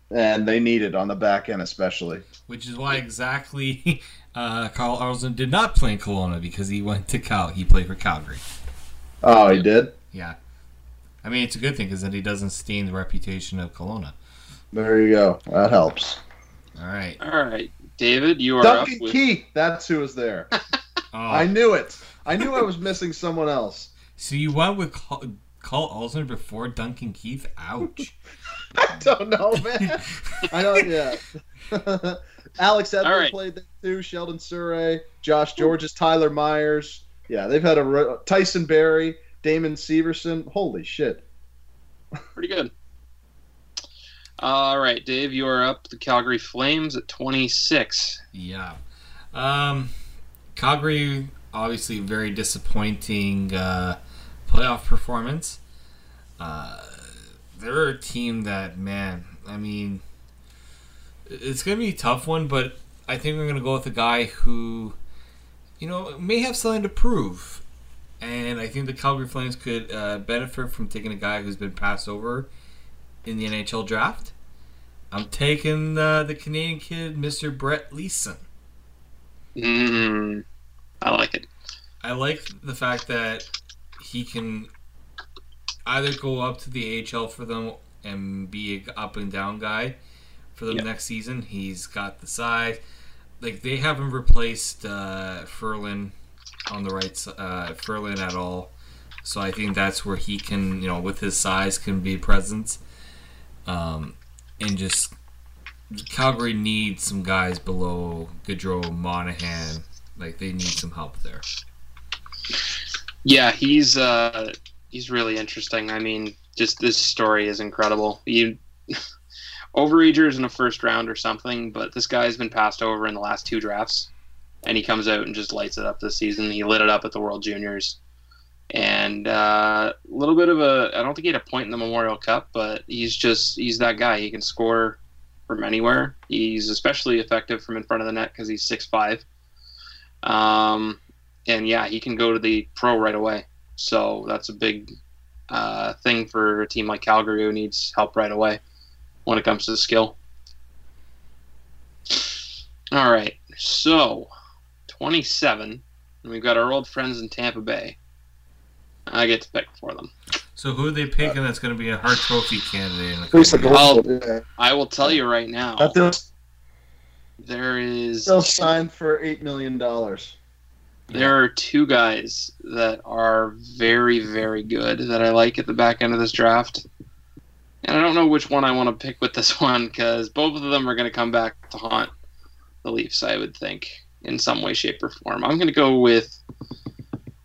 and they need it on the back end especially. Which is why exactly uh, Carl Arlson did not play in Kelowna because he went to Cal. He played for Calgary. Oh, he did. Yeah. I mean, it's a good thing because then he doesn't stain the reputation of Kelowna. There you go. That helps. All right. All right, David, you are Duncan up with. Keith. That's who was there. Oh, I knew it. I knew I was missing someone else. so you went with Carl, Karl Alzner before Duncan Keith? Ouch. I don't know, man. I don't. Yeah. Alex Edler All right. played there too. Sheldon Souray, Josh Gorges, Tyler Myers. Yeah, they've had a re- Tyson Barrie, Damon Severson. Holy shit! Pretty good. All right, Dave, you are up. The Calgary Flames at 26. Yeah. Um, Calgary, obviously, very disappointing uh, playoff performance. Uh, they're a team that, man, I mean, it's going to be a tough one, but I think we're going to go with a guy who, you know, may have something to prove. And I think the Calgary Flames could uh, benefit from taking a guy who's been passed over in the NHL draft. I'm taking uh, the Canadian kid, Mr. Brett Leason. Mm, I like it. I like the fact that he can either go up to the AHL for them and be an up and down guy for them Yep. next season. He's got the size. Like they haven't replaced uh, Ferland on the right uh, Ferland at all. So I think that's where he can, you know, with his size, can be presence. Um, and just Calgary needs some guys below Gaudreau, Monahan. Like they need some help there. Yeah, he's uh, he's really interesting. I mean, just this story is incredible. You overagers in a first round or something, but this guy's been passed over in the last two drafts, and he comes out and just lights it up this season. He lit it up at the World Juniors, and uh, a little bit of a I don't think he had a point in the Memorial Cup, but he's just he's that guy. He can score from anywhere. He's especially effective from in front of the net because he's six five. Um, and yeah, he can go to the pro right away. So that's a big uh, thing for a team like Calgary who needs help right away when it comes to skill. All right, so 27, and we've got our old friends in Tampa Bay. I get to pick for them. So who are they picking that's going to be a Hart Trophy candidate? In a Who's the couple years? goal? Yeah. I will tell you right now, That they'll there is still signed for eight million dollars. There are two guys that are very, very good that I like at the back end of this draft. And I don't know which one I want to pick with this one because both of them are going to come back to haunt the Leafs, I would think, in some way, shape, or form. I'm going to go with,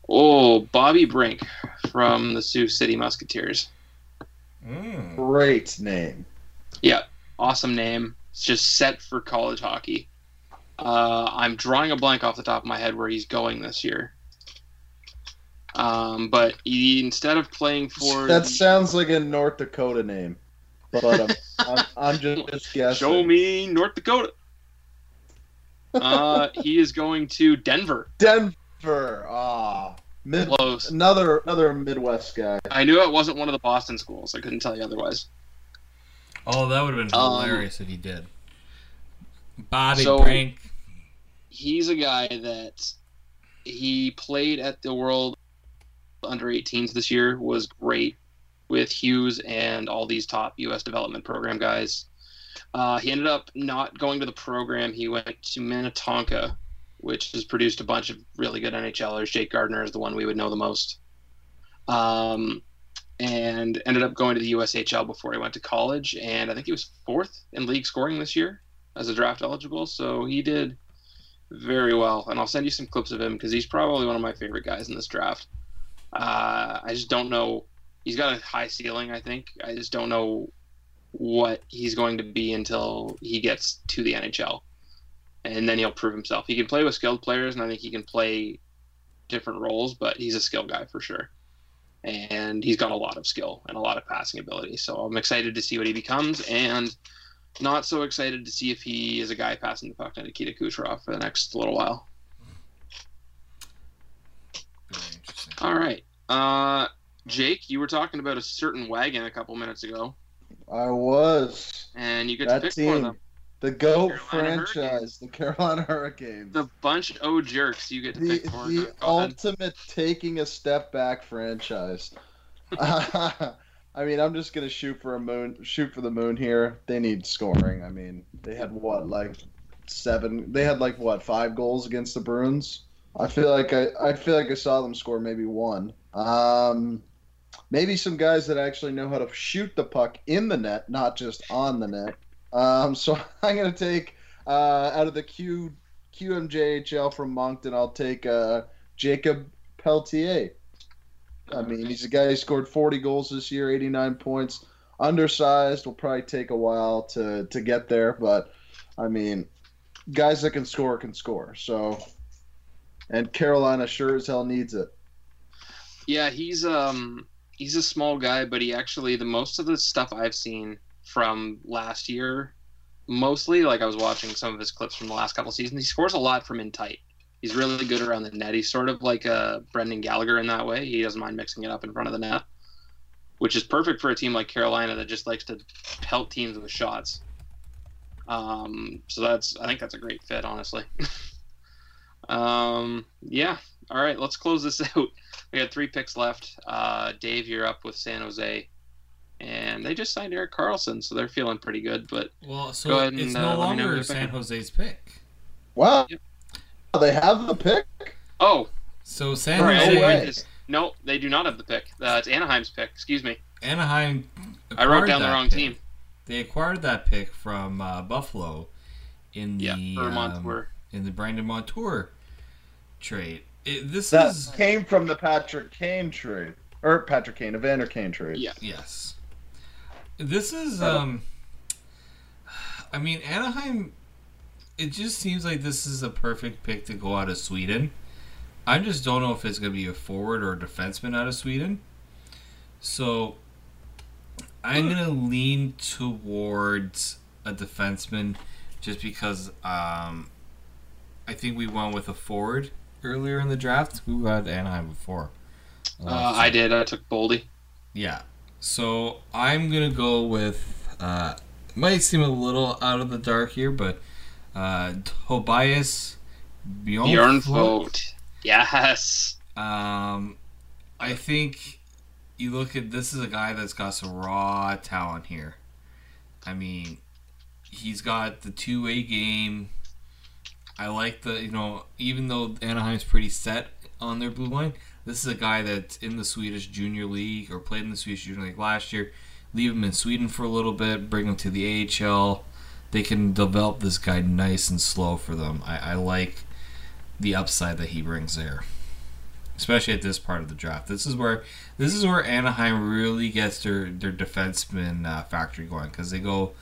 oh, Bobby Brink from the Sioux City Musketeers. Mm. Great name. Yeah, awesome name. It's just set for college hockey. Uh, I'm drawing a blank off the top of my head where he's going this year. Um, but he, instead of playing for That sounds like a North Dakota name, but I'm, I'm, I'm just guessing. Show Me North Dakota, uh, he is going to Denver. Denver. Ah, mid. Close. Another another Midwest guy. I knew it wasn't one of the Boston schools. I couldn't tell you otherwise. Oh, that would have been Um, hilarious if he did. Bobby so- Brink. he's a guy that he played at the World Under 18s this year was great with Hughes and all these top U.S. development program guys. Uh, he ended up not going to the program. He went to Minnetonka, which has produced a bunch of really good NHLers. Jake Gardiner is the one we would know the most. Um, and ended up going to the USHL before he went to college. And I think he was fourth in league scoring this year as a draft eligible. So he did very well, and I'll send you some clips of him because he's probably one of my favorite guys in this draft. Uh, I just don't know. He's got a high ceiling, I think. I just don't know what he's going to be until he gets to the NHL. And then he'll prove himself. He can play with skilled players, and I think he can play different roles, but he's a skill guy for sure. And he's got a lot of skill and a lot of passing ability. So I'm excited to see what he becomes, and not so excited to see if he is a guy passing the puck to Nikita Kucherov for the next little while. All right. Uh, Jake, you were talking about a certain wagon a couple minutes ago, I was and you get that to pick team, for them. the GOAT Carolina franchise, the Carolina Hurricanes. The bunch o jerks you get to the, pick for. the Go ahead. ultimate taking a step back franchise. I mean, I'm just gonna shoot for a moon, shoot for the moon here. They need scoring. I mean, they had what like seven? They had like what five goals against the Bruins. I feel like I, I feel like I saw them score maybe one. Um, maybe some guys that actually know how to shoot the puck in the net, not just on the net. Um, so I'm gonna take uh, out of the Q QMJHL from Moncton. I'll take uh, Jakob Pelletier. I mean, he's a guy who scored 40 goals this year, 89 points. Undersized, will probably take a while to to get there, but I mean, guys that can score can score. So, and Carolina sure as hell needs it. Yeah, he's um he's a small guy, but he actually the most of the stuff I've seen from last year, mostly like I was watching some of his clips from the last couple seasons. He scores a lot from in tight. He's really good around the net. He's sort of like a Brendan Gallagher in that way. He doesn't mind mixing it up in front of the net, which is perfect for a team like Carolina that just likes to help teams with shots. Um, so that's I think that's a great fit, honestly. um, yeah. All right, let's close this out. We got three picks left. Uh, Dave, you're up with San Jose, and they just signed Erik Karlsson, so they're feeling pretty good. But Well, Go so ahead and, it's uh, no let me know longer San picking. Jose's pick. Wow, Yep. they have the pick. oh, So San sorry, Jose, no is- no, they do not have the pick. Uh, it's Anaheim's pick. Excuse me. Anaheim. I wrote down the wrong pick. team. They acquired that pick from uh, Buffalo in the Yeah, for um, Montour. in the Brandon Montour trade. It, this That is came from the Patrick Kane trade, or Patrick Kane, Evander Kane trade. Yeah. yes. This is um. I mean Anaheim. It just seems like this is a perfect pick to go out of Sweden. I just don't know if it's going to be a forward or a defenseman out of Sweden. So I'm going to lean towards a defenseman just because um, I think we went with a forward earlier in the draft. Who had Anaheim before? Uh, I did. I took Boldy. Yeah. So I'm gonna go with. Uh, might seem a little out of the dark here, but uh, Tobias Bjorn Bjornfot. Vogt. Yes. Um, I think you look at this is a guy that's got some raw talent here. I mean, he's got the two way game. I like the you know even though Anaheim's pretty set on their blue line, this is a guy that's in the Swedish Junior League or played in the Swedish Junior League last year. Leave him in Sweden for a little bit, bring him to the AHL. They can develop this guy nice and slow for them. I, I like the upside that he brings there especially at this part of the draft. This is where this is where Anaheim really gets their their defenseman uh, factory going because they go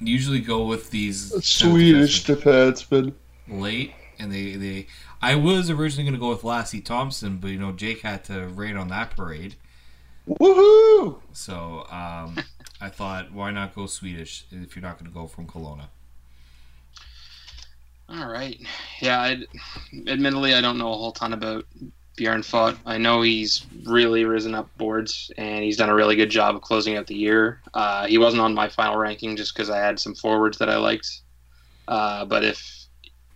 usually go with these kind of Swedish defensemen defenseman. late, and they they. I was originally going to go with Lassi Thomson, but you know Jake had to rain on that parade, Woohoo! so um, I thought why not go Swedish if you're not going to go from Kelowna. All right. Yeah. I, admittedly, I don't know a whole ton about Bjornfot. I know he's really risen up boards and he's done a really good job of closing out the year. Uh, he wasn't on my final ranking just because I had some forwards that I liked. Uh, but if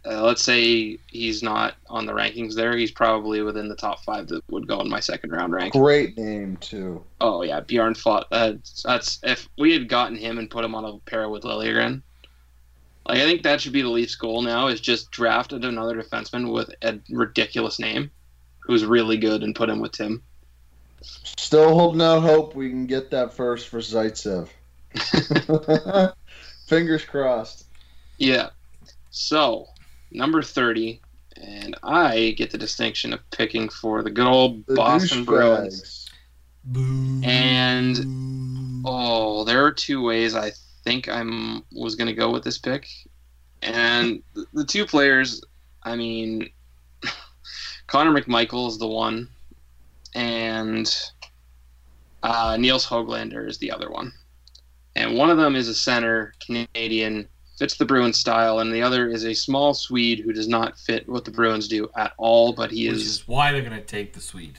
uh, let's say he's not on the rankings there, he's probably within the top five that would go in my second round rank. Great name too. Oh yeah, Bjornfot. That's, that's if we had gotten him and put him on a pair with Liljegren. Like I think that should be the Leafs' goal now is just drafted another defenseman with a ridiculous name, who's really good, and put him with Tim. Still holding out hope we can get that first for Zaitsev. Fingers crossed. Yeah. So number thirty, and I get the distinction of picking for the good old The Boston Bruins. douchebags. And oh, there are two ways I think I'm was gonna go with this pick, and the, the two players, I mean, Connor McMichael is the one, and uh, Nils Hoglander is the other one, and one of them is a center Canadian fits the Bruins style, and the other is a small Swede who does not fit what the Bruins do at all, but he Which is is why they're gonna take the Swede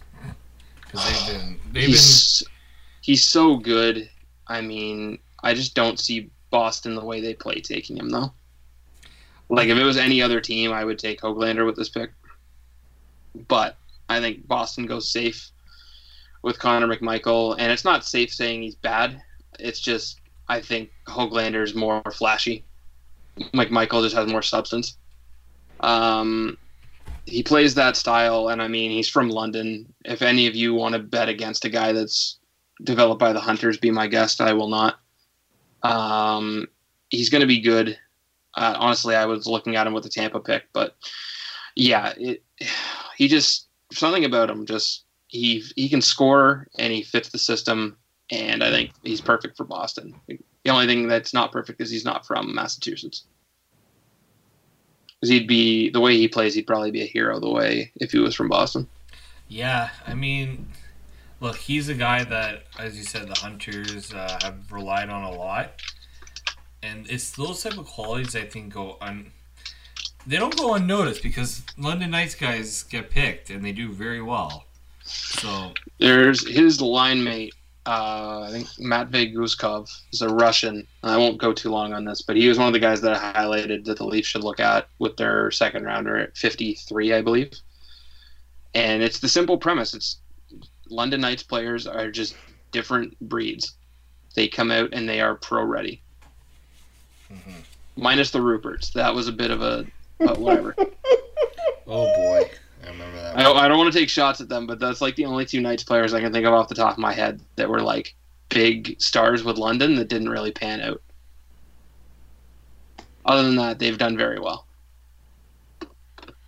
because they've been they've been he's he's so good. I mean, I just don't see Boston the way they play taking him though. Like if it was any other team, I would take Hoglander with this pick. But I think Boston goes safe with Connor McMichael, and it's not safe saying he's bad. It's just I think Hoglander is more flashy. McMichael just has more substance. Um, he plays that style, and I mean, he's from London. If any of you want to bet against a guy that's developed by the Hunters, be my guest. I will not. Um, he's going to be good. Uh, honestly, I was looking at him with the Tampa pick, but yeah, it, he just something about him. Just he he can score and he fits the system, and I think he's perfect for Boston. The only thing that's not perfect is he's not from Massachusetts. Because he'd be the way he plays, he'd probably be a hero the way if he was from Boston. Yeah, I mean, look, he's a guy that, as you said, the Hunters uh, have relied on a lot, and it's those type of qualities I think go un. They don't go unnoticed because London Knights guys get picked and they do very well. So There's his line mate, uh, I think Matvey Guskov is a Russian. I won't go too long on this, but he was one of the guys that I highlighted that the Leafs should look at with their second rounder at 53, I believe. And it's the simple premise: it's London Knights players are just different breeds. They come out and they are pro ready. Minus the Ruperts. That was a bit of a, but whatever. oh boy, I remember that. I don't, I don't want to take shots at them, but that's like the only two Knights players I can think of off the top of my head that were like big stars with London that didn't really pan out. Other than that, they've done very well.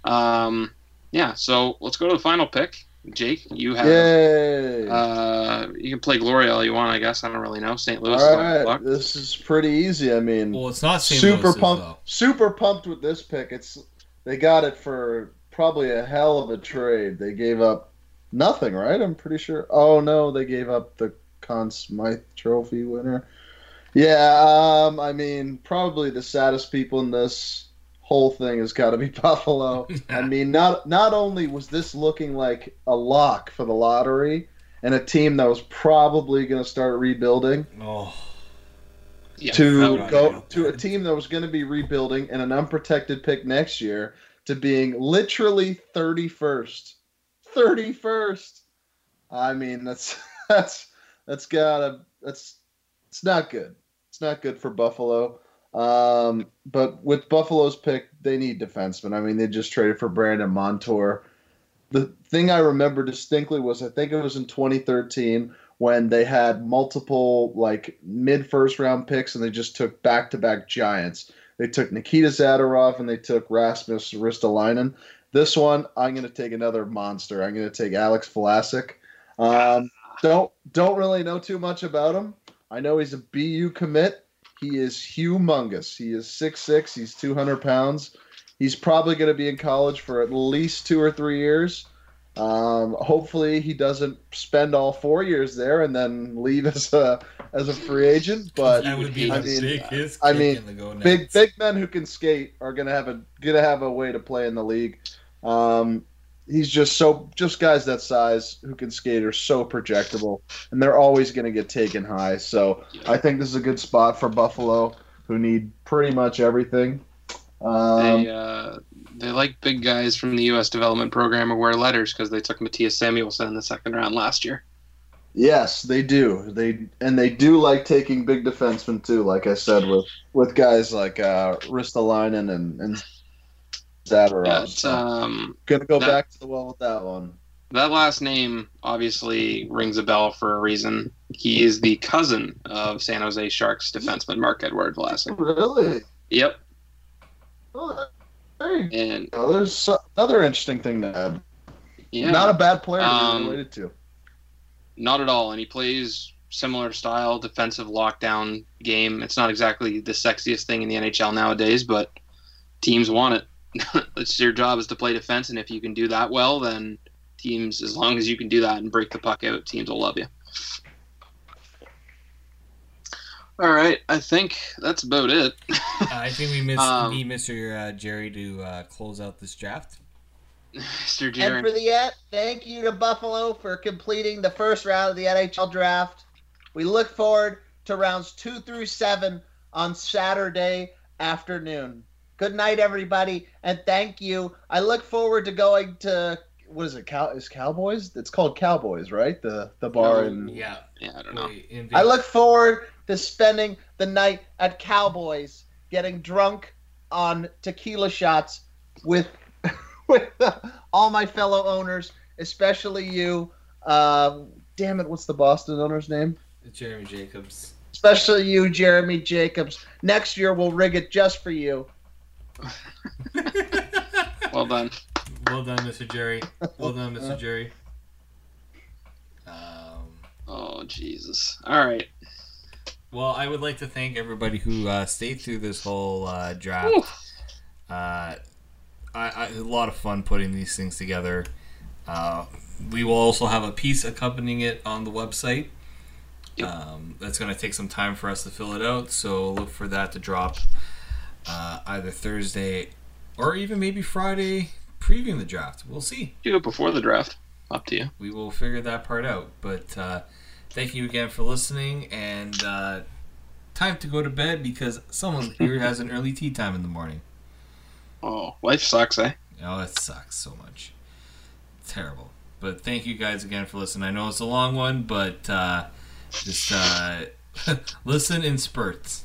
Um, yeah, so let's go to the final pick. Jake, you have. Yay! Uh, you can play Glory all you want, I guess. I don't really know. St. Louis. All Luck. this is pretty easy. I mean, Well, it's not St. super Louis's, pumped, though. super pumped with this pick. It's they got it for probably a hell of a trade. They gave up nothing, right? I'm pretty sure. Oh no, they gave up the Conn Smythe Trophy winner. Yeah, um, I mean, probably the saddest people in this whole thing has got to be Buffalo. I mean, not not only was this looking like a lock for the lottery and a team that was probably going to start rebuilding Oh, Yeah, to go to a team that was going to be rebuilding and an unprotected pick next year to being literally 31st 31st i mean that's that's that's gotta that's it's not good. It's not good for buffalo um, but with buffalo's pick they need defensemen i mean they just traded for brandon montour the thing i remember distinctly was i think it was in 2013 when they had multiple like mid first round picks and they just took back to back giants. They took Nikita Zadorov and they took Rasmus Ristolainen. This one, I'm going to take another monster. I'm going to take Alex Vlasic. Um, don't don't really know too much about him. I know he's a BU commit. He is humongous. He is 6'6". He's 200 pounds. He's probably going to be in college for at least two or three years. Um, hopefully, he doesn't spend all four years there and then leave as a as a free agent. But that would be I mean, I mean, in the go big big men who can skate are gonna have a gonna have a way to play in the league. Um, he's just so just guys that size who can skate are so projectable, and they're always gonna get taken high. So I think this is a good spot for Buffalo, who need pretty much everything. Um, They uh, they like big guys from the U.S. development program or wear letters because they took Matthias Samuelson in the second round last year. Yes, they do. They and they do like taking big defensemen too. Like I said, with with guys like uh, Ristolainen and and Zadorov. Yeah, it's, So, um, gonna go that- back to the well with that one. that last name obviously rings a bell for a reason. He is the cousin of San Jose Sharks defenseman Mark Edward Vlasic. Really? Yep. Oh, there There you And go. There's another interesting thing to add. yeah, Not a bad player to Um, be related to. Not at all. And he plays similar style, defensive lockdown game. It's not exactly the sexiest thing in the NHL nowadays, but teams want it. it's your job is to play defense, and if you can do that well, then teams, as long as you can do that and break the puck out, teams will love you. All right, I think that's about it. I think we missed Um, need Mr. Uh, Jerry to uh, close out this draft. Mr. Jerry. And for the yet, thank you to Buffalo for completing the first round of the NHL draft. We look forward to rounds two through seven on Saturday afternoon. Good night, everybody, and thank you. I look forward to going to What is it? Cow is Cowboys? It's called Cowboys, right? The the bar No, in Yeah. yeah, I don't know. In I look forward to spending the night at Cowboys, getting drunk on tequila shots with with all my fellow owners, especially you. Uh, damn it, what's the Boston owner's name? Jeremy Jacobs. Especially you, Jeremy Jacobs. Next year we'll rig it just for you. Well done. Well done, Mr. Jerry. Well done, Mr. Jerry. Um, Oh Jesus! All right. well, I would like to thank everybody who uh, stayed through this whole uh, draft. Uh, I, I, a lot of fun putting these things together. Uh, we will also have a piece accompanying it on the website. Yep. Um, that's going to take some time for us to fill it out, so look for that to drop uh, either Thursday or even maybe Friday, previewing the draft. We'll see. Do it before the draft. Up to you. we will figure that part out. But uh, thank you again for listening, and uh, time to go to bed because someone here has an early tea time in the morning. Oh, life sucks, eh? Oh, it sucks so much. Terrible. But thank you guys again for listening. I know it's a long one, but uh, just uh, listen in spurts.